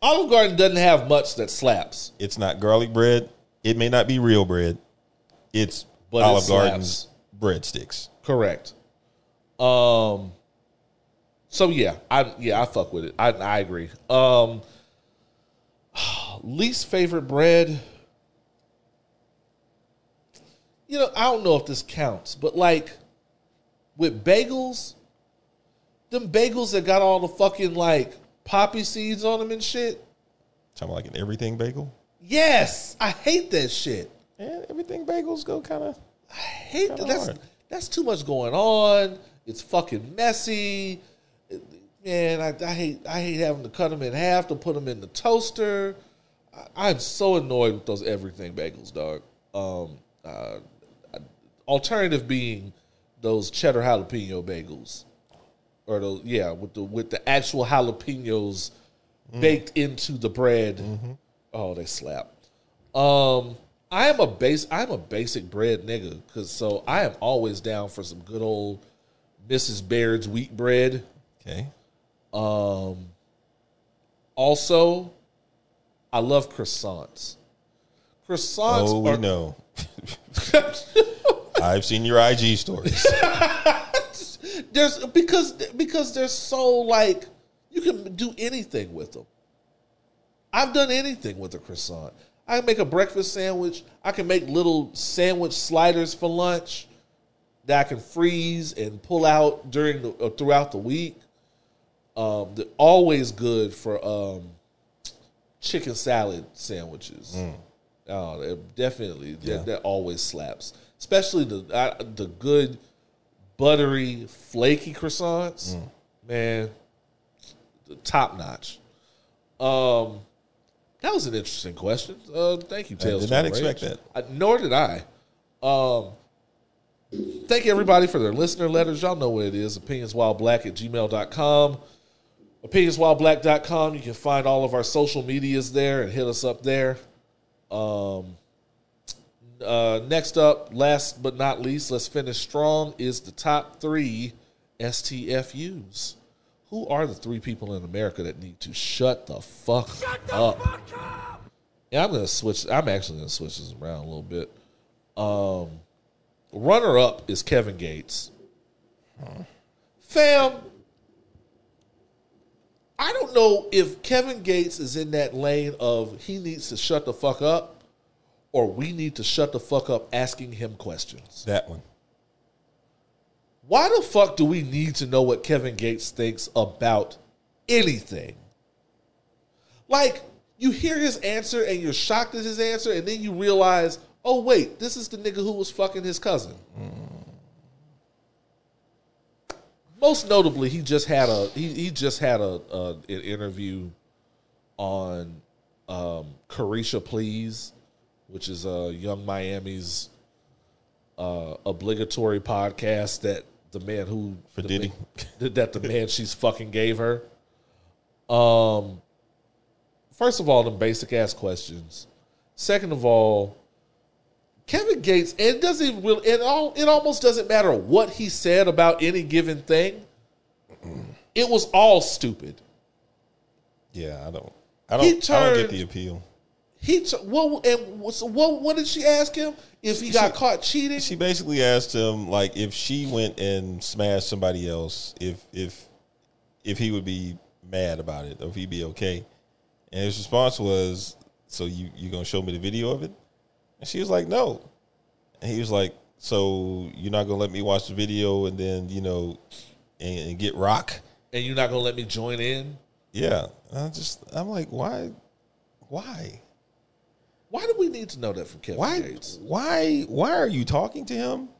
Olive Garden doesn't have much that slaps. It's not garlic bread. It may not be real bread. It's But Olive slaps. Garden's breadsticks. Correct. Um. So yeah, I yeah I fuck with it. I I agree. Um. Least favorite bread. You know, I don't know if this counts, but like with bagels, them bagels that got all the fucking like poppy seeds on them and shit. Talking about like an everything bagel. Yes, I hate that shit. And everything bagels go kind of. I hate that. That's hard. that's too much going on. It's fucking messy. Man, I, I hate I hate having to cut them in half to put them in the toaster. I, I'm so annoyed with those everything bagels, dog. Um, uh, alternative being those cheddar jalapeno bagels, or those yeah with the with the actual jalapenos baked into the bread. Oh, they slap. Um, I am a base. I'm a basic bread nigga, cause so I am always down for some good old Mrs. Baird's wheat bread. Okay. Um, also, I love croissants. Croissants Oh, we are know. I've seen your IG stories. there's because because they're so like you can do anything with them. I've done anything with a croissant. I can make a breakfast sandwich. I can make little sandwich sliders for lunch that I can freeze and pull out during the uh, throughout the week. Um, they're always good for um, chicken salad sandwiches. Oh, they're definitely Yeah. that always slaps, especially the uh, the good buttery flaky croissants. Man, top notch. Um, that was an interesting question. Uh, thank you, Tales. did not expect Range. that. I, nor did I. Um, thank you everybody for their listener letters. Y'all know what it is. Opinionswhileblack at gmail.com. Opinionswhileblack.com. You can find all of our social medias there and hit us up there. Um, uh, next up, last but not least, let's finish strong, is the top three STFUs. Who are the three people in America that need to shut the fuck up? Yeah, I'm gonna switch. I'm actually gonna switch this around a little bit. Um, runner up is Kevin Gates. Fam, I don't know if Kevin Gates is in that lane of he needs to shut the fuck up, or we need to shut the fuck up asking him questions. that one. Why the fuck do we need to know what Kevin Gates thinks about anything? Like, you hear his answer and you're shocked at his answer, and then you realize, oh, wait, this is the nigga who was fucking his cousin. Mm. Most notably, he just had a he, he just had a, a an interview on um, Caresha Please, which is uh, Yung Miami's uh, obligatory podcast that the man who For Diddy. man- that the man she's fucking gave her. Um, first of all, the basic ass questions. Second of all, Kevin Gates. It doesn't even really. It all. It almost doesn't matter what he said about any given thing. It was all stupid. Yeah, I don't. I don't. I don't get the appeal. He t- what and so what? What did she ask him if he got caught cheating? She basically asked him like if she went and smashed somebody else, if if if he would be mad about it or if he'd be okay. And his response was, "So you you gonna show me the video of it?" And she was like, "No." And he was like, So you're not gonna let me watch the video and then you know and, and get rock? And you're not gonna let me join in? Yeah, I just I'm like, why, why, Why do we need to know that from Kevin why, Gates? why, why are you talking to him?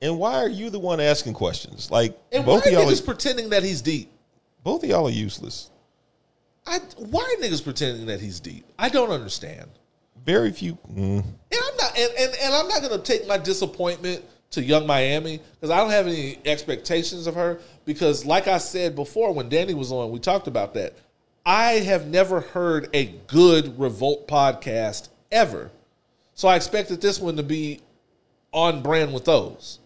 And why are you the one asking questions? Like And both why of are y'all, niggas are, pretending that he's deep? both of y'all are useless. I why are niggas pretending that he's deep? I don't understand. Very few. Mm, And I'm not and, and, and I'm not gonna take my disappointment to Yung Miami because I don't have any expectations of her. Because like I said before, when Danny was on, we talked about that. I have never heard a good revolt podcast ever. So I expected this one to be on brand with those.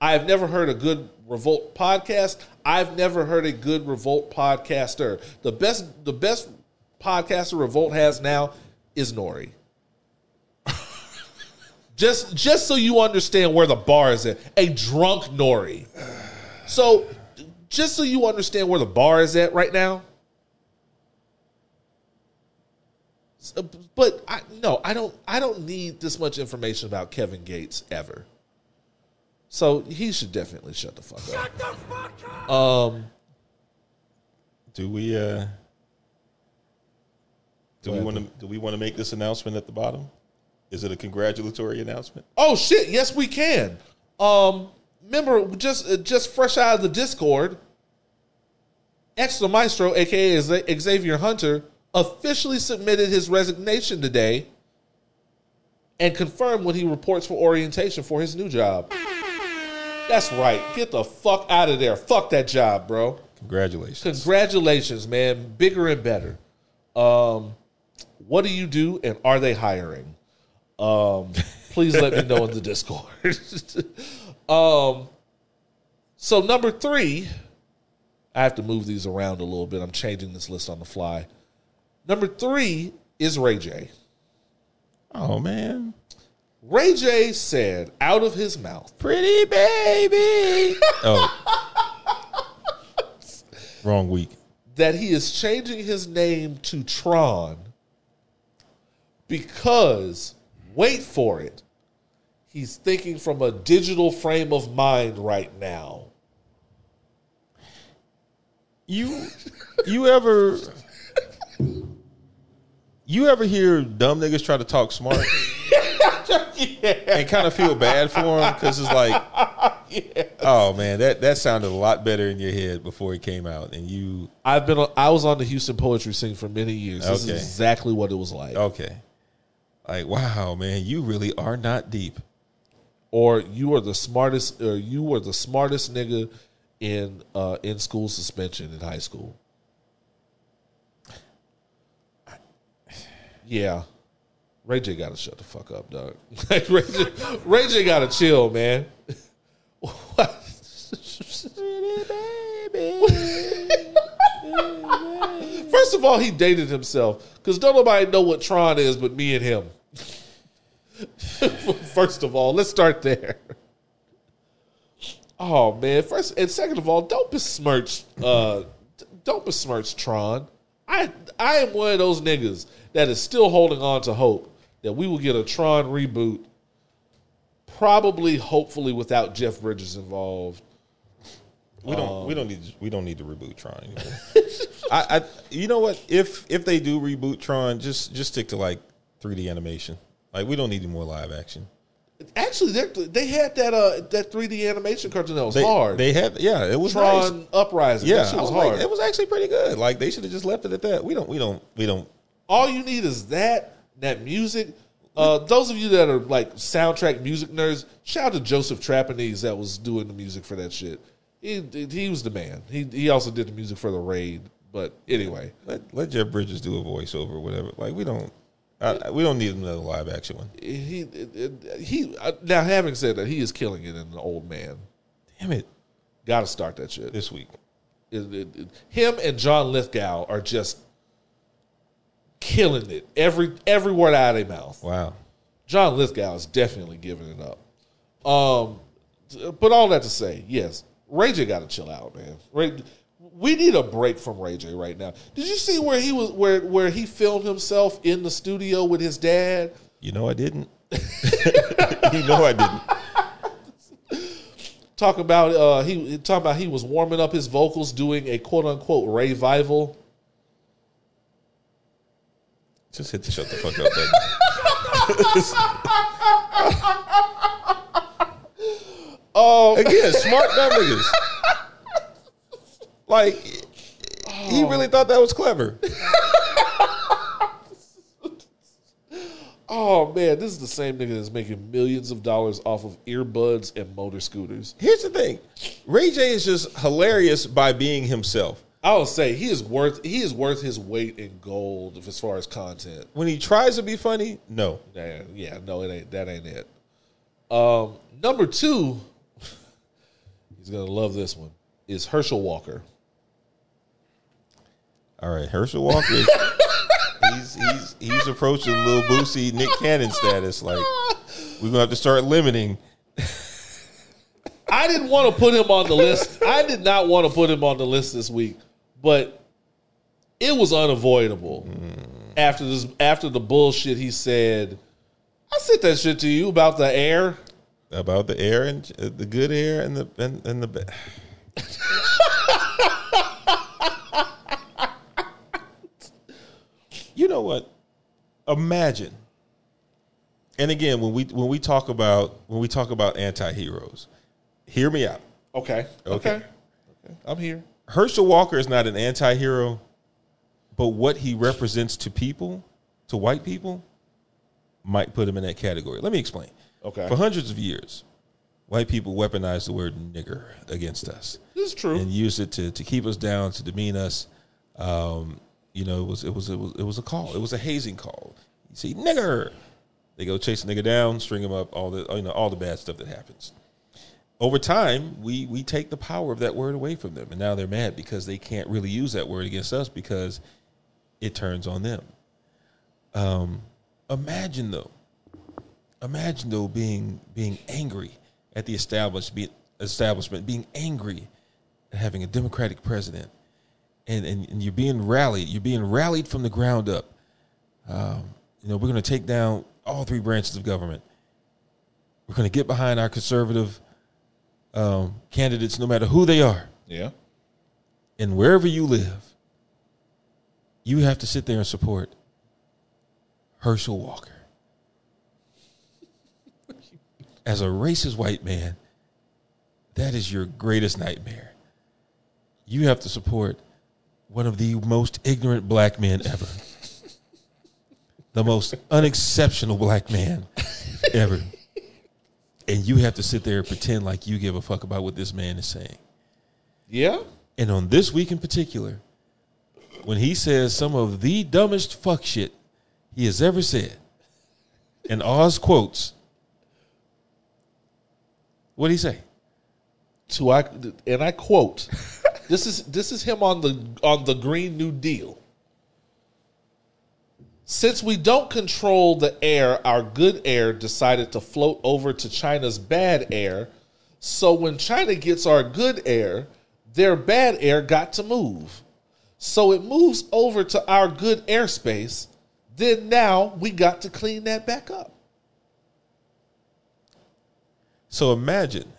I have never heard a good revolt podcast. I've never heard a good revolt podcaster. The best the best podcaster revolt has now is Nori. just just so you understand where the bar is at. A drunk Nori. So just so you understand where the bar is at right now. S- But I no, I don't I don't need this much information about Kevin Gates ever. So he should definitely shut the fuck up. Um do we? uh Do we want to? Do we want to make this announcement at the bottom? Is it a congratulatory announcement? Oh shit! Yes, we can. Um, remember, just uh, just fresh out of the Discord, Extra Maestro, aka Xavier Hunter, officially submitted his resignation today, and confirmed when he reports for orientation for his new job. That's right. Get the fuck out of there. Fuck that job, bro. Congratulations. Congratulations, man. Bigger and better. Um, what do you do, and are they hiring? Um, please let me know in the Discord. um, so number three, I have to move these around a little bit. I'm changing this list on the fly. Number three is Ray J. oh man, Ray J said out of his mouth, pretty baby. oh, wrong week. that he is changing his name to Tron because, wait for it, he's thinking from a digital frame of mind right now. You, you ever, you ever hear dumb niggas try to talk smart and kind of feel bad for them because it's like, oh man, that that sounded a lot better in your head before it came out, and you I've been, I was on the Houston Poetry Sing for many years. This is exactly what it was like. okay, like wow, man, you really are not deep. Or you are the smartest or you were the smartest nigga in uh, in school suspension in high school. Yeah. Ray J gotta shut the fuck up, dog. Ray, J, Ray J gotta chill, man. First of all, he dated himself because don't nobody know what Tron is but me and him. First of all, let's start there. Oh man! First and second of all, don't besmirch. Uh, don't besmirch Tron. I I am one of those niggas that is still holding on to hope that we will get a Tron reboot. Probably, hopefully, without Jeff Bridges involved. We don't. we don't need. We don't need to reboot Tron. Anymore. I, I. You know what? If if they do reboot Tron, just just stick to like 3D animation. Like we don't need any more live action. Actually, they they had that uh that 3D animation cartoon that was They, hard. They had. Yeah, it was nice. Uprising. Yeah, that shit I was was like, hard. it was actually pretty good. Like they should have just left it at that. We don't. We don't. We don't. All you need is that that music. Uh, those of you that are like soundtrack music nerds, shout out to Joseph Trapanese that was doing the music for that shit. He he was the man. He he also did the music for the raid. But anyway, Let let Jeff Bridges do a voiceover, or whatever. Like we don't. I, we don't need another live action one. he he now having said that, he is killing it in the old man. Damn it! Got to start that shit. This week. It- it- it- him and John Lithgow are just killing it every every word out of their mouth. Wow. John Lithgow is definitely giving it up. Um, but all that to say, yes, Ray J got to chill out, man. Ray, we need a break from Ray J right now. Did you see where he was where where he filmed himself in the studio with his dad? You know I didn't. you know I didn't. Talk about uh, he talking about he was warming up his vocals doing a quote unquote revival. Just hit the shut the fuck up button. Oh, Again, smart dumb niggas. Like he really thought that was clever. oh man, this is the same nigga that's making millions of dollars off of earbuds and motor scooters. Here's the thing. Ray J is just hilarious by being himself. I would say he is worth he is worth his weight in gold as far as content. When he tries to be funny, no. Yeah, yeah, no, it ain't that ain't it. Um, number two, he's gonna love this one. Is Herschel Walker. All right, Herschel Walker. he's he's he's approaching Lil Boosie, Nick Cannon status. Like we're gonna have to start limiting. I didn't want to put him on the list. I did not want to put him on the list this week, but it was unavoidable after this after the bullshit he said. I said that shit to you about the air. about the air and uh, the good air and the and, and the you know what? Imagine. And again, when we when we talk about when we talk about anti-heroes, hear me out. Okay. Okay. Okay. okay. I'm here. Herschel Walker is not an anti-hero, but what he represents to people, to white people, might put him in that category. Let me explain. Okay. For hundreds of years, white people weaponized the word nigger against us This is true. and used it to, to keep us down, to demean us. Um, you know, it was it was it was it was a call. It was a hazing call. You see, nigger. They go chase a nigga down, string him up, all the you know all the bad stuff that happens. Over time, we we take the power of that word away from them, and now they're mad because they can't really use that word against us because it turns on them. Um, imagine though, imagine though being being angry at the established be, establishment, being angry at having a democratic president, and, and and you're being rallied, you're being rallied from the ground up. Um, you know, we're going to take down all three branches of government. We're going to get behind our conservative um, candidates, no matter who they are, Yeah. and wherever you live, you have to sit there and support Herschel Walker. As a racist white man, that is your greatest nightmare. You have to support one of the most ignorant black men ever. the most unexceptional black man ever. And you have to sit there and pretend like you give a fuck about what this man is saying. Yeah. And on this week in particular, when he says some of the dumbest fuck shit he has ever said, and Oz quotes, what did he say? To I and I quote, this is this is him on the on the Green New Deal. Since we don't control the air, our good air decided to float over to China's bad air. So when China gets our good air, their bad air got to move. So it moves over to our good airspace. Then now we got to clean that back up. So imagine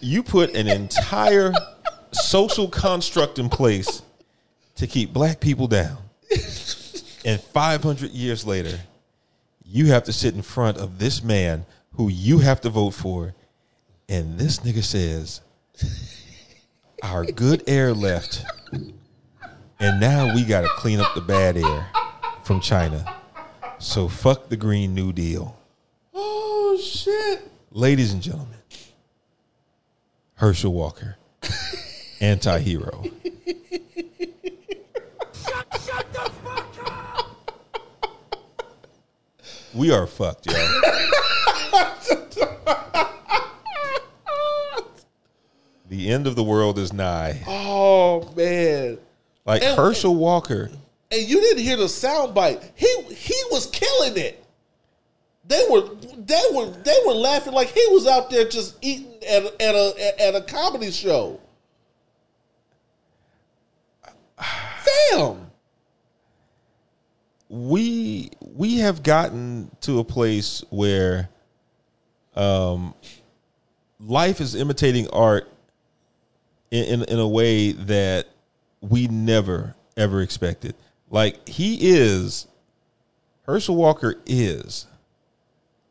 you put an entire social construct in place to keep black people down. And 500 years later, you have to sit in front of this man who you have to vote for. And this nigga says, Our good air left. And now we got to clean up the bad air from China. So fuck the Green New Deal. Oh shit. Ladies and gentlemen, Herschel Walker, anti hero. Shut, shut the fuck up. We are fucked, yo. the end of the world is nigh. Oh man. Like And- Herschel Walker, And you didn't hear the soundbite. He he was killing it. They were they were they were laughing like he was out there just eating at at a at a comedy show. Fam. we we have gotten to a place where um life is imitating art in, in in a way that we never ever expected. Like he is Herschel Walker is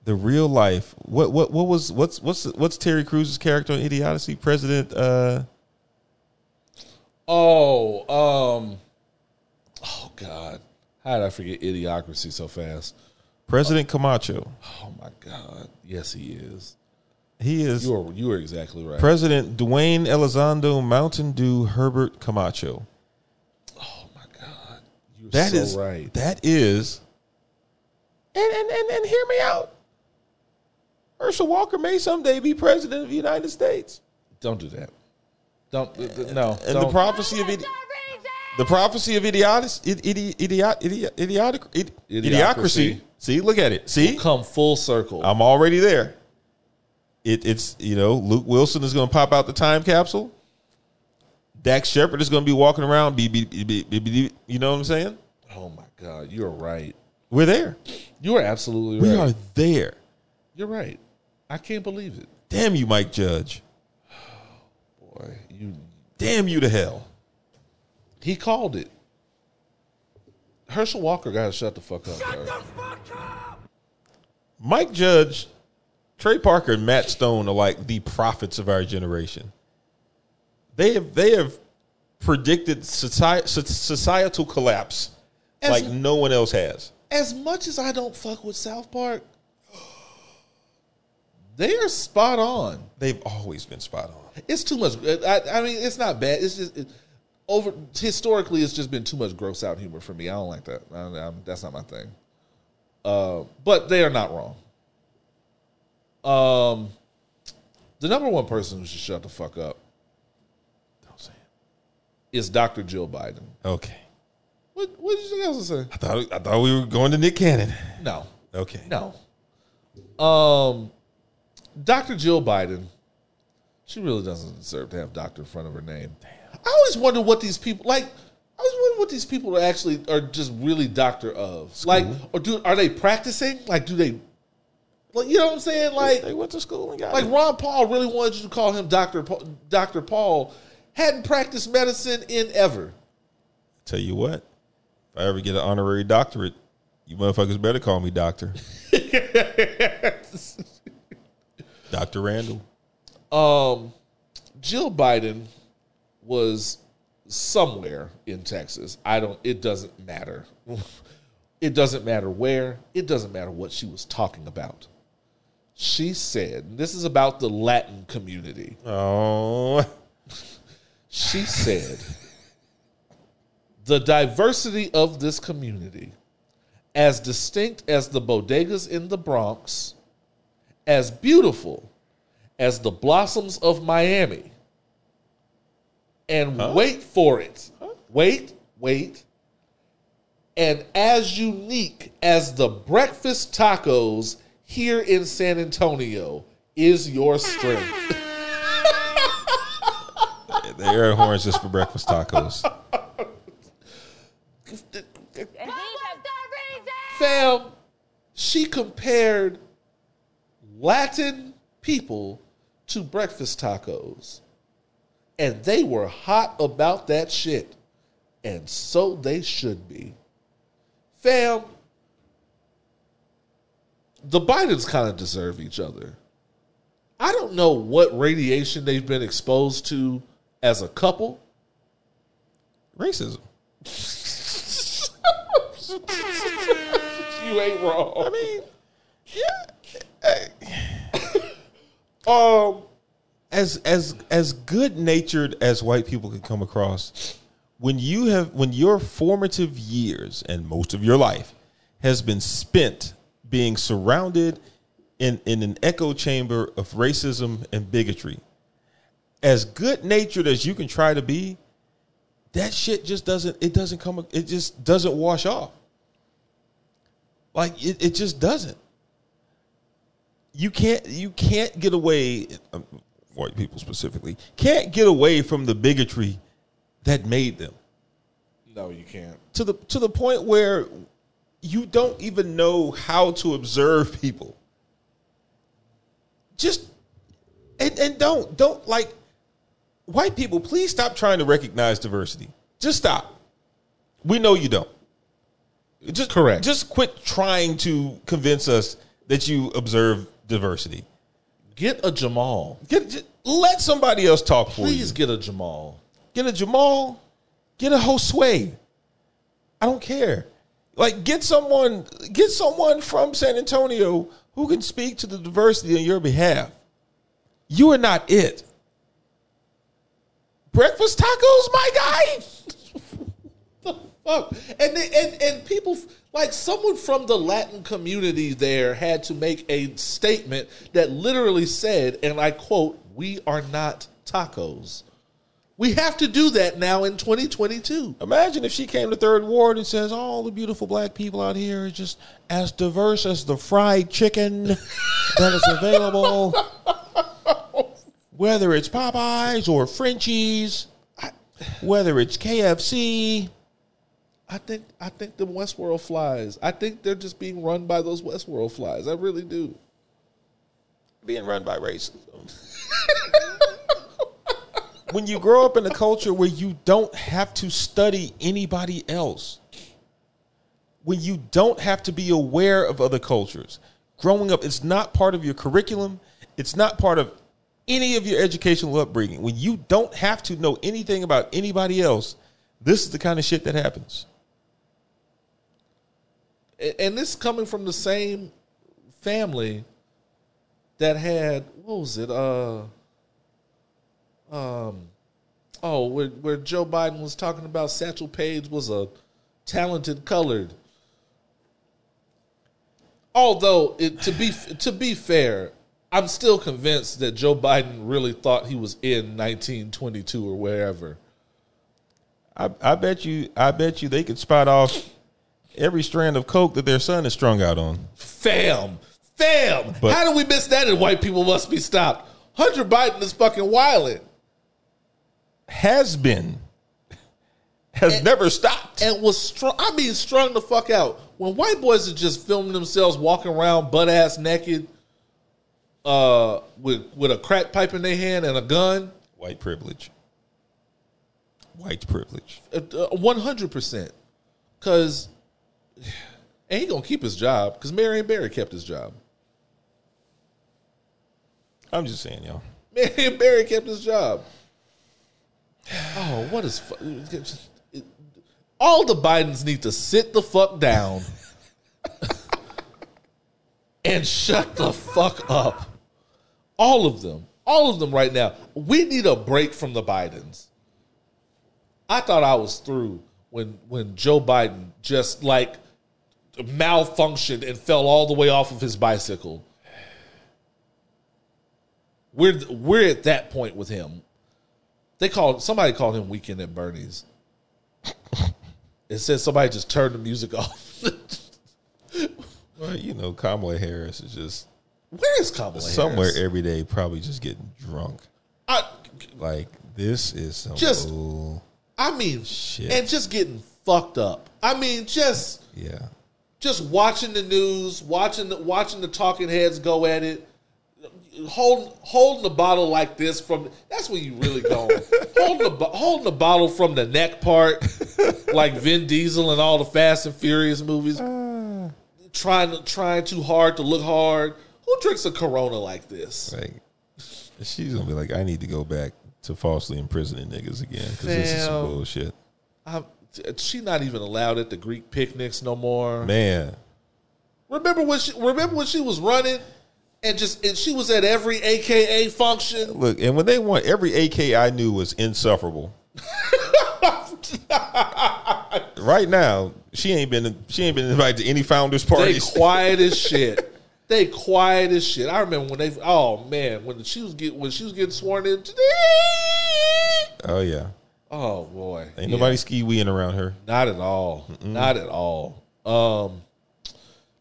the real life. What what what was what's what's what's Terry Crews' character on Idiocy? President uh Oh, um, oh God, how did I forget Idiocracy so fast? President Camacho. Oh my God, yes, he is. He is You are you are exactly right. President Dwayne Elizondo Mountain Dew Herbert Camacho. oh my God, you're That so is right. That is. And, and and and hear me out. Herschel Walker may someday be president of the United States. Don't do that. Don't th- th- no. And the don't. prophecy of idi- the prophecy of idiotic idiot idiot idiot idiotic id- idiocracy. Idiocracy. See, look at it. See, come full circle. I'm already there. It, it's you know Luke Wilson is going to pop out the time capsule. Dax Shepard is going to be walking around. Be, be, be, be, be- be- you know what I'm saying? oh my God, you're right. We're there. You are absolutely right. We are there. You're right. I can't believe it, Damn you, Mike Judge. Boy. You Damn you to hell. he called it. Herschel Walker got to shut the fuck up. bro. Mike Judge, Trey Parker, and Matt Stone are like the prophets of our generation. They have they have predicted soci- societal collapse As- like no one else has. As much as I don't fuck with South Park, they are spot on. They've always been spot on. It's too much. I, I mean, it's not bad. It's just it, over historically, it's just been too much gross out humor for me. I don't like that. I, I'm- that's not my thing. Uh, but they are not wrong. Um, the number one person who should shut the fuck up Don't say is Dr. Jill Biden. Okay. What What did you guys say? I thought I thought we were going to Nick Cannon. No, Okay. no. Um, Dr. Jill Biden. She really doesn't deserve to have doctor in front of her name. I always wonder what these people like. I was wondering what these people are actually are just really doctor of. Like, or do are they practicing? Like, do they? Like, you know what I'm saying? Like, They went to school and got like it. Ron Paul really wanted you to call him Doctor Doctor Paul. Hadn't practiced medicine in ever. Tell you what, if I ever get an honorary doctorate, you motherfuckers better call me doctor. Dr. Randle. Um, Jill Biden was somewhere in Texas. I don't. It doesn't matter. It doesn't matter where. It doesn't matter what she was talking about. She said, "This is about the Latin community." Oh, She said, "The diversity of this community, as distinct as the bodegas in the Bronx, as beautiful as the blossoms of Miami. And wait for it. Wait, wait. And as unique as the breakfast tacos here in San Antonio is your strength. the air horns just for breakfast tacos. Fam, she compared Latin people to breakfast tacos. And they were hot about that shit. And so they should be. Fam, the Bidens kind of deserve each other. I don't know what radiation they've been exposed to as a couple. Racism. You ain't wrong. I mean, eh, Um, as as as good natured as white people can come across, when you have when your formative years and most of your life has been spent being surrounded in in an echo chamber of racism and bigotry, as good natured as you can try to be, that shit just doesn't it doesn't come it just doesn't wash off. Like it, it just doesn't you can't you can't get away um, white people specifically can't get away from the bigotry that made them no, you can't. to the to the point where you don't even know how to observe people just And and don't don't like white people. Please stop trying to recognize diversity. Just stop. We know you don't. Just Correct. Just quit trying to convince us that you observe diversity. Get a Jamal. Get let somebody else talk for Please you. get a Jamal. Get a Jamal. Get a Josue. I don't care. Like get someone get someone from San Antonio who can speak to the diversity on your behalf. You are not it. Breakfast tacos, my guy. Fuck. And, and and people like someone from the Latin community there had to make a statement that literally said, and I quote, "We are not tacos." We have to do that now in 2022. Imagine if she came to Third Ward and says all the beautiful black people out here are just as diverse as the fried chicken that is available, whether it's Popeyes or Frenchy's, whether it's KFC. I think I think the Westworld flies. I think they're just being run by those Westworld flies. I really do. being run by racism. when you grow up in a culture where you don't have to study anybody else, when you don't have to be aware of other cultures, growing up, it's not part of your curriculum, it's not part of any of your educational upbringing. When you don't have to know anything about anybody else, this is the kind of shit that happens. And this coming from the same family that had what was it? Uh, um, oh, where where Joe Biden was talking about Satchel Paige was a talented colored. Although it to be to be fair, I'm still convinced that Joe Biden really thought he was in 1922 or wherever. I, I bet you, I bet you, they could spot off every strand of coke that their son is strung out on. Fam, fam. But- How do we miss that? And white people must be stopped. Hunter Biden is fucking wilding. Has been, has never stopped. and was strung. I mean, strung the fuck out. When white boys are just filming themselves walking around butt ass naked, uh, with with a crack pipe in their hand and a gun, White privilege. White privilege. uh, one hundred percent. Cause, and he gonna keep his job because Marion Barry kept his job. I'm just saying, y'all. Marion Barry kept his job. Oh, what is fu- all the Bidens need to sit the fuck down and shut the fuck up. All of them, all of them right now. We need a break from the Bidens. I thought I was through when when Joe Biden just like malfunctioned and fell all the way off of his bicycle. We're we're at that point with him. They called somebody called him Weekend at Bernie's. It said somebody just turned the music off. Well, you know, Kamala Harris is just Where is Kamala Harris? somewhere Harris? every day, probably just getting drunk. I, Like this is some Just- bull- I mean, Shit. and just getting fucked up. I mean, just yeah. Just watching the news, watching the watching the talking heads go at it, holding holding the bottle like this from that's where you really go. holding the holding the bottle from the neck part, like Vin Diesel and all the Fast and Furious movies. Uh. trying to trying too hard to look hard. Who drinks a Corona like this? Like she's gonna be like, I need to go back to falsely imprisoning niggas again because this is some bullshit. I'm, she not even allowed at the Greek picnics no more. Man, Remember when she remember when she was running and just and she was at every AKA function. look, and when they want every AK I knew was insufferable. right now, she ain't been she ain't been invited to any founders They parties. quiet as shit. They quiet as shit. I remember when they oh man when she was get when she was getting sworn in. oh yeah, Oh boy, ain't Yeah. nobody ski weeing around here. Not at all. Not at all. Um,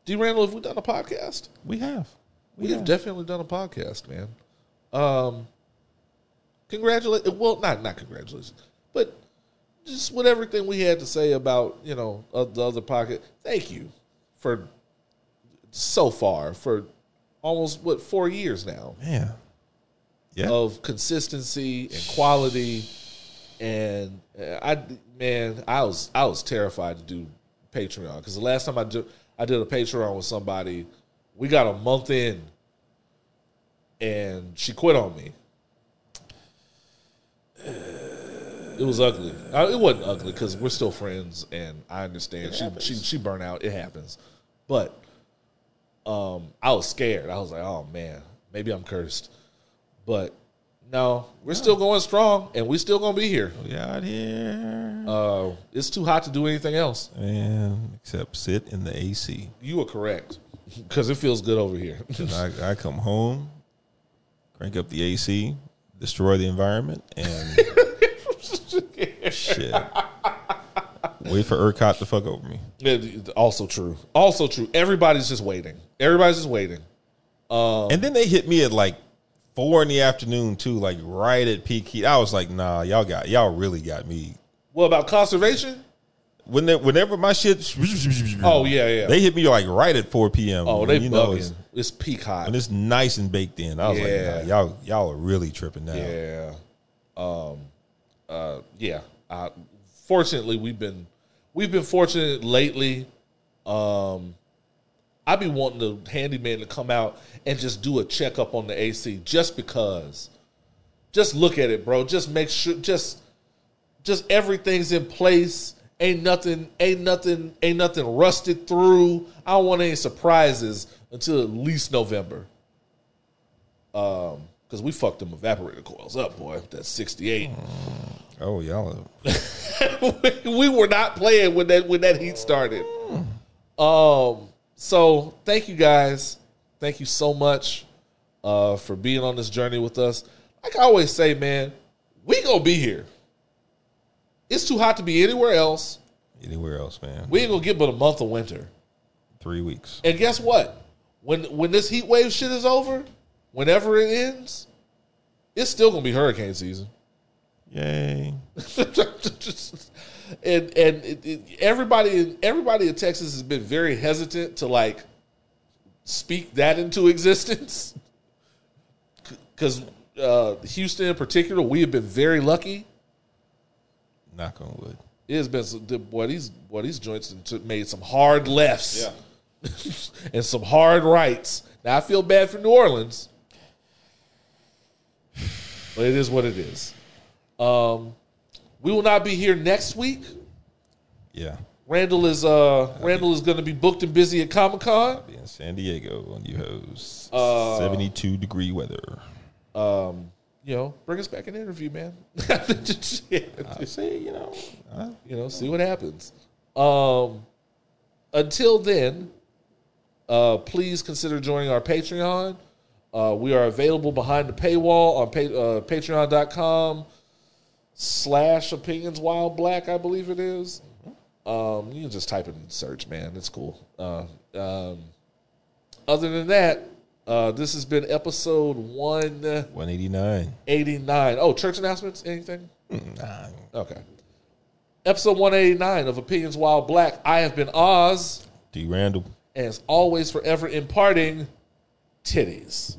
D. Randle, have we done a podcast? We have. We have definitely done a podcast, man. Um, congratulate. Well, not not congratulations, but just with everything we had to say about you know uh, the other pocket. Thank you for so far for almost what four years now. Yeah. Yeah. of consistency and quality. And uh, I, man, I was I was terrified to do Patreon because the last time I did I did a Patreon with somebody, we got a month in, and she quit on me. It was ugly. Uh, It wasn't ugly because we're still friends, and I understand she she she burnt out. It happens, but um, I was scared. I was like, oh man, maybe I'm cursed. But no, we're still going strong, and we're still gonna be here. We out here. Uh, it's too hot to do anything else. Man, except sit in the AC. You are correct because it feels good over here. I, I come home, crank up the AC, destroy the environment, and shit. Wait for ERCOT to fuck over me. It- also true. Also true. Everybody's just waiting. Everybody's just waiting. and then they hit me at like four in the afternoon too, like right at peak heat. I was like, nah, y'all got y'all really got me. What about conservation? When they, whenever my shit, Oh yeah, yeah. they hit me like right at four p.m. oh, they you know it's, It's, peak hot. and it's nice and baked in. I was Yeah. like, nah, y'all y'all are really tripping now. Yeah. Um uh yeah. Uh fortunately we've been we've been fortunate lately. Um I be wanting the handyman to come out and just do a checkup on the AC just because. Just look at it, bro. Just make sure just just everything's in place. Ain't nothing ain't nothing ain't nothing rusted through. I don't want any surprises until at least November. Um because we fucked them evaporator coils up, boy. That's 68. Oh, y'all. Are, we were not playing when that when that heat started. Um. So thank you guys. Thank you so much uh, for being on this journey with us. Like I always say, man, we gonna be here. It's too hot to be anywhere else. anywhere else, man. We ain't gonna get but a month of winter. Three weeks. And guess what? When when this heat wave shit is over, whenever it ends, it's still gonna be hurricane season. Yay. and and it, it, everybody everybody in Texas has been very hesitant to like speak that into existence because uh, Houston in particular, we have been very lucky. Knock on wood. It has been some, boy these boy these joints made some hard lefts and some hard rights. Now I feel bad for New Orleans, but it is what it is. Um, we will not be here next week. Yeah. Randle is uh Randle is going to be booked and busy at Comic Con. Be in San Diego on you hoes. Uh, 72 degree weather. Um, you know, bring us back an interview, man. I say, you know, I, you know, see what happens. Um, until then, uh, please consider joining our Patreon. Uh, we are available behind the paywall on pa- uh, patreon.com slash opinions while black, I believe it is. Um, you can just type it in search, man. It's cool. Uh, um, other than that, uh, this has been episode 189. 189. Oh, church announcements? Anything? Nah. Okay. Episode 189 of Opinions While Black. I have been Oz, D. Randle. and as always, forever imparting titties.